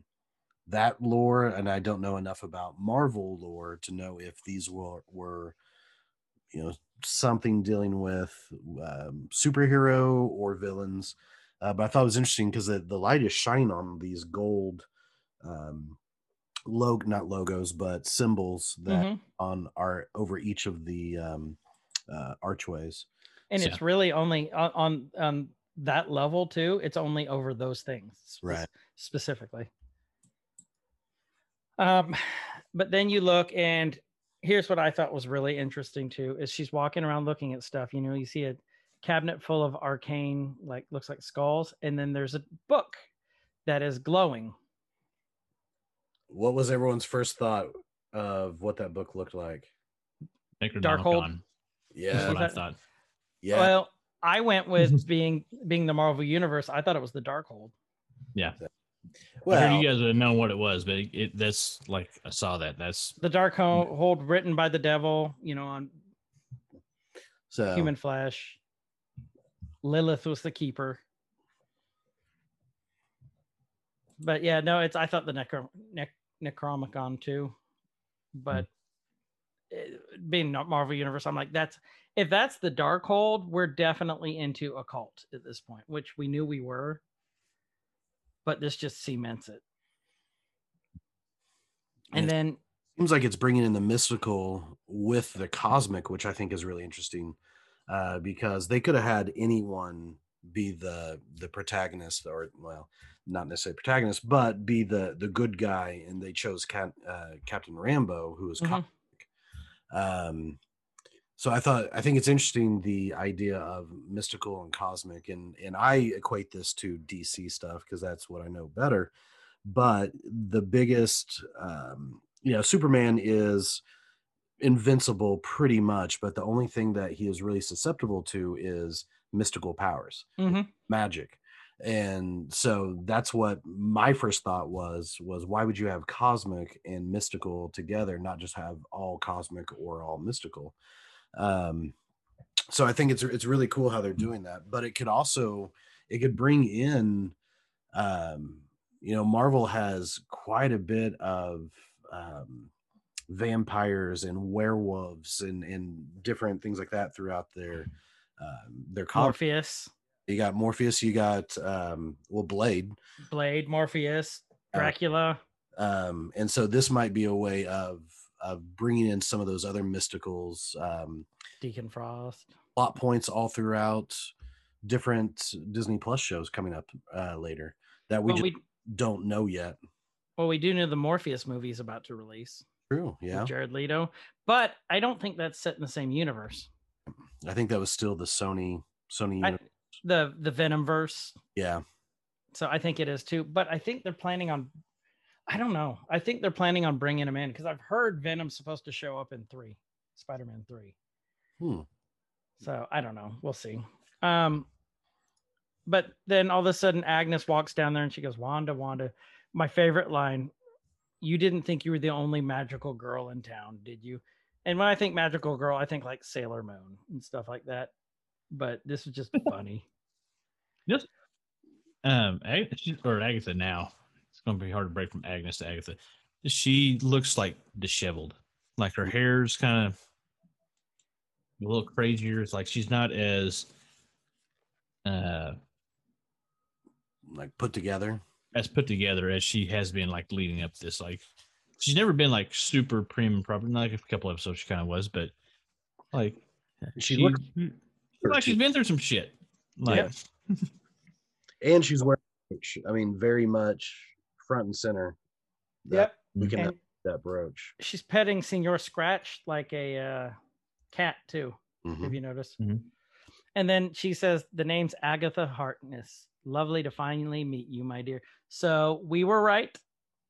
that lore, and I don't know enough about Marvel lore to know if these were were you know something dealing with um, superhero or villains. Uh, but I thought it was interesting because the, the light is shining on these gold um log not logos but symbols that Mhm. on are over each of the um uh archways And So- it's really only on, on on that level too. It's only over those things, spe- Right. Specifically. Um, but then you look, and here's what I thought was really interesting too: is she's walking around looking at stuff. You know, you see a cabinet full of arcane, like looks like skulls, and then there's a book that is glowing. What was everyone's first thought of what that book looked like Darkhold? Necronomicon. That's yeah what I thought. yeah Well, I went with being being the Marvel universe. I thought it was the Darkhold. Yeah. I well heard you guys would have known what it was, but it, it that's like I saw that. That's The Darkhold written by the devil. You know, on so human flesh. Lilith was the keeper. But yeah, no, it's I thought the Necro Nec- Necromicon too, but it, being not Marvel Universe, I'm like that's if that's the Darkhold, we're definitely into a cult at this point, which we knew we were, but this just cements it. And Yes. then seems like it's bringing in the mystical with the cosmic, which I think is really interesting, uh, because they could have had anyone be the the protagonist, or well, not necessarily protagonist, but be the the good guy, and they chose Cap, uh, Captain Rambeau, who is Mhm. cosmic. Um, so I thought I think it's interesting the idea of mystical and cosmic, and and I equate this to DC stuff because that's what I know better. But the biggest, um, you know, Superman is invincible pretty much, but the only thing that he is really susceptible to is mystical powers, Mhm. magic. And so that's what my first thought was was why would you have cosmic and mystical together, not just have all cosmic or all mystical? Um so I think it's it's really cool how they're doing that, but it could also it could bring in um you know Marvel has quite a bit of um vampires and werewolves and and different things like that throughout their um their. Morbius, You got Morbius, you got um well Blade. Blade, Morbius, Uh, Dracula. Um and so this might be a way of of bringing in some of those other mysticals um Deacon Frost. plot points all throughout different Disney Plus shows coming up uh, later that we Well, we don't know yet. well, we do know the Morbius movie is about to release True. Yeah. Jared Leto, but I don't think that's set in the same universe. I think that was still the Sony Sony. I, the the Venom verse. yeah. So I think it is too. But I think they're planning on. I don't know. I think they're planning on bringing him in because I've heard Venom's supposed to show up in three, Spider Man three. Hmm. So I don't know. We'll see. Um, but then all of a sudden Agnes walks down there and she goes, "Wanda, Wanda." My favorite line. You didn't think you were the only magical girl in town, did you? And when I think magical girl, I think like Sailor Moon and stuff like that. But this was just funny. Just um, Ag- she- or Agatha now. It's going to be hard to break from Agnes to Agatha. She looks like disheveled. Like her hair's kind of a little crazier. It's like she's not as uh Like put together. as put together as she has been like leading up this. Like she's never been like super prim and proper. Like a couple episodes she kind of was, but like She looks like she's been through some shit. Like and she's wearing. I mean, very much front and center. that Yep. We can And- that brooch. she's petting Senor Scratch like a uh, cat too. Mhm. If you notice. Mhm. And then she says the name's Agatha Harkness. Lovely to finally meet you, my dear. So we were right.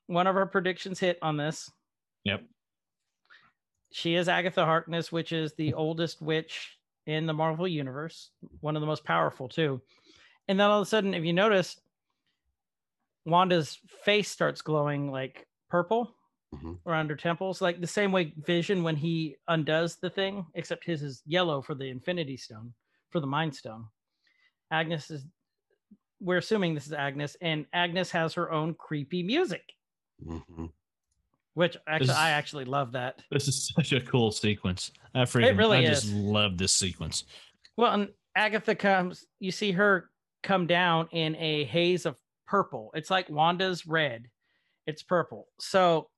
One of our predictions hit on this. Yep. She is Agatha Harkness, which is the oldest witch in the Marvel universe, one of the most powerful too. And then all of a sudden, if you notice, Wanda's face starts glowing like purple Mhm. around her temples, like the same way Vision when he undoes the thing, except his is yellow for the Infinity Stone, for the Mind Stone. Agnes is, we're assuming this is Agnes, and Agnes has her own creepy music, Mhm. which actually This- I actually love that. this is such a cool sequence. I freaking it really I just is. love this sequence. Well, and Agatha comes, you see her come down in a haze of purple. It's like Wanda's red, it's purple. So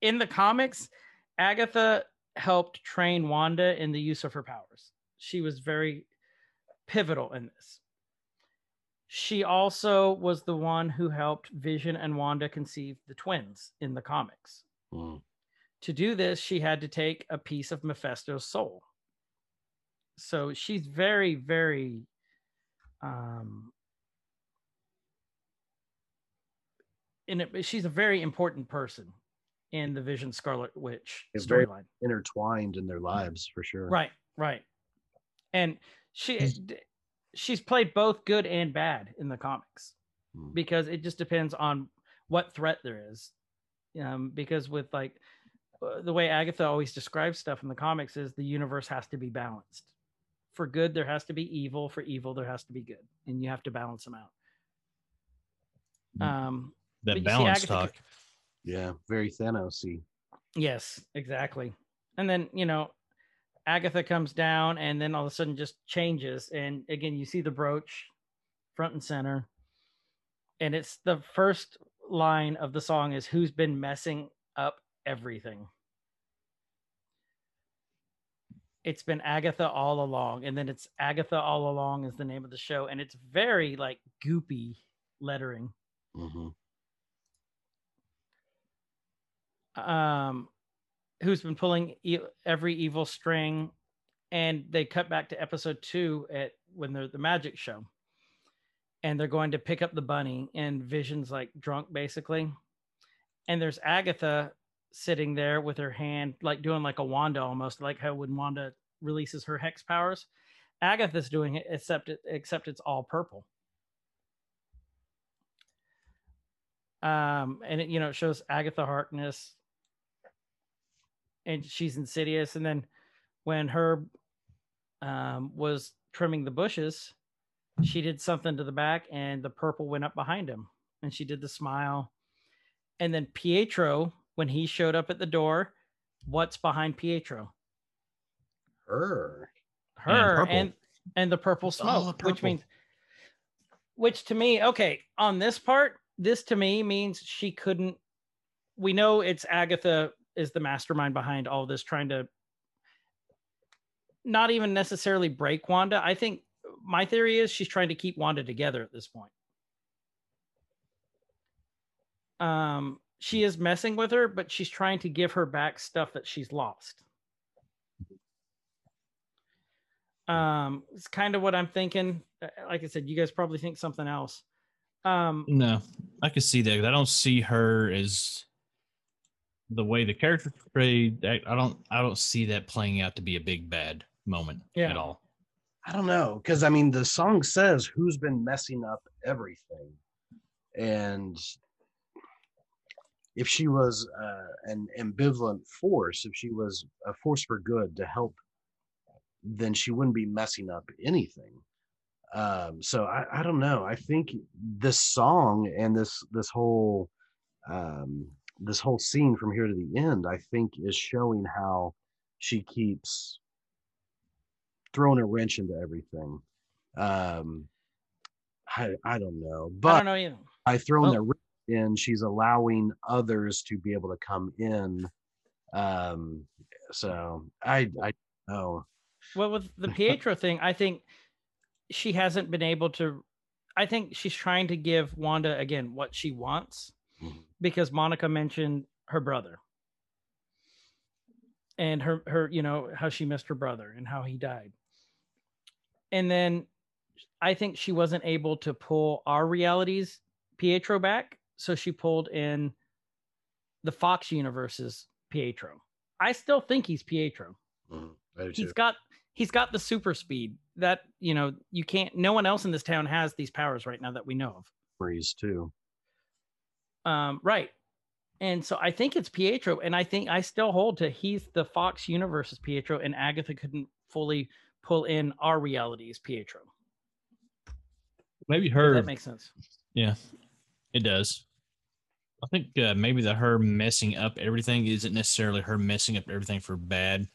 in the comics, Agatha helped train Wanda in the use of her powers. She was very pivotal in this. She also was the one who helped Vision and Wanda conceive the twins in the comics. Mm. To do this, she had to take a piece of Mephisto's soul. So she's very, very um in it, she's a very important person in the Vision Scarlet Witch storyline. Intertwined in their lives for sure. Right, right. And she she's played both good and bad in the comics Mm. because it just depends on what threat there is. Um, because with like uh, the way Agatha always describes stuff in the comics is the universe has to be balanced. For good, there has to be evil. For evil, there has to be good, and you have to balance them out. Um, That you see balance Agatha talk. Yeah, very Thanosy. Yes, exactly. And then, you know, Agatha comes down and then all of a sudden just changes. And again, you see the brooch front and center. And it's the first line of the song is who's been messing up everything. It's been Agatha all along. And then it's Agatha all along is the name of the show. And it's very like goopy lettering. hmm um who's been pulling e- every evil string and they cut back to episode two at when they're the magic show. And they're going to pick up the bunny and vision's like drunk basically. And there's agatha sitting there with her hand like doing like a wanda almost like how when wanda releases her hex powers. Agatha's doing it except it except it's all purple. Um and it you know it shows agatha harkness and she's insidious and then when herb um was trimming the bushes she did something to the back and the purple went up behind him and she did the smile and then pietro when he showed up at the door what's behind pietro Her. Her purple. and and the purple smoke the which means which to me okay on this part this to me means she couldn't we know it's agatha is the mastermind behind all this trying to not even necessarily break wanda. I think my theory is she's trying to keep wanda together at this point. Um she is messing with her but she's trying to give her back stuff that she's lost. Um it's kind of what i'm thinking. Uh, like i said you guys probably think something else. Um No, I can see that. I don't see her as the way the character portrayed. I I don't. I don't see that playing out to be a big bad moment Yeah. at all. I don't know, because I mean, the song says who's been messing up everything, and if she was uh, an ambivalent force, if she was a force for good to help, then she wouldn't be messing up anything. Um, so I, I don't know. I think this song and this this whole um, this whole scene from here to the end, I think, is showing how she keeps throwing a wrench into everything. Um, I I don't know, but i don't know either by throwing Well- the wrench in, she's allowing others to be able to come in. Um, so I I don't know. Well, with the Pietro thing, I think she hasn't been able to. I think she's trying to give Wanda again what she wants. Mm-hmm. because Monica mentioned her brother and her her you know how she missed her brother and how he died. And then I think she wasn't able to pull our realities Pietro back, so she pulled in the Fox universe's Pietro. I still think he's Pietro mm-hmm. do he's got he's got the super speed that you know you can't no one else in this town has these powers right now that we know memories too. Um right and so i think it's pietro and i think i still hold to he's the fox universe's pietro and agatha couldn't fully pull in our reality as pietro Maybe Does her. that makes sense Yeah, it does. I think uh, maybe that her messing up everything isn't necessarily her messing up everything for bad.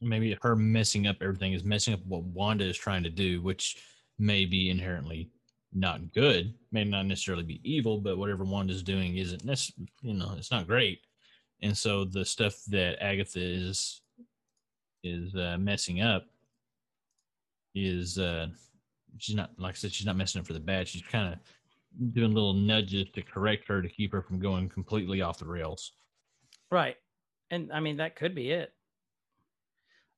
Maybe her messing up everything is messing up what Wanda is trying to do, which may be inherently not good. May not necessarily be evil, but whatever Wanda's doing isn't necessarily, you know, it's not great. And so the stuff that Agatha is is uh, messing up is uh, she's not like I said, she's not messing up for the bad. She's kind of doing little nudges to correct her to keep her from going completely off the rails. right and i mean that could be it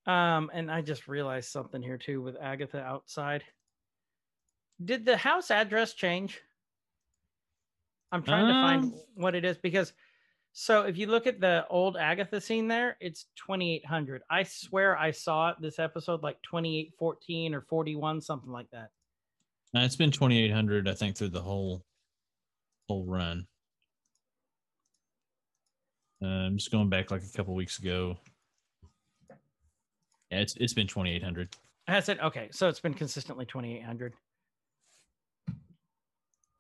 um and i just realized something here too with agatha outside did the house address change i'm trying to find Um, what it is because so if you look at the old agatha scene there it's 2800 i swear i saw it this episode like 2814 or 41 something like that it's been 2,800, I think, through the whole whole run. Uh, I'm just going back like a couple weeks ago. Yeah, it's it's been 2,800. has it okay so it's been consistently 2800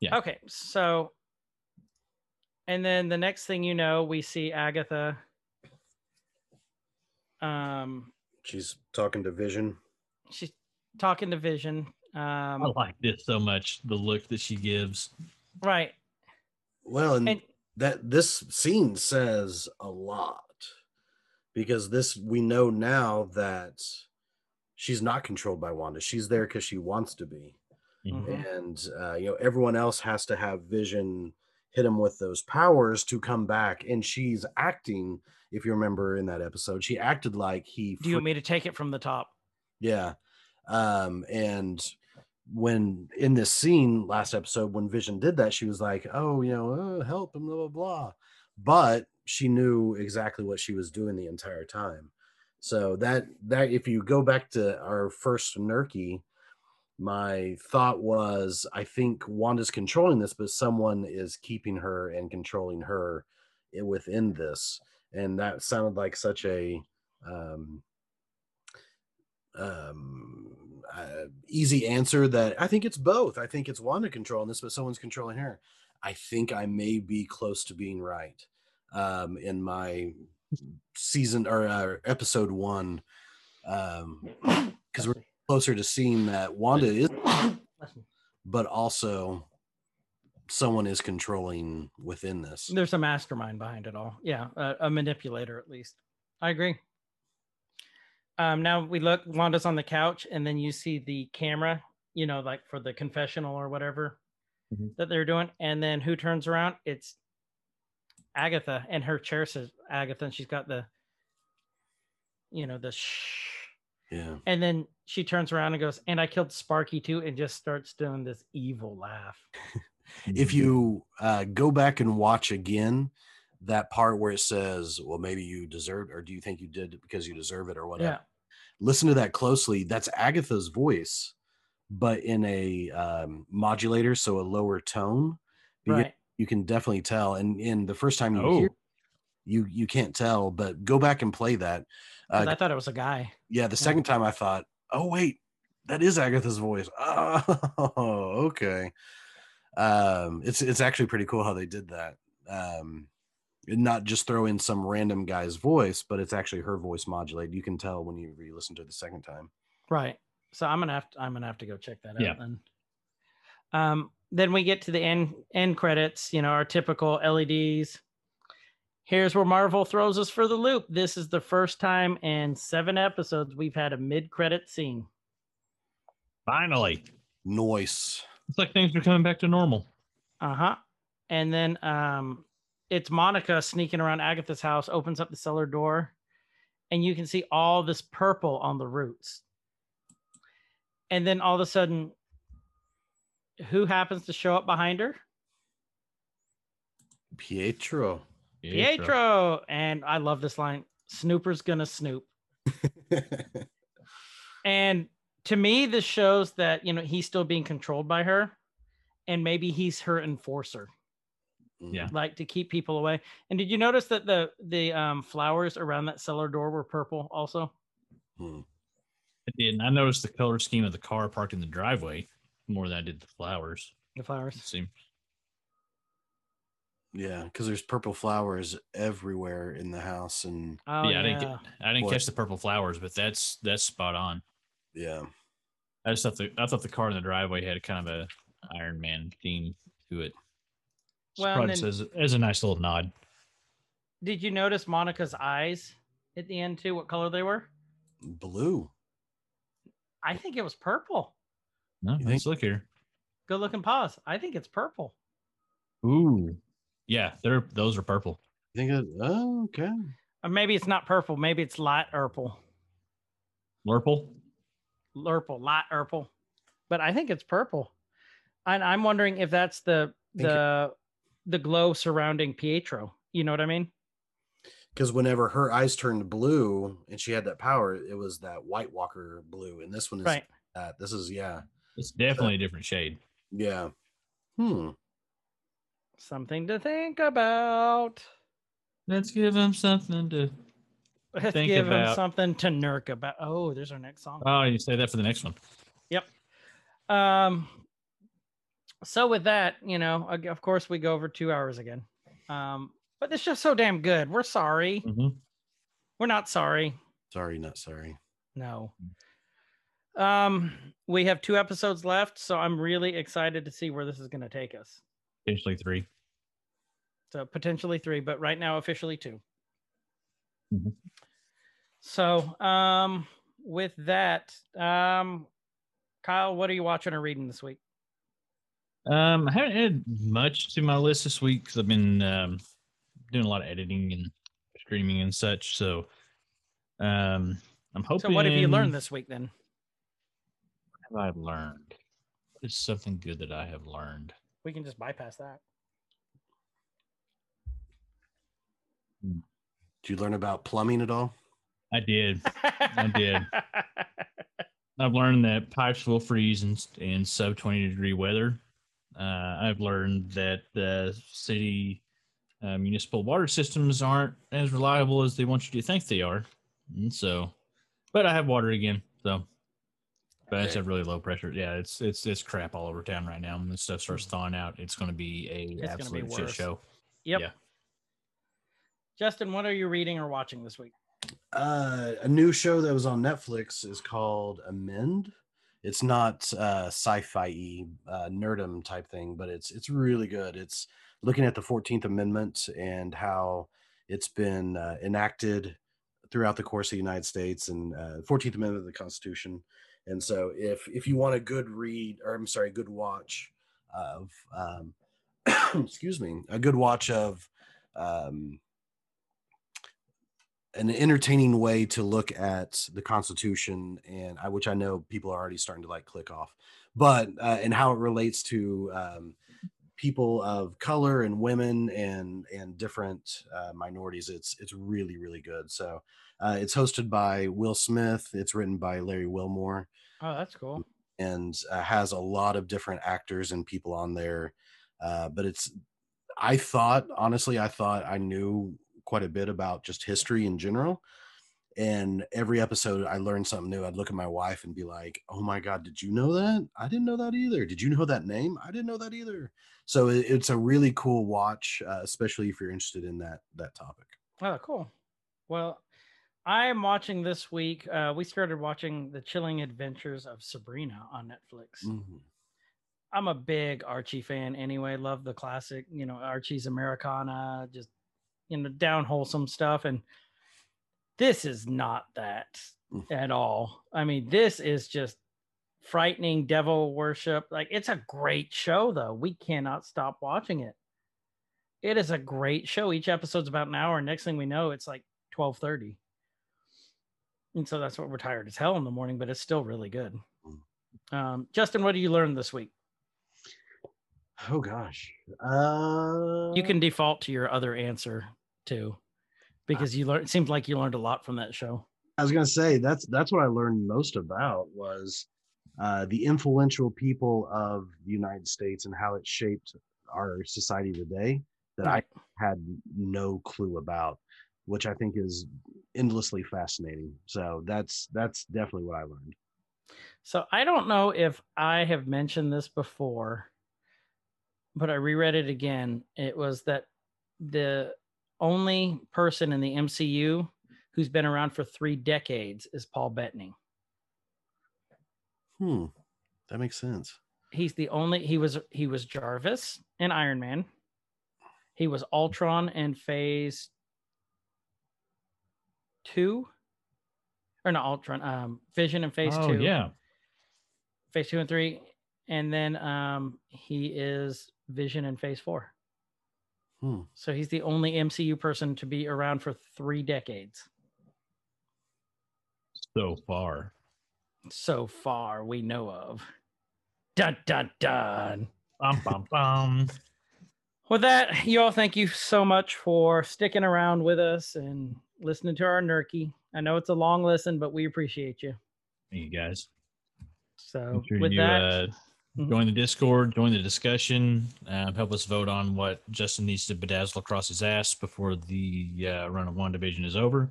Yeah. Okay, so and then the next thing you know, we see Agatha. Um, She's talking to Vision. she's talking to Vision. I Um, like this so much. The look that she gives. right, Well, and, and that this scene says a lot because this we know now that she's not controlled by Wanda. She's there because she wants to be. Mhm. Mhm. and uh, you know everyone else has to have vision hit him with those powers to come back and she's acting if you remember in that episode she acted like he do you want me to take it from the top? yeah um and when in this scene last episode when vision did that she was like oh you know oh, help and blah blah blah but she knew exactly what she was doing the entire time so that that if you go back to our first Nerky, my thought was I think Wanda's controlling this, but someone is keeping her and controlling her within this. And that sounded like such a um, um, uh, easy answer that I think it's both. I think it's Wanda controlling this, but someone's controlling her. I think I may be close to being right um, in my season or uh, episode one because we're closer to seeing that Wanda is, but also someone is controlling within this. There's a mastermind behind it all. Yeah, a, a manipulator at least. I agree. Um, now we look. Wanda's on the couch, and then you see the camera. You know, like for the confessional or whatever Mhm. that they're doing. And then who turns around? It's Agatha, and her chair says Agatha, and she's got the, you know, the shh. Yeah. And then she turns around and goes, "And I killed Sparky too," and just starts doing this evil laugh. If you uh, go back and watch again that part where it says, well, maybe you deserve, or do you think you did because you deserve it or whatever? Yeah. Listen to that closely. That's Agatha's voice, but in a um, modulator, so a lower tone. Right. You can definitely tell. And in the first time you Oh. hear, you you can't tell, but go back and play that. 'Cause Uh, I thought it was a guy. yeah, the second time I thought, oh wait, that is Agatha's voice. Oh, okay. Um, it's it's actually pretty cool how they did that. Um, and not just throw in some random guy's voice, but it's actually her voice modulated. You can tell when you re-listen to it the second time. Right. So I'm gonna have to I'm gonna have to go check that Yeah. out then. Um then we get to the end end credits, you know, our typical LEDs. Here's where Marvel throws us for the loop. This is the first time in seven episodes we've had a mid-credit scene. Finally, Noise. it's like things are coming back to normal. Uh-huh. And then um it's Monica sneaking around Agatha's house, opens up the cellar door, and you can see all this purple on the roots. And then all of a sudden, who happens to show up behind her? Pietro. Pietro. And I love this line Snooper's gonna snoop. And to me, this shows that, you know, he's still being controlled by her. And maybe he's her enforcer. Yeah. like to keep people away. And did you notice that the the um, flowers around that cellar door were purple also? Hmm. I did. And I noticed the color scheme of the car parked in the driveway more than I did the flowers. The flowers. It seemed Yeah, because there's purple flowers everywhere in the house, and Oh yeah, I didn't get, I didn't What? catch the purple flowers, but that's that's spot on. yeah, I just thought the I thought the car in the driveway had kind of a Iron Man theme to it. Well, Well, and just then- as, as a nice little nod. Did you notice Monica's eyes at the end too? What color they were? blue. I think it was purple. No, You let's think- look here. Go look and pause. I think it's purple. Ooh, yeah, they're those are purple. I think it. Oh, okay. Or maybe it's not purple. Maybe it's light purple. Purple. Purple, light purple. But I think it's purple. And I'm wondering if that's the Think it- the the glow surrounding Pietro. You know what I mean? Because whenever her eyes turned blue and she had that power, it was that White Walker blue, and this one is Right. that. This is yeah, It's definitely a different shade. yeah. Hmm. Something to think about. Let's give him something to. Let's Think give him about- something to nurk about. Oh, there's our next song. Oh, you say that for the next one. Yep. Um, so with that, you know, of course we go over two hours again. Um, but this just so damn good. We're sorry. Mhm. We're not sorry. Sorry, not sorry. No. Um, we have two episodes left, so I'm really excited to see where this is going to take us. Potentially three. So potentially three, but right now officially 2 Mhm. So, um, with that, um, Kyle, what are you watching or reading this week? Um, I haven't added much to my list this week because I've been um, doing a lot of editing and streaming and such. So, um, I'm hoping. So, what have you learned this week then? What have I learned? What is something good that I have learned? We can just bypass that. Did you learn about plumbing at all? I did. I did. I've learned that pipes will freeze in, in sub 20 degree weather. Uh, I've learned that the city uh, municipal water systems aren't as reliable as they want you to think they are. And so, but I have water again. So, but I just Okay. really low pressure. Yeah, it's it's it's crap all over town right now. When this stuff starts thawing out, it's going to be a It's gonna be absolute shit show. Yep. Yeah. Justin, what are you reading or watching this week? Uh, a new show that was on Netflix is called Amend. It's not uh, sci-fi uh, nerdum type thing, but it's it's really good. It's looking at the Fourteenth Amendment and how it's been uh, enacted throughout the course of the United States and uh, Fourteenth Amendment of the Constitution. And so, if if you want a good read, or I'm sorry, a good watch of, um, excuse me, a good watch of um, an entertaining way to look at the Constitution, and I, which I know people are already starting to like click off, but uh, and how it relates to um, people of color and women and and different uh, minorities. It's it's really really good. So uh, it's hosted by Will Smith. It's written by Larry Wilmore Oh, that's cool. and uh, has a lot of different actors and people on there. Uh, but it's, I thought, honestly, I thought I knew quite a bit about just history in general. And every episode, I learned something new. I'd look at my wife and be like, "Oh my god, did you know that? I didn't know that either. Did you know that name? I didn't know that either." So it's a really cool watch, uh, especially if you're interested in that that topic. Oh, cool. Well, I am watching this week. Uh, we started watching The Chilling Adventures of Sabrina on Netflix. Mhm. I'm a big Archie fan anyway. Love the classic, you know, Archie's Americana, just you know, down wholesome stuff. And this is not that Mm. at all. I mean, this is just frightening devil worship. Like it's a great show though. We cannot stop watching it. It is a great show. Each episode's about an hour. Next thing we know, it's like 1230. And so that's what we're tired as hell in the morning, but it's still really good. Um, Justin, what do you learn this week? Oh gosh, uh, You can default to your other answer too, because you learned. It seems like you learned a lot from that show. I was gonna say that's that's what I learned most about was uh, the influential people of the United States and how it shaped our society today that I had no clue about, which I think is endlessly fascinating. So that's that's definitely what I learned. So I don't know if I have mentioned this before, but I reread it again. It was that the only person in the MCU who's been around for three decades is Paul Bettany. Hmm, that makes sense. He's the only he was he was Jarvis in Iron Man. He was Ultron in Phase Two, or not Ultron, um, Vision in Phase oh Two. yeah, phase two and three, and then um he is Vision in phase four. Hmm. So he's the only MCU person to be around for three decades. so far. So far we know of. Dun dun dun. Bum, bum, bum. With that, you all thank you so much for sticking around with us and listening to our nerky. I know it's a long listen, but we appreciate you. Thank you guys. So sure with you that, uh, Mhm. join the Discord, join the discussion, um, help us vote on what Justin needs to bedazzle across his ass before the uh, run of WandaVision is over.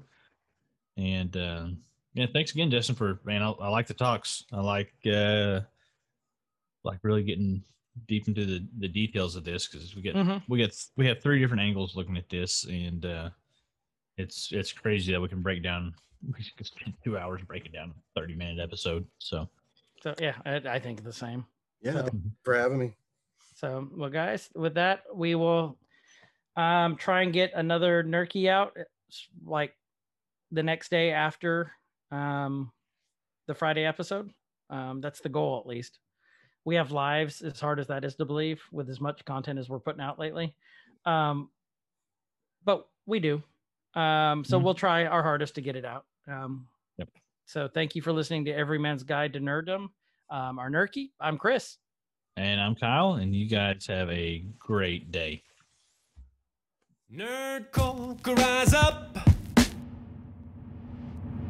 And uh, yeah, thanks again, Justin, for man. I, I like the talks. I like uh, like really getting deep into the the details of this because we get Mhm. we get we have three different angles looking at this, and uh, it's it's crazy that we can break down. We could spend two hours breaking down a thirty minute episode. So So yeah, I, I think the same. Yeah, So- for having me. So, well, guys, with that, we will um, try and get another Nerky out like the next day after um, the Friday episode. Um, that's the goal, at least. We have lives, as hard as that is to believe, with as much content as we're putting out lately. Um, but we do. Um, so Mhm. we'll try our hardest to get it out. Um, Yep. So thank you for listening to Every Man's Guide to Nerddom. Um, our Nerky, I'm Chris. and I'm Kyle, and you guys have a great day. Nerdcore